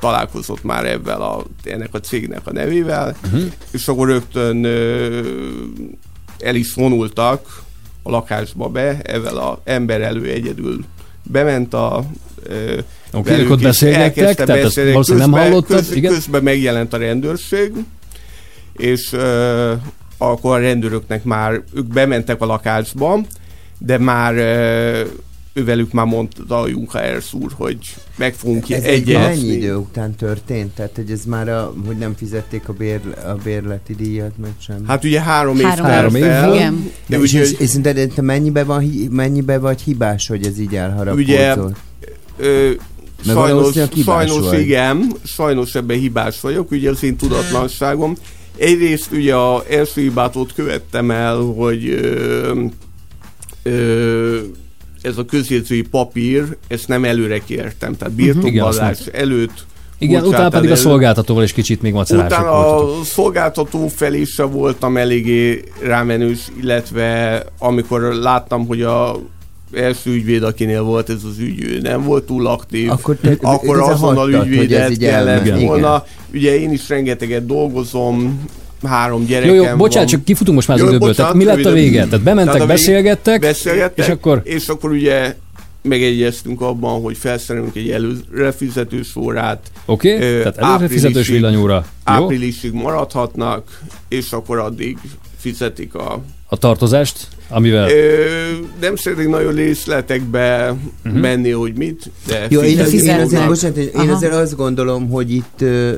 találkozott már ebben a, ennek a cégnek a nevével, uh-huh. és akkor rögtön ö, el is vonultak a lakásba be, ezzel a ember elő egyedül bement a ö, Oké, ők ott beszélgettek, elkezdte tehát ezt beszélni. valószínűleg nem hallottad, Köz, igen? közben megjelent a rendőrség, és ö, akkor a rendőröknek már, ők bementek a lakásba, de már ővelük már mondta a Junkers úr, hogy meg fogunk Ez egy mennyi idő után történt? Tehát, hogy ez már, a, hogy nem fizették a, bérl, a bérleti díjat, meg sem? Hát ugye három év Három év, igen. De és, ugye, és, és szerinted te mennyibe, van, mennyibe vagy hibás, hogy ez így elharapódzott? Ugye, ö, sajnos, sajnos vagy. igen, sajnos ebben hibás vagyok, ugye az én tudatlanságom. Egyrészt ugye a első hibát követtem el, hogy ö, ö, ez a közjegyzői papír, ezt nem előre kértem, tehát Igen, birtokvallás azt előtt Igen, utána pedig a elő. szolgáltatóval is kicsit még macerások Utána voltatok. a szolgáltató felé is voltam eléggé rámenős, illetve amikor láttam, hogy a első ügyvéd, akinél volt ez az ügy, ő nem volt túl aktív, Akkor te- akkor azonnal ügyvédet kellett elmegy. volna. Ugye én is rengeteget dolgozom, három gyerekem Jó, jó, bocsánat, van. csak kifutunk most már az Jó, időből. bocsánat, Tehát mi lett a vége? Tehát bementek, Tehát a beszélgettek, beszélgettek, és akkor... és akkor ugye megegyeztünk abban, hogy felszerelünk egy előrefizetős órát. Oké, Ö, tehát előrefizetős áprilisig- villanyóra. Áprilisig maradhatnak, és akkor addig fizetik a... A tartozást, amivel... Ö, nem szeretnék nagyon részletekbe uh-huh. menni, hogy mit, de Jó, én, az, én, azért, bocsánat, én Aha. azért azt gondolom, hogy itt ö,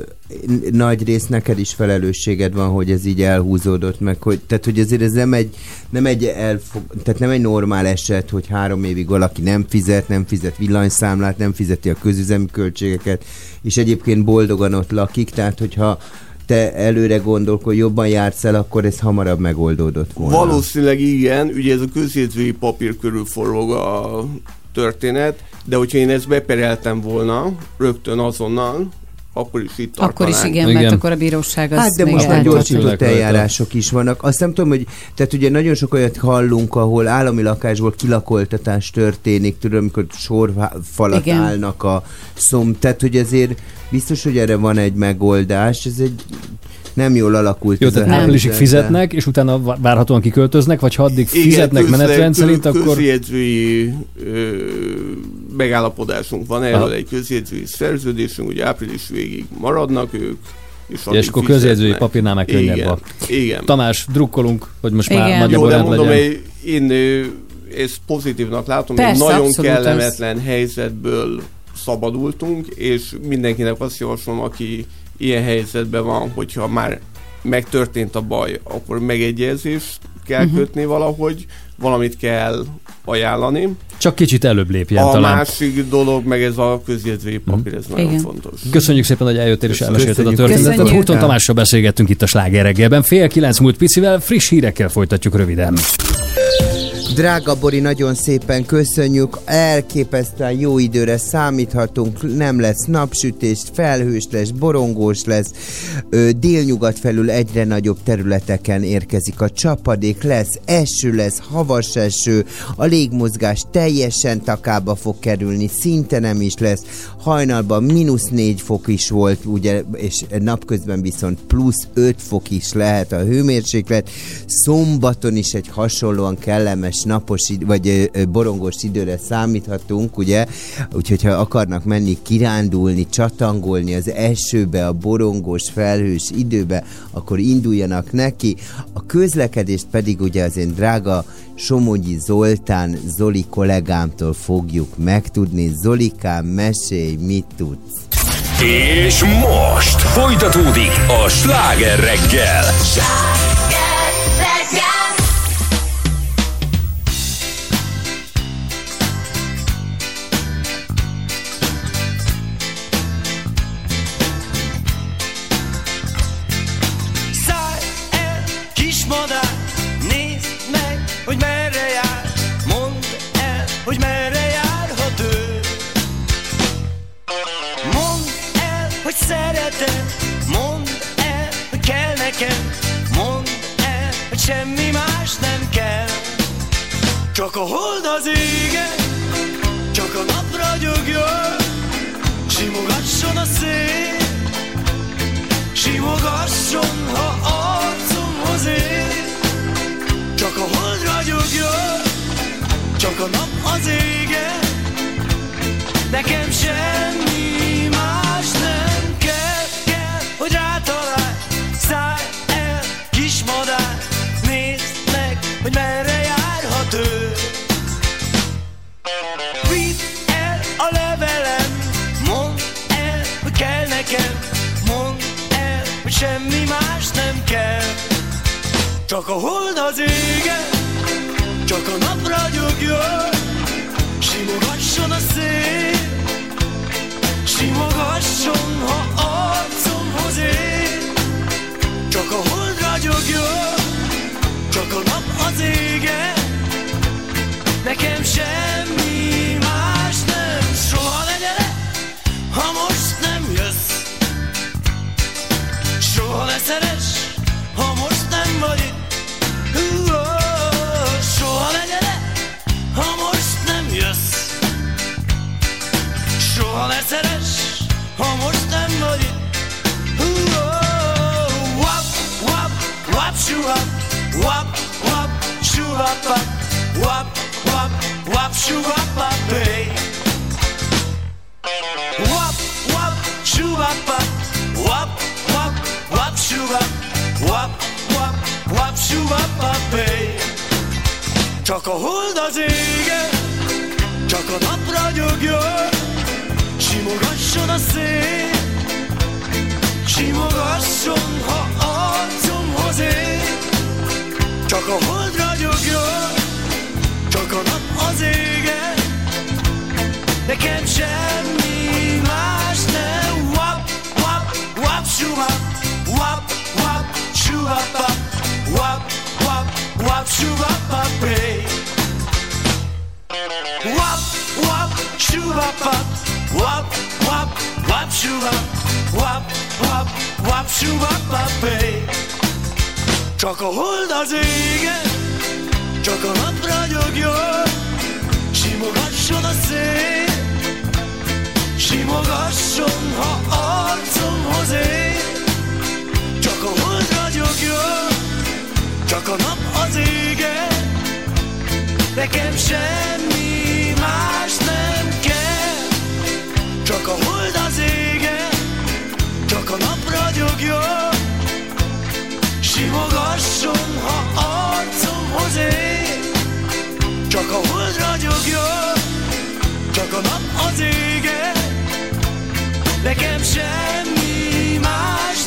nagy rész neked is felelősséged van, hogy ez így elhúzódott meg, hogy, tehát hogy azért ez nem egy, nem egy elfog, tehát nem egy normál eset, hogy három évig valaki nem fizet, nem fizet villanyszámlát, nem fizeti a közüzemi költségeket, és egyébként boldogan ott lakik, tehát hogyha te előre gondolkod, jobban jársz el, akkor ez hamarabb megoldódott volna. Valószínűleg igen, ugye ez a közjegyzői papír körül forog a történet, de hogyha én ezt bepereltem volna, rögtön azonnal, akkor is itt Akkor is tartanánk. igen, Igen. mert akkor a bíróság az Hát de most már gyorsított eljárások is vannak. Azt nem tudom, hogy tehát ugye nagyon sok olyat hallunk, ahol állami lakásból kilakoltatás történik, tudom, amikor sorfalat Igen. állnak a szom, tehát hogy azért biztos, hogy erre van egy megoldás, ez egy nem jól alakult. Jó, ez tehát áprilisig fizetnek, és utána vá- várhatóan kiköltöznek, vagy ha addig Igen, fizetnek közle- menetrend szerint, akkor... Közjegyzői ö, megállapodásunk van, erről Aha. egy közjegyzői szerződésünk, hogy április végig maradnak ők, és, Ja, és akkor közjegyzői papírnál meg könnyebb Igen. Igen. Tamás, drukkolunk, hogy most már Igen. nagyobb Jó, de rend mondom, legyen. én, ezt pozitívnak látom, Persze, egy nagyon kellemetlen helyzetből szabadultunk, és mindenkinek azt javaslom, aki ilyen helyzetben van, hogyha már megtörtént a baj, akkor megegyezést kell Mhm. uh-huh. kötni valahogy, valamit kell ajánlani. Csak kicsit előbb lépjen a talán. másik dolog, meg ez a közjegyzői papír, ez nagyon Igen. fontos. Köszönjük szépen, hogy eljöttél és elmesélted a történetet. Hurton Tamással beszélgettünk itt a Sláger reggelben. Fél kilenc múlt picivel, friss hírekkel folytatjuk röviden. Drága Bori, nagyon szépen köszönjük, elképesztően jó időre számíthatunk, nem lesz napsütés, felhős lesz, borongós lesz, délnyugat felül egyre nagyobb területeken érkezik a csapadék, lesz eső, lesz havas eső, a légmozgás teljesen takába fog kerülni, szinte nem is lesz, hajnalban mínusz 4 fok is volt, ugye, és napközben viszont plusz 5 fok is lehet a hőmérséklet, szombaton is egy hasonlóan kellemes napos, id- vagy borongos időre számíthatunk, ugye, úgyhogy ha akarnak menni kirándulni, csatangolni az esőbe, a borongos, felhős időbe, akkor induljanak neki. A közlekedést pedig ugye az én drága Somogyi Zoltán Zoli kollégámtól fogjuk megtudni. Zolikám, mesélj, mit tudsz? És most folytatódik a sláger reggel. Szállj hogy merre járhat ő. Mondd el, hogy szereted, mondd el, hogy kell nekem. Mondd el, hogy semmi más nem kell. Csak a hold az égen, csak a nap ragyogjon, simogasson a szél. Simogasson, ha arcomhoz ér Csak a hold ragyogjon Csak a nap az égen Nekem semmi más nem kell Kell, hogy rátalálj Szállj el, kis madár. Nézd meg, hogy merre járhat ő Vidd el a levelem Mondd el, hogy kell nekem. Mondd el, hogy semmi más nem kell. Csak a hold az égen Csak a nap ragyogjon Simogasson a szél. Simogasson, ha arcomhoz ér. Csak a hold ragyogjon Csak a nap az égen Nekem semmi más nem Soha ne gyere, ha most nem jössz. Soha ne szeress, ha most nem vagy itt Soha ne szeress, ha most nem vagy itt Wap, wap, wap, shuhap Wap, wap, shuhap Wap, wap, wap, shuhap hey. Wap, wap, shuhap Wap, wap, wap, shuhap Wap, wap, wap, shuhap hey. Csak a hold az égen Csak a nap ragyogjon Simogasson a szél. Simogasson, ha arcomhoz ér. Csak a hold ragyogjon Csak a nap az égen Nekem semmi más nem Wap, wap, wap, shuhap Wap, wap, shuhap Wap, wap, wap, shuhap hey. Wap, wap, shuhap Wap, Wop, wop, wop, shoo up. Wop, wop, wop, shoo up, Csak a hold az égen, csak a nap ragyogjon, simogasson a szél, simogasson, ha arcomhoz ér. Csak a hold ragyogjon, csak a nap az égen, nekem semmi Csak a hold az égen Csak a nap ragyogjon Simogasson, ha arcomhoz ér. Csak a hold ragyogjon Csak a nap az égen Nekem semmi más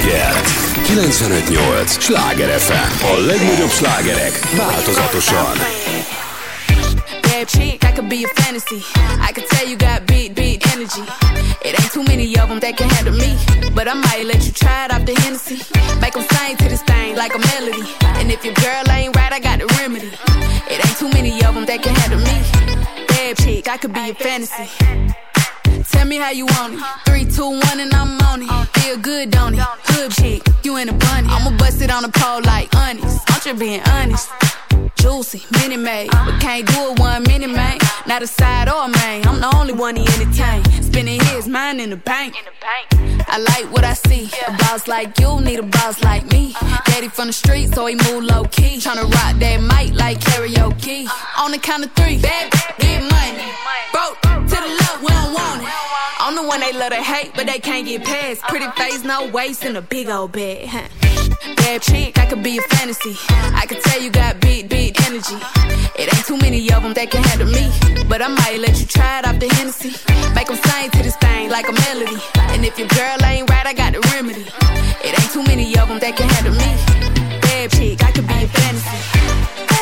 reggel. 958! Sláger FM. A legnagyobb slágerek változatosan. Bad chick, I could be a fantasy. I could tell you got big, big energy. It ain't too many of them that can handle me. But I might let you try it off the Hennessy. Make them sing to this thing like a melody. And if your girl ain't right, I got the remedy. It ain't too many of them that can handle me. Bad chick, I could be a fantasy. Tell me how you want it. Three, two, one, and I'm on it. Feel good, don't it? Hood chick, you in a bunny. I'ma bust it on the pole like honest. I'm just being honest. Juicy, mini made, but can't do it one minute, man. Not a side or a main. I'm the only one he entertain. Spending his mind in the bank. I like what I see. A boss like you need a boss like me. Uh-huh. Daddy from the street, so he move low key. Tryna rock that mic like karaoke. Uh-huh. On the count of three, bad, get money. Broke to the love, we don't want it. I'm the one they love to hate, but they can't get past. Pretty uh-huh. face, no waist, and a big old bed. Bad chick, I could be a fantasy. I could tell you got big, big energy. It ain't too many of them that can handle me. But I might let you try it off the Hennessy. Make them sing to this thing like a melody. And if your girl ain't right, I got the remedy. It ain't too many of them that can handle me. Bad chick, I could be a fantasy.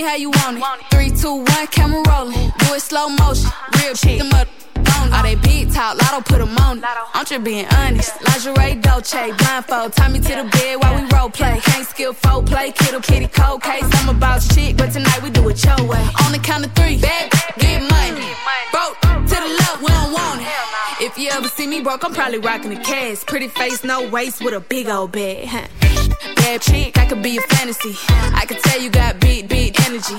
Me how you want it. Three, two, one, camera rolling. Do it slow motion. Real chick. Them up All they big talk, lotto put 'em on it. I'm just being honest. Lingerie, Dolce, blindfold. Tie me to the bed while we role play. Can't skill folk play, kiddo, kitty, cold case. I'm about shit, but tonight we do it your way. On the count of three, bad, get money. Broke to the left, we don't want it. If you ever see me broke, I'm probably rocking a cash. Pretty face, no waist, with a big old bag. Bad chick, I could be a fantasy. I could tell you got big, big energy.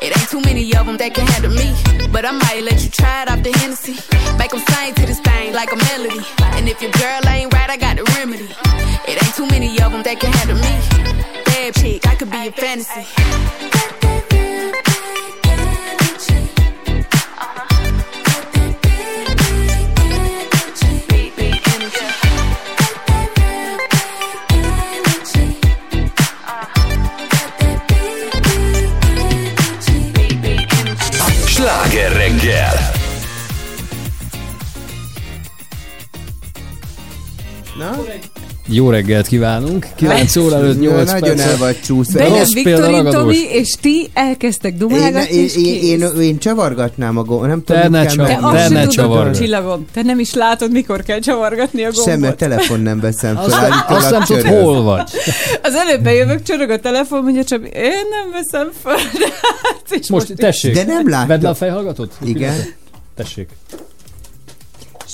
It ain't too many of them that can handle me. But I might let you try it off the Hennessy. Make them sing to this thing like a melody. And if your girl ain't right, I got the remedy. It ain't too many of them that can handle me. Bad chick, I could be a fantasy. Na? Jó reggelt kívánunk. 9 óra előtt 8 Nagyon perc. el vagy csúszva. Bennem Rossz Viktorin ragadós. Tomi és ti elkezdtek Én, dumálgatni, én, és én, kész. én, én csavargatnám a gomb, nem Te tudom, ne mit kell csavar- Te azt ne csavargad. csillagom. Te nem is látod, mikor kell csavargatni a gombot. Semmi, a telefon nem veszem fel. Azt, nem tudod, hol vagy. Az előbb bejövök, csörög a telefon, mondja Csabi, én nem veszem fel. de hát, Most tessék. De nem láttam. Vedd le a fejhallgatót. Igen. Tessék.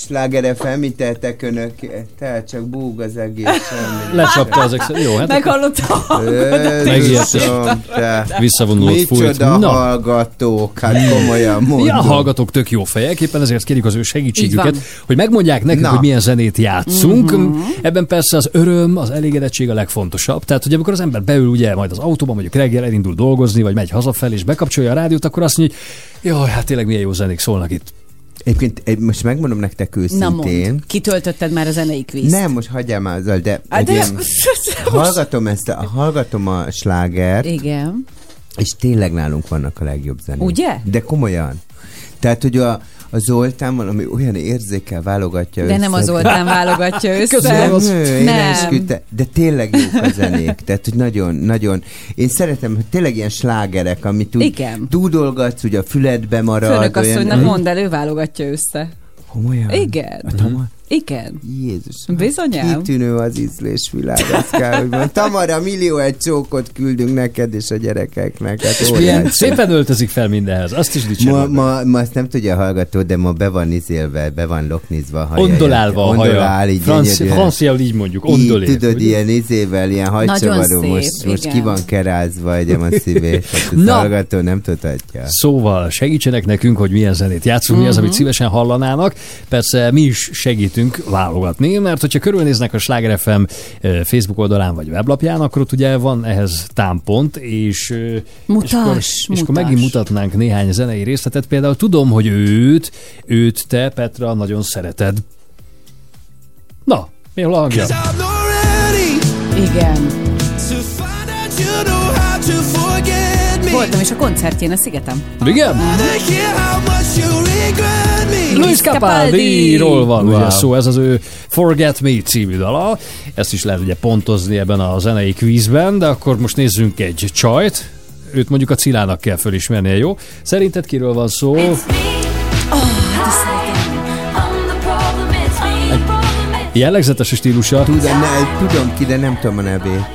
Sláger FM, mit tettek önök? Tehát csak búg az egész. semmi. Lecsapta az ex- Jó, hát Meghallotta a hallgatót. Megijesztem. Tehát- Visszavonulott fújt. Micsoda Na. hallgatók, hát komolyan mondom. Ja, a hallgatók tök jó fejek, éppen ezért kérjük az ő segítségüket, hogy megmondják nekünk, Na. hogy milyen zenét játszunk. Mhm. Ebben persze az öröm, az elégedettség a legfontosabb. Tehát, hogy amikor az ember beül ugye majd az autóban, mondjuk reggel elindul dolgozni, vagy megy hazafelé, és bekapcsolja a rádiót, akkor azt mondja, hogy jaj, hát tényleg milyen jó zenék szólnak itt. Egyébként egy- most megmondom nektek Na őszintén. mondd, kitöltötted már a zenei kvízt? Nem, most hagyjál már azzal, de, Hát egy de- hallgatom, ezt a, hallgatom a slágert, Igen. és tényleg nálunk vannak a legjobb zenék. Ugye? De komolyan. Tehát, hogy a, a Zoltán valami olyan érzékkel válogatja De össze. nem az Zoltán válogatja össze. Köszönöm, az... Nő, Nem. esküdte, de tényleg jók a zenék. Tehát, hogy nagyon, nagyon. Én szeretem, hogy tényleg ilyen slágerek, amit úgy Igen. dúdolgatsz, ugye a füledbe marad. Főnök asszonynak olyan- mondd el, ő válogatja össze. Komolyan? Igen. A Tamar? Igen. Jézus. Bizonyám. Kitűnő az ízlésvilág, azt kell, hogy mondjam. Tamara, millió egy csókot küldünk neked és a gyerekeknek. Hát És milyen szépen öltözik fel mindenhez. Azt is Ma, dicsérem. ma, ma, azt nem tudja a hallgató, de ma be van izélve, be van loknizva a haja. Ondolálva a Ondolál, haja. így Franci- így mondjuk, Így, ondolé. tudod, ugye? ilyen izével, ilyen hajcsavaró, szép, most, most igen. ki van kerázva, egyem a szívét. Hát Na. a hallgató nem tudhatja. Szóval segítsenek nekünk, hogy milyen zenét játszunk, mi az, Mhm. amit szívesen hallanának. Persze mi is segítünk válogatni, mert hogyha körülnéznek a Sláger FM Facebook oldalán vagy weblapján, akkor ott ugye van ehhez támpont, és, Mutass, és, akkor, és akkor megint mutatnánk néhány zenei részletet. Például tudom, hogy őt, őt te, Petra, nagyon szereted. Na, mi a hangja? Igen. Voltam is a koncertjén a Szigetem. Igen? Luis Capaldi-ról van Wow. ugye szó, ez az ő Forget Me című dala. Ezt is lehet ugye pontozni ebben a zenei kvízben, de akkor most nézzünk egy csajt. Őt mondjuk a Cilának kell fölismernie, jó? Szerinted kiről van szó? Jellegzetes a stílusa. Tudom, ne, tudom ki, de nem tudom a nevét.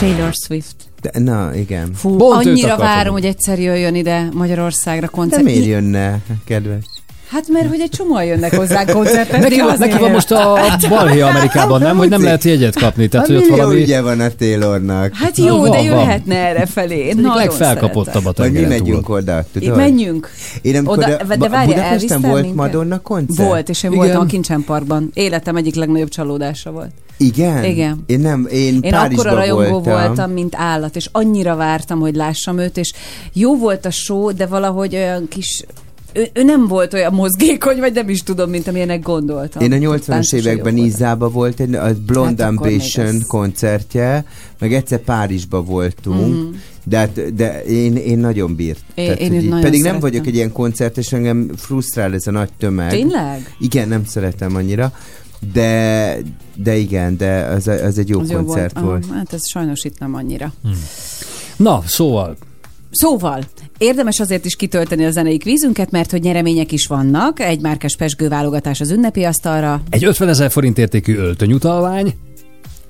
Taylor Swift. De, na, igen. Fú, Pont annyira várom, hogy egyszer jöjjön ide Magyarországra De koncert. miért jönne, kedves? Hát mert hogy egy csomóan jönnek hozzá koncertezni. Neki, van- neki van most a balhé Amerikában, nem? Hogy nem lehet jegyet kapni. Tehát, Hát hogy ott valami... ügye van a Taylornak. Hát jó, Na, de van, van. jöhetne erre felé. Nagyon legfelkapottabb a Vagy mi tengeren megyünk túl. oda, tudod? Menjünk. Én amikor Oda, a- de Budapesten elvisztel volt minket? Madonna koncert? Volt, és én Igen. voltam a Kincsen Parkban. Életem egyik legnagyobb csalódása volt. Igen? Igen. Én nem, én, Én akkora rajongó voltam. voltam, mint állat, és annyira vártam, hogy lássam őt, és jó volt a show, de valahogy olyan kis... Ő, ő nem volt olyan mozgékony, vagy nem is tudom, mint amilyenek gondoltam. Én a 80-as Táncos években jó volt. Izában volt egy a Blonde Hát Ambition az- koncertje, meg egyszer Párizsban voltunk, Mhm. de, hát, de én, én nagyon bírt. Én- én hogy őt így- nagyon pedig nem szerettem. vagyok egy ilyen koncert, és engem frusztrál ez a nagy tömeg. Tényleg? Igen, nem szeretem annyira, de, de igen, de az, az egy jó Az koncert Aha, volt. Hát ez sajnos itt nem annyira. Na, szóval, Szóval, érdemes azért is kitölteni a zenei kvízünket, mert hogy nyeremények is vannak. Egy márkás pesgő válogatás az ünnepi asztalra, egy 50 ezer forint értékű öltönyutalvány,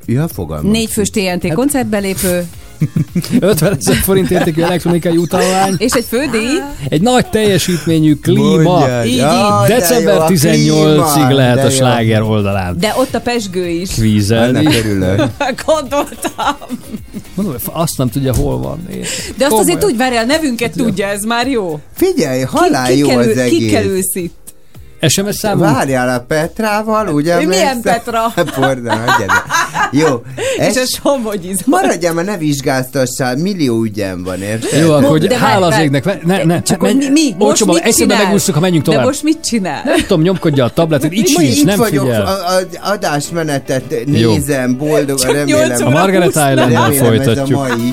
Ja, fogalmam. négy fős TNT koncertbelépő, 50 ezer forint értékű elektronikai utalvány, és egy fődíj. egy nagy teljesítményű klíma. Mondjad. Így, de December jó, a 18-ig klíma, lehet de a jó. sláger oldalán De ott a pesgő is. kvízelni. Gondoltam. Mondom, azt nem tudja, hol van. De azt Komolyan. azért tudj, várjál, nevünket tudja, ez már jó. Figyelj, halál jó kikkel, az egész. kikkel ülsz itt? SMS számunk? Várjál a Petrával, ugye? Milyen emlékszel? Petra? Porda, el. Jó. És a Es, somogyizom. maradjál, már ne vizsgáztassál, millió ügyem van, érted? Jó, akkor hogy De hála az égnek. Ne, ne, Csak hogy mi, mi? Most olcsóban, mit egyszerűen csinál? megúsztuk, ha menjünk De tovább. most mit csinál? Nem tudom, nyomkodja a tabletet, így sincs, itt nem vagyok, figyel. a, a adásmenetet nézem, boldog, Csak remélem. A Margaret. Island-nel remélem ez a folytatjuk. mai.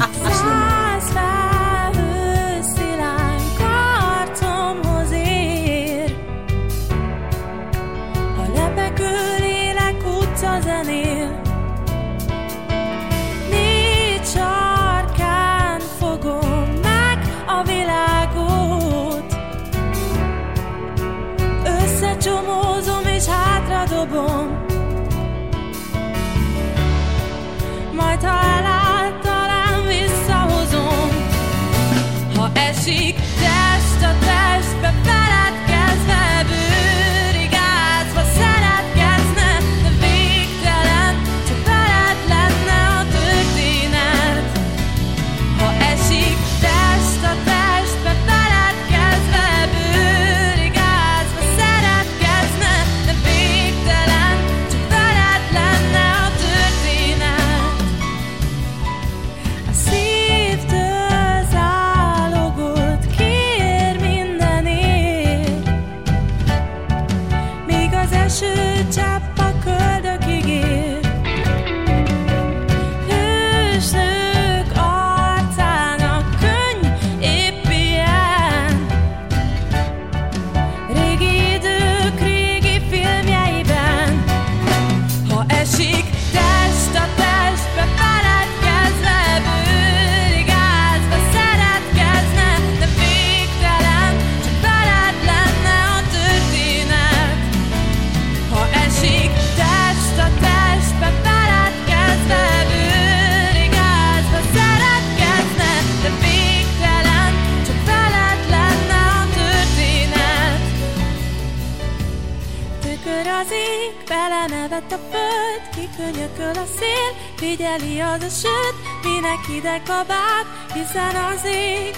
Kabát, hiszen az ég,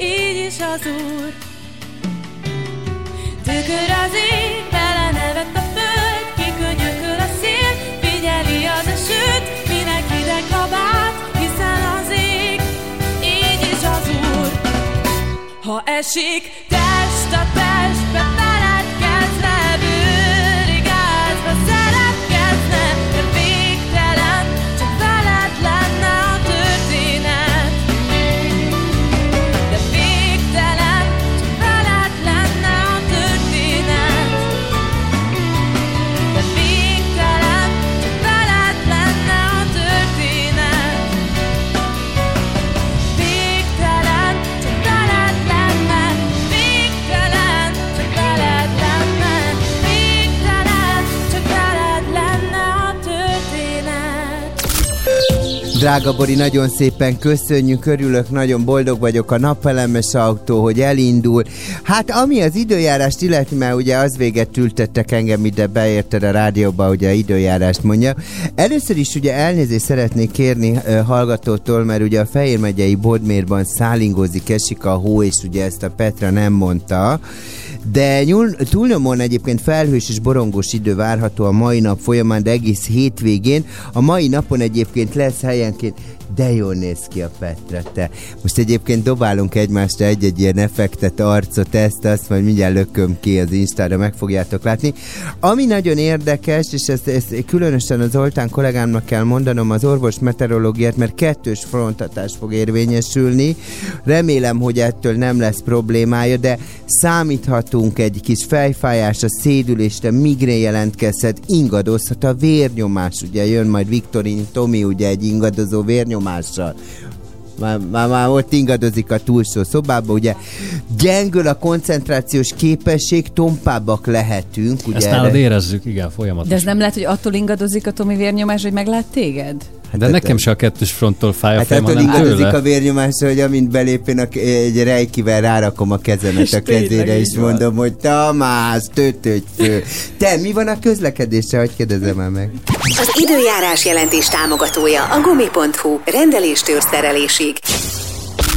így is az Úr. Tükör az ég, vele nevet a föld, kikönyököl a szél, figyeli az a sőt, minek hideg kabát, hiszen az ég, így is az Úr. Ha esik Drága Bori, nagyon szépen köszönjük, örülök, nagyon boldog vagyok a napelemes autó, hogy elindul. Hát ami az időjárást illeti, mert ugye az véget ültettek engem ide, beérted a rádióba, ugye időjárást mondja. Először is ugye elnézést szeretnék kérni ö, hallgatótól, mert ugye a Fehér megyei Bodmérban szálingózik, esik a hó, és ugye ezt a Petra nem mondta. De nyúl, túlnyomóan egyébként felhős és borongós idő várható a mai nap folyamán, de egész hétvégén. A mai napon egyébként lesz helyenként de jól néz ki a Petra, te. Most egyébként dobálunk egymásra egy-egy ilyen effektet, arcot, ezt, azt, majd mindjárt lököm ki az Instára, meg fogjátok látni. Ami nagyon érdekes, és ezt, ezt különösen az Zoltán kollégámnak kell mondanom, az orvos meteorológiát, mert kettős frontatás fog érvényesülni. Remélem, hogy ettől nem lesz problémája, de számíthatunk egy kis fejfájásra, szédülésre, migrén jelentkezhet, ingadozhat a vérnyomás, ugye jön majd Viktorin Tomi, ugye egy ingadozó vérnyomással. Már, már, már ott ingadozik a túlsó szobába, ugye gyengül a koncentrációs képesség, tompábbak lehetünk. Ugye Ezt nálad erre- érezzük, igen, folyamatosan. De ez nem lehet, hogy attól ingadozik a Tomi vérnyomás, hogy meglát téged? De nekem se a kettős fronttól fáj a Hát fejem, hanem tőle. a vérnyomásra, hogy amint belépén a, egy rejkivel rárakom a kezemet a kezére, és mondom, hogy Tamás, tötögy fő. Te, mi van a közlekedéssel, hogy kérdezem már meg? Az időjárás jelentés támogatója a gumi.hu. Rendeléstől szerelésig.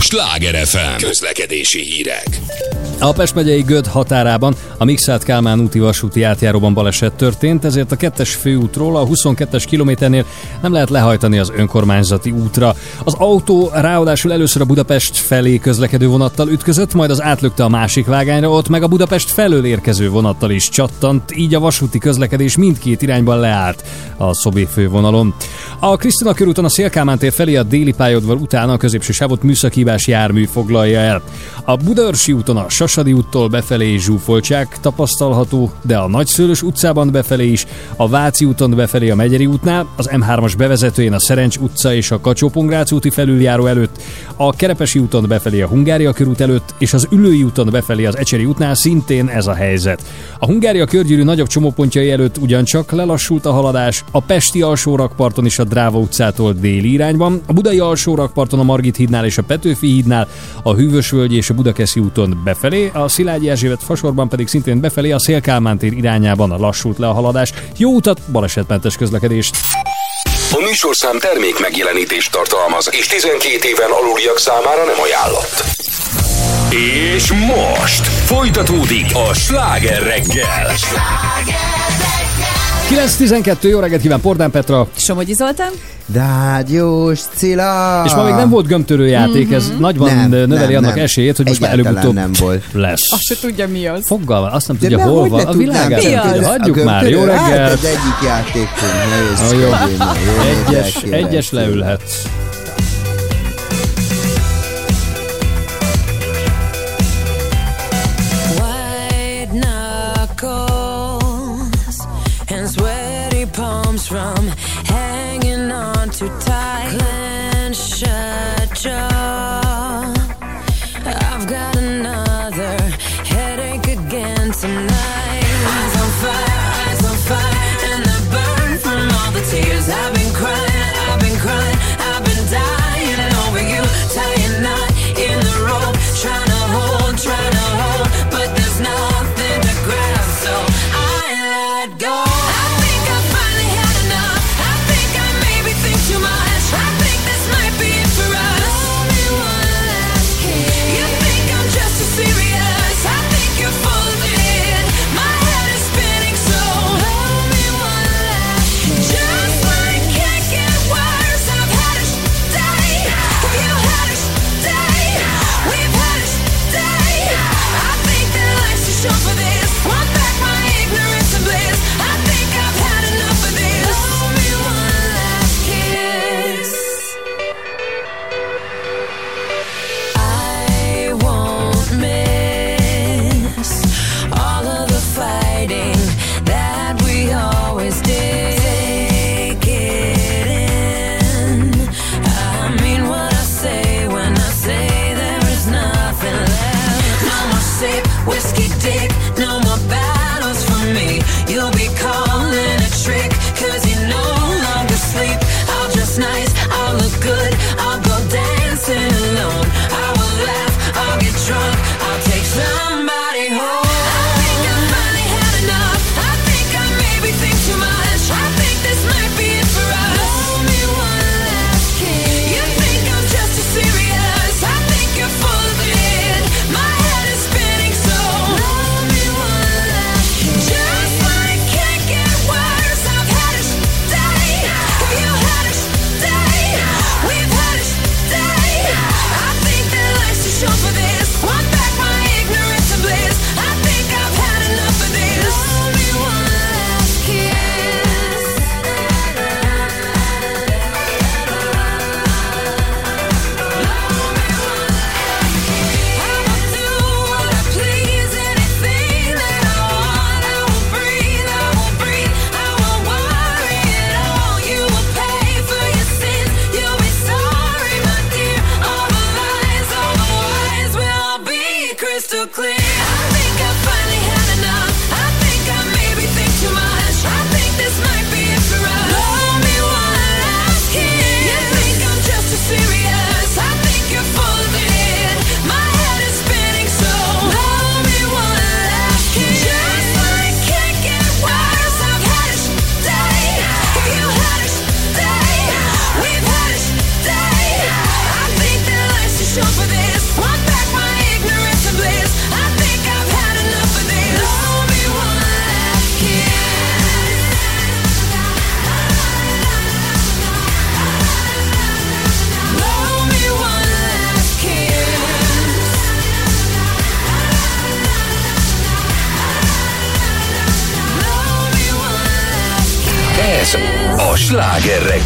Sláger FM közlekedési hírek. A Pest megyei Göd határában a Mixát Kálmán úti vasúti átjáróban baleset történt, ezért a kettes főútról a 22-es kilométernél nem lehet lehajtani az önkormányzati útra. Az autó ráadásul először a Budapest felé közlekedő vonattal ütközött, majd az átlökte a másik vágányra, ott meg a Budapest felől érkező vonattal is csattant, így a vasúti közlekedés mindkét irányban leállt a Szobé fővonalon. A Krisztina körúton a Szélkámán tér felé a déli pályaudvar után a középső sávot műszakívás jármű foglalja el. A Budaörsi úton a Sasadi úttól befelé zsúfoltság tapasztalható, de a Nagyszőlős utcában befelé is, a Váci úton befelé a Megyeri útnál, az M3-as bevezetőjén a Szerencs utca és a kacsó úti felüljáró előtt, a Kerepesi úton befelé a Hungária körút előtt, és az Ülői úton befelé az Ecseri útnál szintén ez a helyzet. A Hungária körgyűrű nagyobb csomópontjai előtt ugyancsak lelassult a haladás, a Pesti alsórakparton is a Dráva utcától déli irányban, a Budai alsórakparton a Margit hídnál és a Petőfi hídnál, a Hűvösvölgy és a Budakeszi úton befelé, a Szilágyi Erzsébet fasorban pedig szintén befelé a Szélkálmán tér irányában lassult le a haladás. Jó utat, balesetmentes közlekedést! A műsorszám termék megjelenítést tartalmaz, és 12 éven aluliak számára nem ajánlott. És most folytatódik a sláger reggel. 9.12, jó reggelt kíván Pordán Petra! Somogyi Zoltán? Rádiós Cilla! És ma még nem volt gömtörő játék, ez nagyban Nem, növeli nem, annak nem. esélyét, hogy most már előbb-utóbb nem volt. lesz. Azt se tudja mi az. Foggal van, azt nem De tudja, már hol hogy van. ne A világát nem az? tudja. Hagyjuk már, jó? Hát, reggelt! az egyik játékunk. Ne Na jó. ösztödjön, jó Egyes, egyes leülhetsz.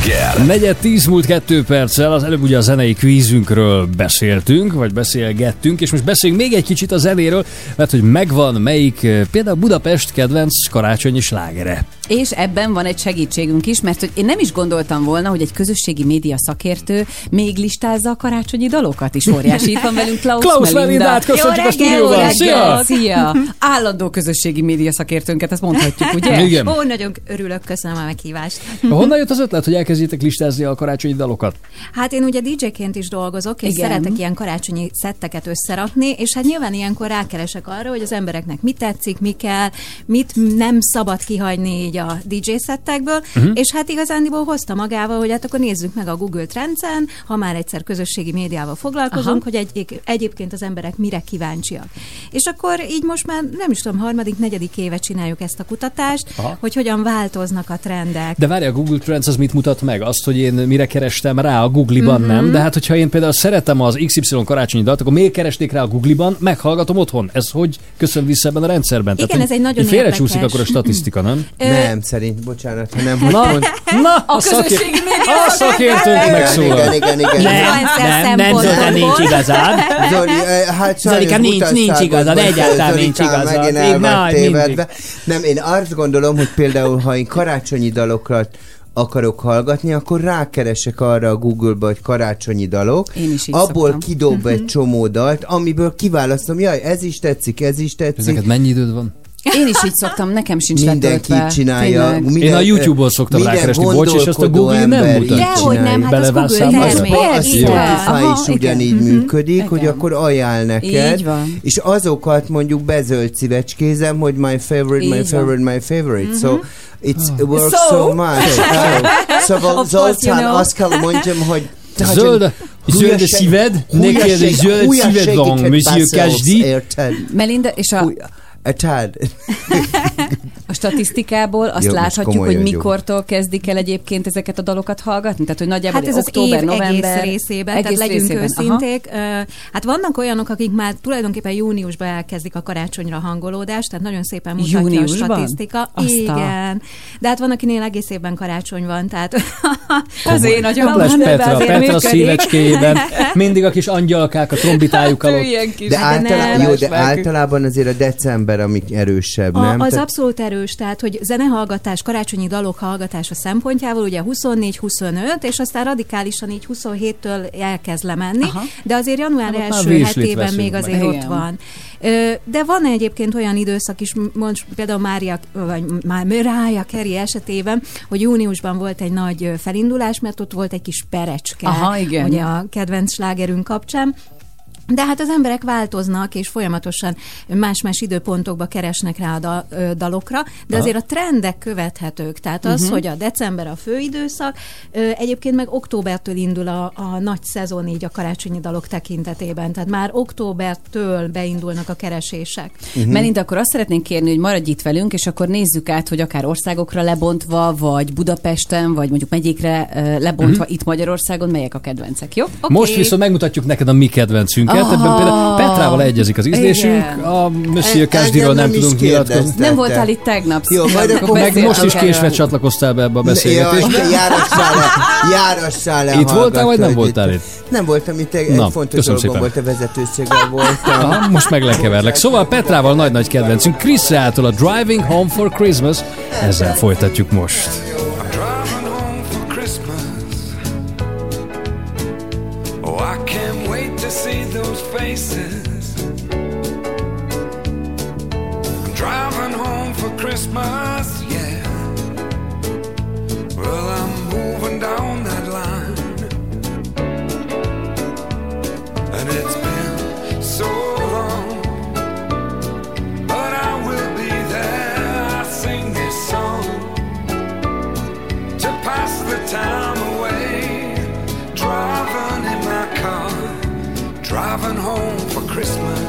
Reggel. Negyed tíz múlt kettő perccel, az előbb ugye a zenei kvízünkről beszéltünk, vagy beszélgettünk, és most beszéljünk még egy kicsit a zenéről, mert hogy megvan melyik, eh, például Budapest kedvenc karácsonyi slágere. És ebben van egy segítségünk is, mert hogy én nem is gondoltam volna, hogy egy közösségi média szakértő még listázza a karácsonyi dalokat is. Óriási. Itt van velünk Klaus, Klaus Melindát, köszöntjük a stúdióban. Szia! Szia! Állandó közösségi média szakértőnket, ezt mondhatjuk, ugye? Igen. Ó, nagyon örülök, köszönöm a meghívást. Honnan jött az ötlet, hogy elkezdjétek listázni a karácsonyi dalokat? Hát én ugye DJ-ként is dolgozok, és Igen. szeretek ilyen karácsonyi szetteket összerakni, és hát nyilván ilyenkor rákeresek arra, hogy az embereknek mit tetszik, mi kell, mit nem szabad kihagyni így a DJ szettekből, Mhm. és hát igazándiból hozta magával, hogy hát akkor nézzük meg a Google Trendsen, ha már egyszer közösségi médiával foglalkozunk, Aha. hogy egy, egyébként az emberek mire kíváncsiak. És akkor így most már nem is tudom, harmadik, negyedik éve csináljuk ezt a kutatást, Aha. hogy hogyan változnak a trendek. De várj, a Google Trends az mit mutat meg? Azt, hogy én mire kerestem rá a Google-ban, Mhm. nem? De hát, hogyha én például szeretem az XY karácsonyi dalt, akkor miért keresték rá a Google-ban, meghallgatom otthon. Ez hogy köszön vissza ebben a rendszerben? Igen, hogy ez egy nagyon félrecsúszik érdekes. akkor a statisztika, nem? Nem, szerint, bocsánat, hanem hogy Na, mond... na, A a, közösségi média a szakértőnk megszólal. igen, igen, igen. Nem, nem, nem, Zoltán, nincs igazad. Zoli, hát Zolikám, nincs- nincs igazad, egyáltalán nincs igazad. Megint el vagy nagy, tévedve. Nem, én azt gondolom, hogy például, ha én karácsonyi dalokat akarok hallgatni, akkor rákeresek arra a Google-ba, hogy karácsonyi dalok. Én is így Abból szoktam. kidob egy csomó dalt, amiből kiválasztom, jaj, ez is tetszik, ez is tetszik. Ezeket mennyi időd van? Én is így szoktam, nekem sincs Mindenki letöltve. csinálja. Tényleg. Minden- Én a YouTube-on szoktam minden rákeresni, bocs, és azt a Google nem mutatja. Dehogy nem, hát az Google számba? termék. A. Spotify is ugyanígy igen. működik, hogy akkor ajánl neked, Így van. és azokat mondjuk bezöld szívecskézem, hogy my favorite, my Így favorite, my favorite. So it's it works So? much. So, szóval Zoltán, azt kell mondjam, hogy Zöld, zöld szíved, neked egy zöld szíved van, Monsieur Kasdi. Melinda, és a, Érted? a statisztikából azt Jó, láthatjuk, hogy mikortól kezdik el egyébként ezeket a dalokat hallgatni? Tehát, hogy nagyjából Hát ez az október, év november, egész részében, egész tehát legyünk részében. Aha. őszinték. Ö, Hát vannak olyanok, akik már tulajdonképpen júniusban elkezdik a karácsonyra hangolódást, tehát nagyon szépen mutatja Júniusban? a statisztika. Azt a- Igen. De hát van, akinél egész évben karácsony van, tehát Az én agyam Kaples van, Petra, azért Petra működik. szívecskéjében, mindig a kis angyalkák a trombitájukkal ott. Ilyen kis De, Hát általában, jó, de általában azért a december, amik erősebb, A, nem? az Tehát- abszolút erős, tehát hogy zenehallgatás, karácsonyi dalok hallgatása szempontjából ugye 24-25, és aztán radikálisan így 27-től elkezd lemenni, Aha. de azért január Hát ott első hetében még meg. azért ott Igen. van. De van egyébként olyan időszak is, most például Mária, vagy már Mariah Carey esetében, hogy júniusban volt egy nagy felindulás, mert ott volt egy kis perecske, Aha, igen. ugye a kedvenc slágerünk kapcsán, de hát az emberek változnak, és folyamatosan más-más időpontokba keresnek rá a ö, dalokra, de Aha. azért a trendek követhetők. Tehát az, Mhm. hogy a december a főidőszak, ö, egyébként meg októbertől indul a, a nagy szezon így a karácsonyi dalok tekintetében. Tehát már októbertől beindulnak a keresések. Uh-huh. Melinda, akkor azt szeretnénk kérni, hogy maradj itt velünk, és akkor nézzük át, hogy akár országokra lebontva, vagy Budapesten, vagy mondjuk megyékre lebontva uh-huh. itt Magyarországon, melyek a kedvencek, jó? Okay. Most viszont megmutatjuk neked a mi kedvencünket. Ah. Ebben például Petrával egyezik az ízlésünk, Igen. a Monsieur Kasdiról nem tudunk nyilatkozni. Nem voltál itt tegnap. Jó, majd akkor Meg most is késve csatlakoztál be ebbe a beszélgetésbe. járassál le, járassál le Itt voltál, vagy nem voltál itt? Nem voltam itt, egy, Na, fontos dolgom szépen. volt, a vezetőséggel voltam. Aha, most meg lekeverlek. Szóval Petrával nagy-nagy kedvencünk, Chris Reától a Driving Home for Christmas. Ezzel folytatjuk most. Christmas, yeah. Well, I'm moving down that line. And it's been so long. But I will be there. I sing this song to pass the time away. Driving in my car, driving home for Christmas.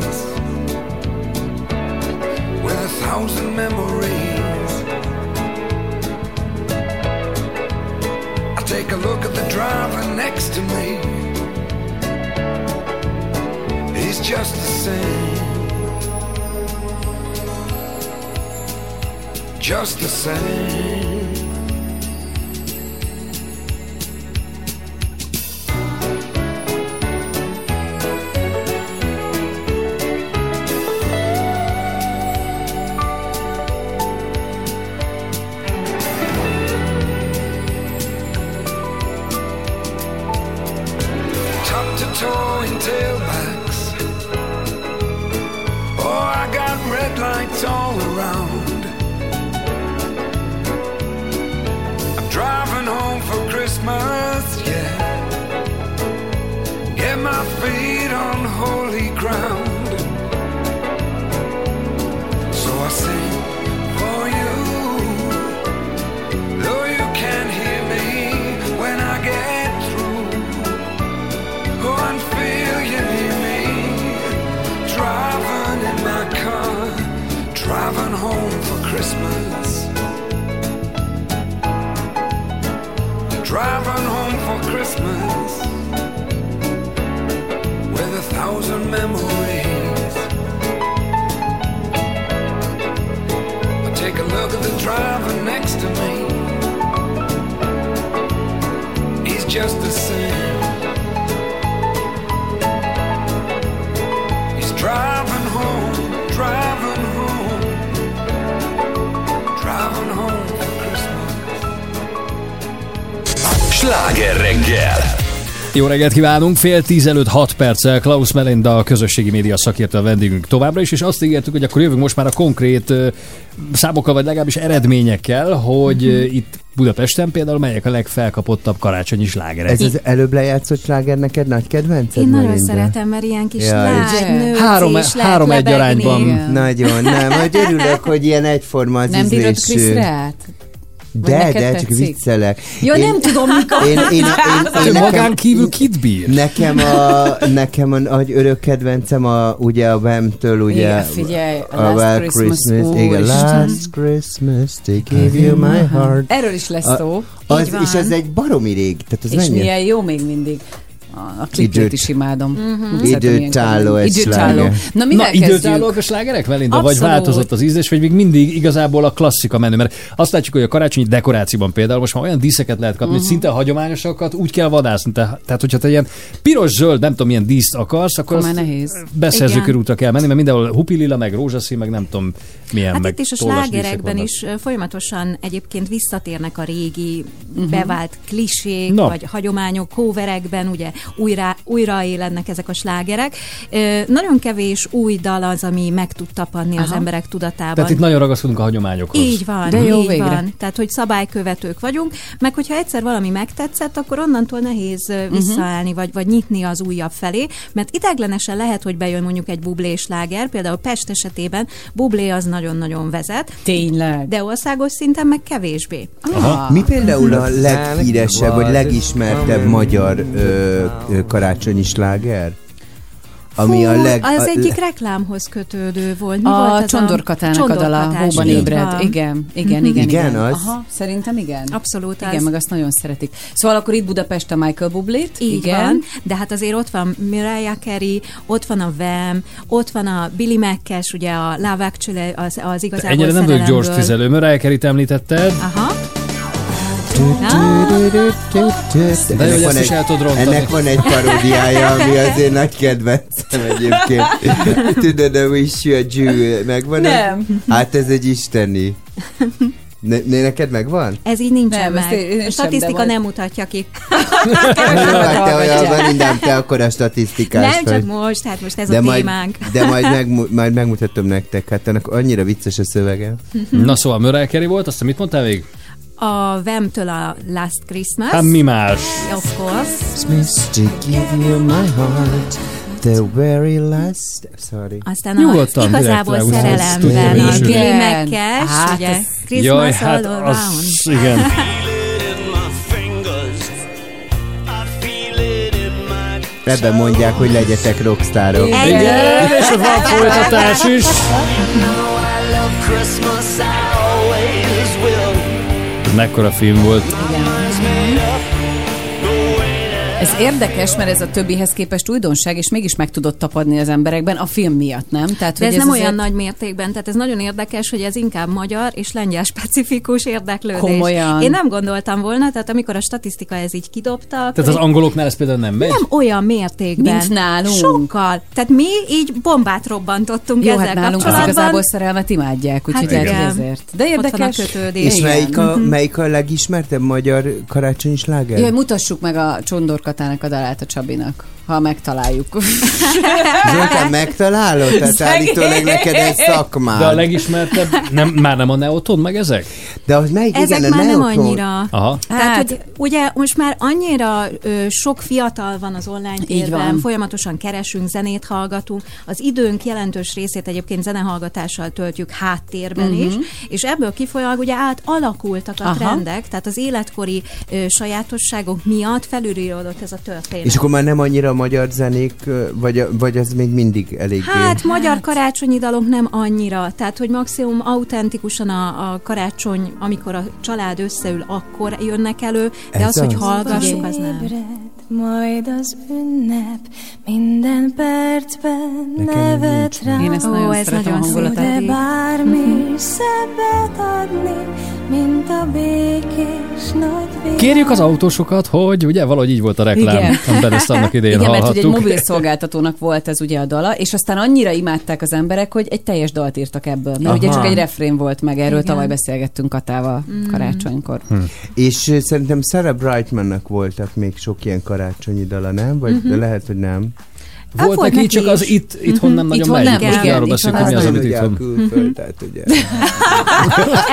thousand memories. I take a look at the driver next to me. He's just the same. Just the same. Reggelt kívánunk, fél tíz előtt 6 perccel Klaus Melinda, a közösségi média szakértő a vendégünk továbbra is, és azt ígértük, hogy akkor jövünk most már a konkrét számokkal, vagy legalábbis eredményekkel, hogy ö, itt Budapesten például melyek a legfelkapottabb karácsonyi slágerek. Ez az előbb lejátszott sláger neked nagy kedvenced? Én nagyon Melinda? szeretem, mert ilyen kis Jaj. lágy, nőci Három- is lehet három egy arányban. Nagyon, nem, hogy örülök, hogy ilyen egyforma az Nem bírod ízlésű. De, de, csak tetszik? viccelek. Ja, nem tudom, mikor. Én, én, én, én, Te magán kívül kit bír? Nekem a, nekem a nagy örök kedvencem a, ugye a Bem-től, ugye Igen, figyelj, a a Last Well Christmas, igen. Last Christmas, they gave you my heart. Erről is lesz szó. A, az, és ez egy baromi rég, tehát az És mennyi? milyen jó még mindig. A, klipjét Időt- is imádom. Mhm. Úgy szeretem Időtálló egy Időtálló. Na, mivel Na, időtállóak a slágerek, Melinda? Vagy változott az ízlés, vagy még mindig igazából a klasszika menő? Mert azt látjuk, hogy a karácsonyi dekorációban például most már olyan díszeket lehet kapni, Mhm. hogy szinte a hagyományosakat úgy kell vadászni. Te- Tehát, hogyha te ilyen piros-zöld, nem tudom, milyen díszt akarsz, akkor Akkor már nehéz. beszerző körútra kell menni, mert mindenhol hupilila, meg rózsaszín, meg nem tudom milyen, Hát meg itt is a slágerekben is folyamatosan egyébként visszatérnek a régi Mhm. bevált klisék, Na. vagy hagyományok, coverekben, ugye újra, újraélednek ezek a slágerek. Ö, nagyon kevés új dal az, ami meg tud tapadni az Aha. emberek tudatában. Tehát itt nagyon ragaszkodunk a hagyományokhoz. Így van, De jó így végre. van. Tehát, hogy szabálykövetők vagyunk, meg hogyha egyszer valami megtetszett, akkor onnantól nehéz uh visszaállni, vagy, vagy nyitni az újabb felé, mert ideglenesen lehet, hogy bejön mondjuk egy bublés láger, például Pest esetében bublé az nagyon-nagyon vezet. Tényleg. De országos szinten meg kevésbé. Aha. Mi például a leghíresebb, vagy legismertebb magyar ö, karácsonyi sláger? Ami a Fú, leg... az a, egyik reklámhoz kötődő volt. Mi A volt Csondorkatának a dala, Csondorkatás, Hóban ébred. van. Igen, igen, Mhm. igen. Igen, az? Aha, szerintem igen. Abszolút Igen, az. meg azt nagyon szeretik. Szóval akkor itt Budapest a Michael Bublét. Így igen. van, de hát azért ott van Mariah Carey, ott van a Vem, ott van a Billy Mackes, ugye a Love Actually, az, az igazából Ennyire nem vagyok gyors tüzelő. Mariah Carey-t említetted. Aha. De jó, ezt is el tudod rontani. Ennek van egy paródiája, ami azért nagy kedvencem egyébként. Tudod, a Wish You a Jew, megvan? Nem. Hát ez egy isteni. Ne, ne, neked megvan? Ez így nincsen Nem, ezt meg. én- én a statisztika nem mutatja ki. Hát te olyan van, nem te akkor a statisztikás nem csak vagy. most, hát most ez de a majd, témánk. de majd, megmu- majd megmutatom nektek, hát annak annyira vicces a szövege. Na szóval Carey volt, aztán mit mondtál még? A Vemtől a Last Christmas. Hát mi más? Of course. Smith to give you my heart, the very last... Sorry. Aztán Nyugodtan, a igazából szerelemben a Mekkes, Hát ugye, Christmas Jaj, hát all az, around. igen. Ebben mondják, hogy legyetek rockstárok. Igen, és van folytatás is. Mekkora film volt. Ez érdekes, mert ez a többihez képest újdonság, és mégis meg tudott tapadni az emberekben a film miatt, nem? Tehát, De ez, hogy nem olyan azért- nagy mértékben, tehát ez nagyon érdekes, hogy ez inkább magyar és lengyel specifikus érdeklődés. Komolyan. Én nem gondoltam volna, tehát amikor a statisztika ez így kidobta, Tehát az angoloknál ez például nem megy? nem olyan mértékben. Mint nálunk. Sokkal. Tehát mi így bombát robbantottunk Jó, ezzel hát nálunk az kapcsolatban. igazából szerelmet imádják, úgyhogy Hát lehet, hogy ezért. De érdekes. kötődés. És melyik a, Mhm. melyik a legismertebb magyar karácsonyi sláger? Jaj, mutassuk meg a Csondorkatának a dalát a Csabinak, ha megtaláljuk. Zoltán, megtalálod? Tehát állítólag neked egy szakmád. De a legismertebb, nem, már nem a Neoton meg ezek? De az melyik? Ezek igen, a már nem Neoton. annyira. Aha. Tehát, Hát- hogy ugye most már annyira ö, sok fiatal van az online térben, folyamatosan keresünk, zenét hallgatunk. Az időnk jelentős részét egyébként zenehallgatással töltjük háttérben Mhm. is, és ebből kifolyólag ugye átalakultak a Aha. trendek, tehát az életkori ö, sajátosságok miatt felülíródott ez a történet. És akkor már nem annyira a magyar zenék, vagy, vagy az még mindig eléggé... Hát, magyar karácsonyi dalok nem annyira, tehát hogy maximum autentikusan a, a karácsony, amikor a család összeül, akkor jönnek elő, de Ez az, hogy az. hallgassuk, az nem. Majd az ünnep minden percben Nekem nevet nincs rá. Én ezt Ó, nagyon ez szeretem a nagyon szép. hangulatát. De bármi szebbet adni, mint a békés nagy. Kérjük az autósokat, hogy ugye valahogy így volt a reklám, Igen. amiben ezt annak idején Igen, mert hogy egy hallhattuk. mobil szolgáltatónak volt ez ugye a dala, és aztán annyira imádták az emberek, hogy egy teljes dalt írtak ebből. Mert ugye Aha. csak egy refrén volt meg, erről Igen. tavaly beszélgettünk Katával karácsonykor. Hm. És szerintem Sarah Brightmannak voltak még sok ilyen karácsonyi dala, nem? Vagy Mhm. de lehet, hogy nem. Hát Volt volt neki, neki csak az is. itt, itthon nem nagyon Itthon megy. nem, Most igen, arról beszélünk, az mi az, amit itthon. külföld, tehát ugye.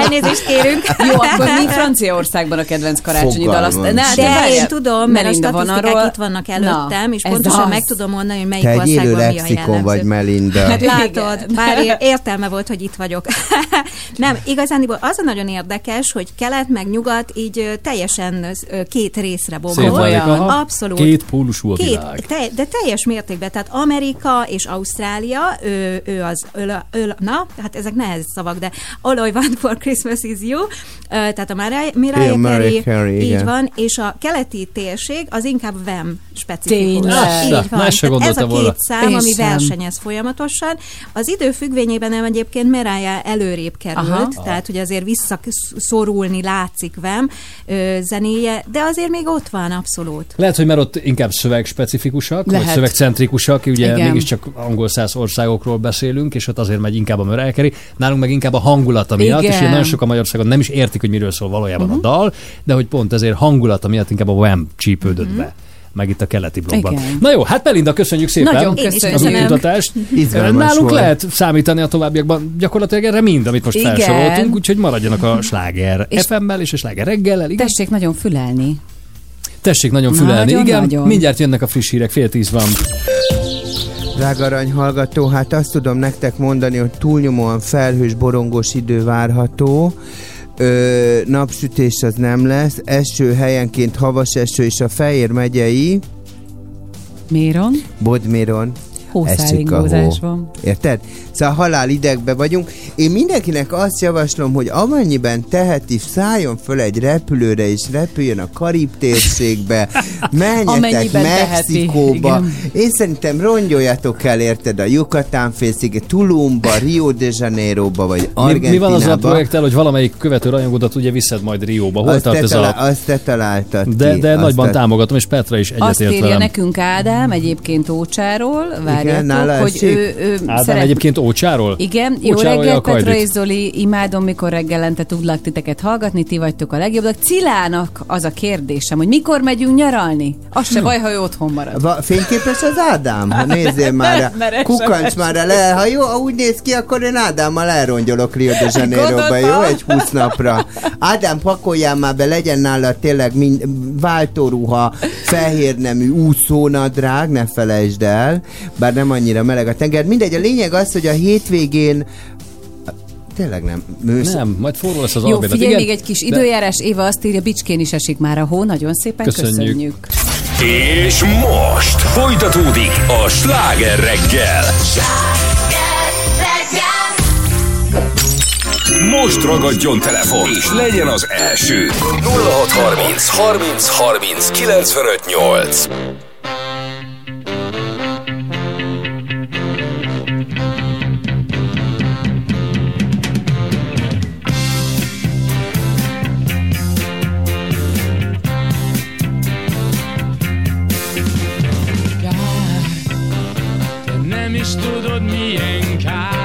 Elnézést kérünk. Jó, akkor mi Franciaországban a kedvenc karácsonyi dal? Azt, ne, sincs. de De én tudom, mert a Melinda, van statisztikák arról- itt vannak előttem, Na, és pontosan az. meg tudom mondani, hogy melyik Te országban mi a lexikon vagy, jellemző. Melinda. Hát látod, bár értelme volt, hogy itt vagyok. nem, igazániból az a nagyon érdekes, hogy kelet meg nyugat így teljesen két részre aha. Abszolút. Két pólusú a Két, világ. te, de teljes mértékben, tehát Amerika és Ausztrália, ő, ő az, öl, öl, na, hát ezek nehéz szavak, de All I Want for Christmas is You, tehát a Mariah, Mariah Carey, Carey, így igen. van, és a keleti térség az inkább VEM specifikus. Tényleg? Így van. ezt se ez a volna. két szám, Én ami sem. versenyez folyamatosan. Az idő függvényében nem egyébként Mariah előrébb került, Aha. tehát hogy azért visszaszorulni látszik VEM zenéje, de azért még ott van abszolút. Lehet, hogy mert ott inkább szövegspecifikusak, vagy Lehet. Szövegcentrikusak, ugye Igen. mégiscsak angol száz országokról beszélünk, és ott azért megy inkább a Carey. Nálunk meg inkább a hangulata miatt, Igen. és ilyen nagyon sokan Magyarországon nem is értik, hogy miről szól valójában Mhm. uh-huh. a dal, de hogy pont ezért hangulata miatt inkább a Wham csípődött uh-huh. be meg itt a keleti blogban. Mhm. Igen. Na jó, hát Melinda, köszönjük szépen Nagyon Én köszönjük. az köszönöm. útmutatást. Nálunk volt. lehet számítani a továbbiakban gyakorlatilag erre mind, amit most Igen. felsoroltunk, úgyhogy maradjanak a sláger És- FM-mel és a sláger reggellel. Igen? Tessék nagyon fülelni. Tessék nagyon fülelni. Nagyon, Igen, nagyon. mindjárt jönnek a friss hírek, fél tíz van. Drága arany hallgató, hát azt tudom nektek mondani, hogy túlnyomóan felhős, borongos idő várható. Ö, napsütés az nem lesz, eső helyenként havas eső, és a Fejér megyei Méron? Bodméron. Hószáringózás van. Érted? Szóval halál idegbe vagyunk. Én mindenkinek azt javaslom, hogy amennyiben teheti, szálljon föl egy repülőre, és repüljön a Karib térségbe, menjetek Mexikóba. Én szerintem rongyoljatok el, érted, a Yucatán félsziget, Tulumba, Rio de Janeiroba, vagy Mi, Argentinába. mi van az a projekttel, hogy valamelyik követő rajongódat ugye viszed majd Rióba? Hol azt tart te, ez talál, a... azt te találtad De, ki. de azt nagyban te- támogatom, és Petra is Azt egyetért írja velem. nekünk Ádám, egyébként Ócsáról, várjál, Igen, nála hogy esik? ő, ő Ádám szeret... egyébként ócsáról? Igen, jó kajdit. Petra és Zoli, imádom, mikor reggelente tudlak titeket hallgatni, ti vagytok a legjobbak. Cilának az a kérdésem, hogy mikor megyünk nyaralni? Az se baj, ha ő otthon marad. Va, fényképes az Ádám? Ha nézzél már, kukancs már le. Ha jó, ha úgy néz ki, akkor én Ádámmal elrongyolok Rio de Janeiroba, jó? Egy 20 napra. Ádám, pakoljál már be, legyen nála tényleg mind, váltóruha, fehérnemű úszónadrág, ne felejtsd el, bár nem annyira meleg a tenger. Mindegy, a lényeg az, hogy a hétvégén Tényleg nem. Ősz... Nem, majd forró lesz az Jó, albélet. figyelj, Igen, még egy kis de- időjárás. Éva azt írja, Bicskén is esik már a hó. Nagyon szépen Köszönjük. köszönjük. És most folytatódik a sláger reggel. Most ragadjon telefon, és legyen az első. 0630 30 30 95 nem is tudod milyen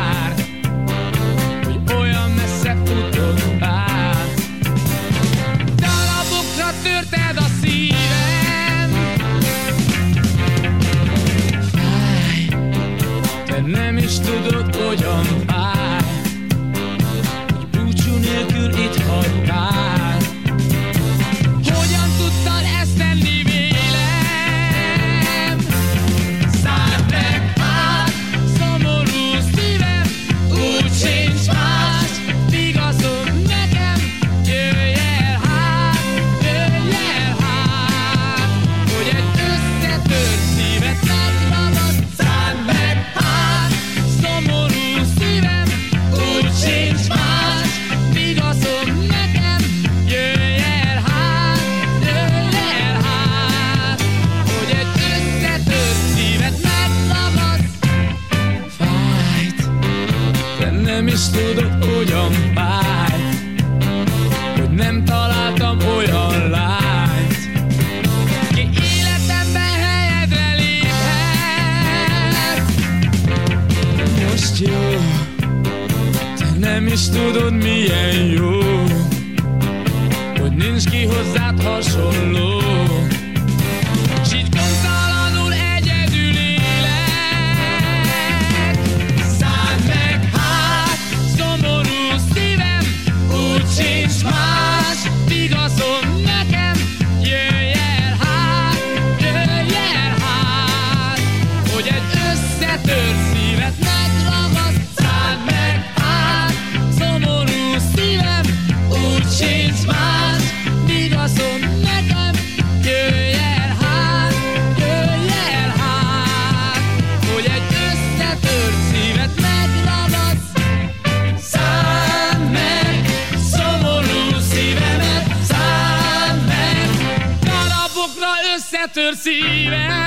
could see that.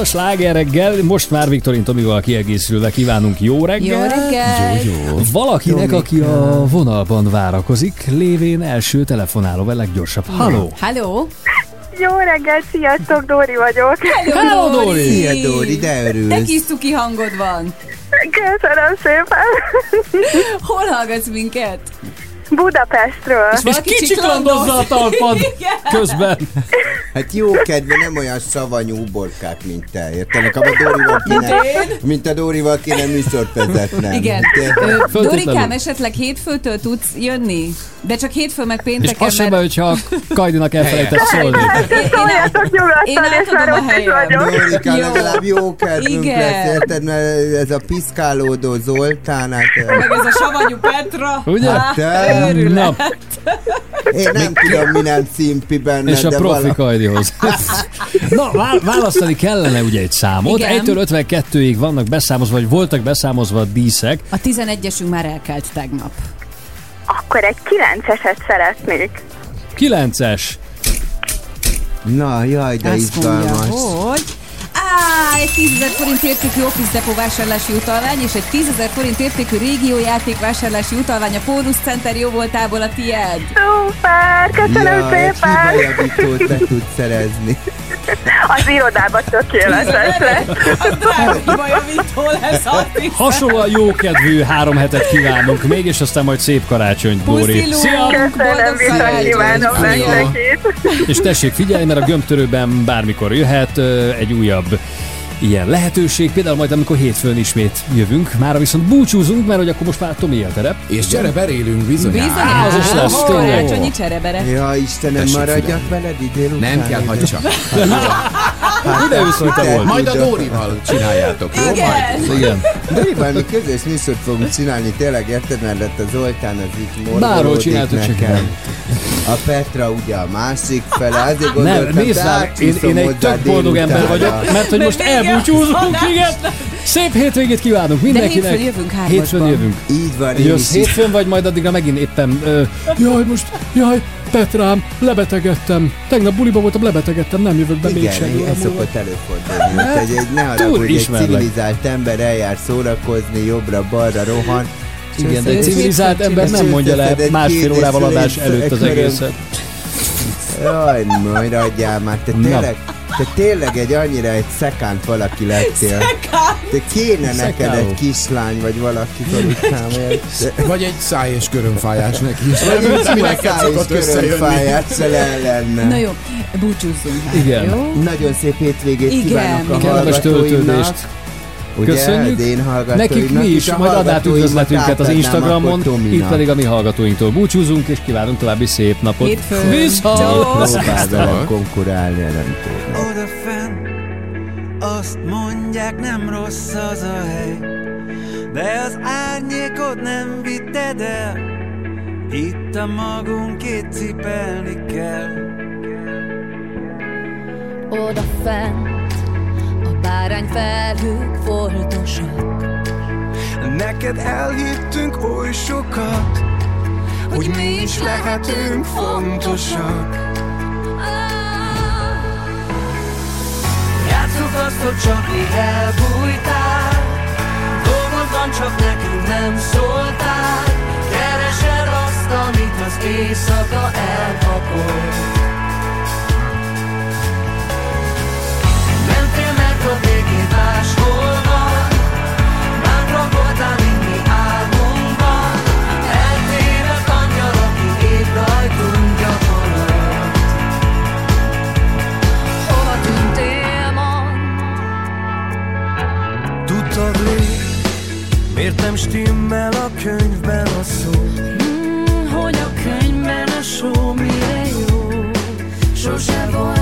a sláger reggel, most már Viktorin Tomival kiegészülve kívánunk jó reggel. Jó reggel. Jó, jó. Valakinek, aki a vonalban várakozik, lévén első telefonáló a leggyorsabb. Halló! Halló! Jó reggel, sziasztok, Dóri vagyok. Hello, Dori. Dóri. Szia, Dori, de örülsz. Te kis cuki hangod van. Köszönöm szépen. Hol hallgatsz minket? Budapestről. És, és kicsiklandozza a talpad közben. Hát jó kedve, nem olyan savanyú uborkák, mint te, értenek? Abba Dórival kéne, mint a Dórival kéne műsort vezetnem. Igen. Ö, Dorikám, esetleg hétfőtől tudsz jönni? De csak hétfő meg pénteken. És az sem, mert... hogyha a Kajdinak elfelejtett szólni. Én átadom a helyem. Dorika, legalább jó kedvünk lesz, érted? Mert ez a piszkálódó Zoltán. Hát, meg ez a savanyú Petra. Ugye? Hát, Na, én nem tudom, mi nem szimpi benne, és a profi kajdihoz. Na, vá- választani kellene ugye egy számot. Igen. 1-től 52-ig vannak beszámozva, vagy voltak beszámozva a díszek. A 11-esünk már elkelt tegnap. Akkor egy kilenceset szeretnék. 9-es. Na, jaj, de izgalmas. Hogy... Á, egy 10 ezer forint értékű Office Depot vásárlási utalvány és egy 10 ezer forint értékű régiójáték vásárlási utalvány a Fórusz Center jó voltából a tied. Szuper, köszönöm Ja, egy szépen. hibajavítót be tud szerezni. Az irodában tökéletes lesz. Hibajavító lesz artist. Hasonlóan jókedvű három hetet kívánunk még, és aztán majd szép karácsonyt. Puszi, Szia! Köszönöm, viszont kívánom Szia. nektek És tessék figyelni, mert a gömbtörőben bármikor jöhet egy újabb ilyen lehetőség, például majd amikor hétfőn ismét jövünk, már viszont búcsúzunk, mert hogy akkor most már Tomi a terep. És csereberélünk bizonyára. Bizonyára. Az is lesz. Karácsonyi cserebere. Ja, Istenem, Tessék maradjak veled idén. Nem kell, hagyd csak. Hát, Ide őszinte volt. Majd a Dórival csináljátok, jó? Majd. Igen. Dorival mi közös műsort fogunk csinálni, tényleg érted, mert lett a Zoltán az itt Bárhol csináltuk, csak. A Petra ugye a másik fele, azért Nem, gondoltam, nézd rá, én, én egy tök boldog ember vagyok, mert hogy most elbúcsúzunk, igen. Szép hétvégét kívánunk mindenkinek. hétfőn jövünk hármasban. Hétfőn jövünk. Így van, én Jössz is. hétfőn, vagy majd addigra megint éppen... Ö, jaj, most, jaj, Petrám, lebetegedtem. Tegnap buliba voltam, lebetegedtem, nem jövök be Igen, mégsem. igen, ez szokott előfordulni. Hát, egy, egy, ne haragudj, egy civilizált ember eljár szórakozni, jobbra-balra rohan. Igen, de egy civilizált ember nem mondja le másfél órával adás előtt az egészet. Jaj, majd adjál már, te tényleg, te tényleg egy annyira egy szekánt valaki lettél. Te kéne neked Szekáló. egy kislány, vagy valaki Zorikám. Vagy egy száj és körömfájás neki is. Vagy egy neked száj és el lenne. Na jó, búcsúzzunk már, Igen. jó? Nagyon szép hétvégét Igen. kívánok a hallgatóimnak. Ugye, Köszönjük. az én Nekik mi is, a majd adát hallgatóimnak üdvözletünket az Instagramon, itt pedig a mi hallgatóinktól búcsúzunk, és kívánunk további szép napot. Hétfőn. Viszont! Próbál velem konkurálni, nem tudom. Oda fenn, azt mondják nem rossz az a hely, de az árnyékot nem vitted el, itt a magunkét cipelni kell. Oda fent a bárányfelhők foltosak. Neked elhittünk oly sokat, hogy mi is lehetünk fontosak. Játsszuk azt, hogy csak mi elbújtál. Dolgod van, csak nekünk nem szóltál. Keresed azt, amit az éjszaka elpakol Mentél, mert a végén máshol van. Bátran voltál, mint mi álmunkban Eltévedt angyal, aki épp rajtunk gyakorolt. Hova tűntél, mond? Tudtad rég, miért nem stimmel a könyvben a szó? Hmm, hogy a könyvben a só mire jó? Sose voltál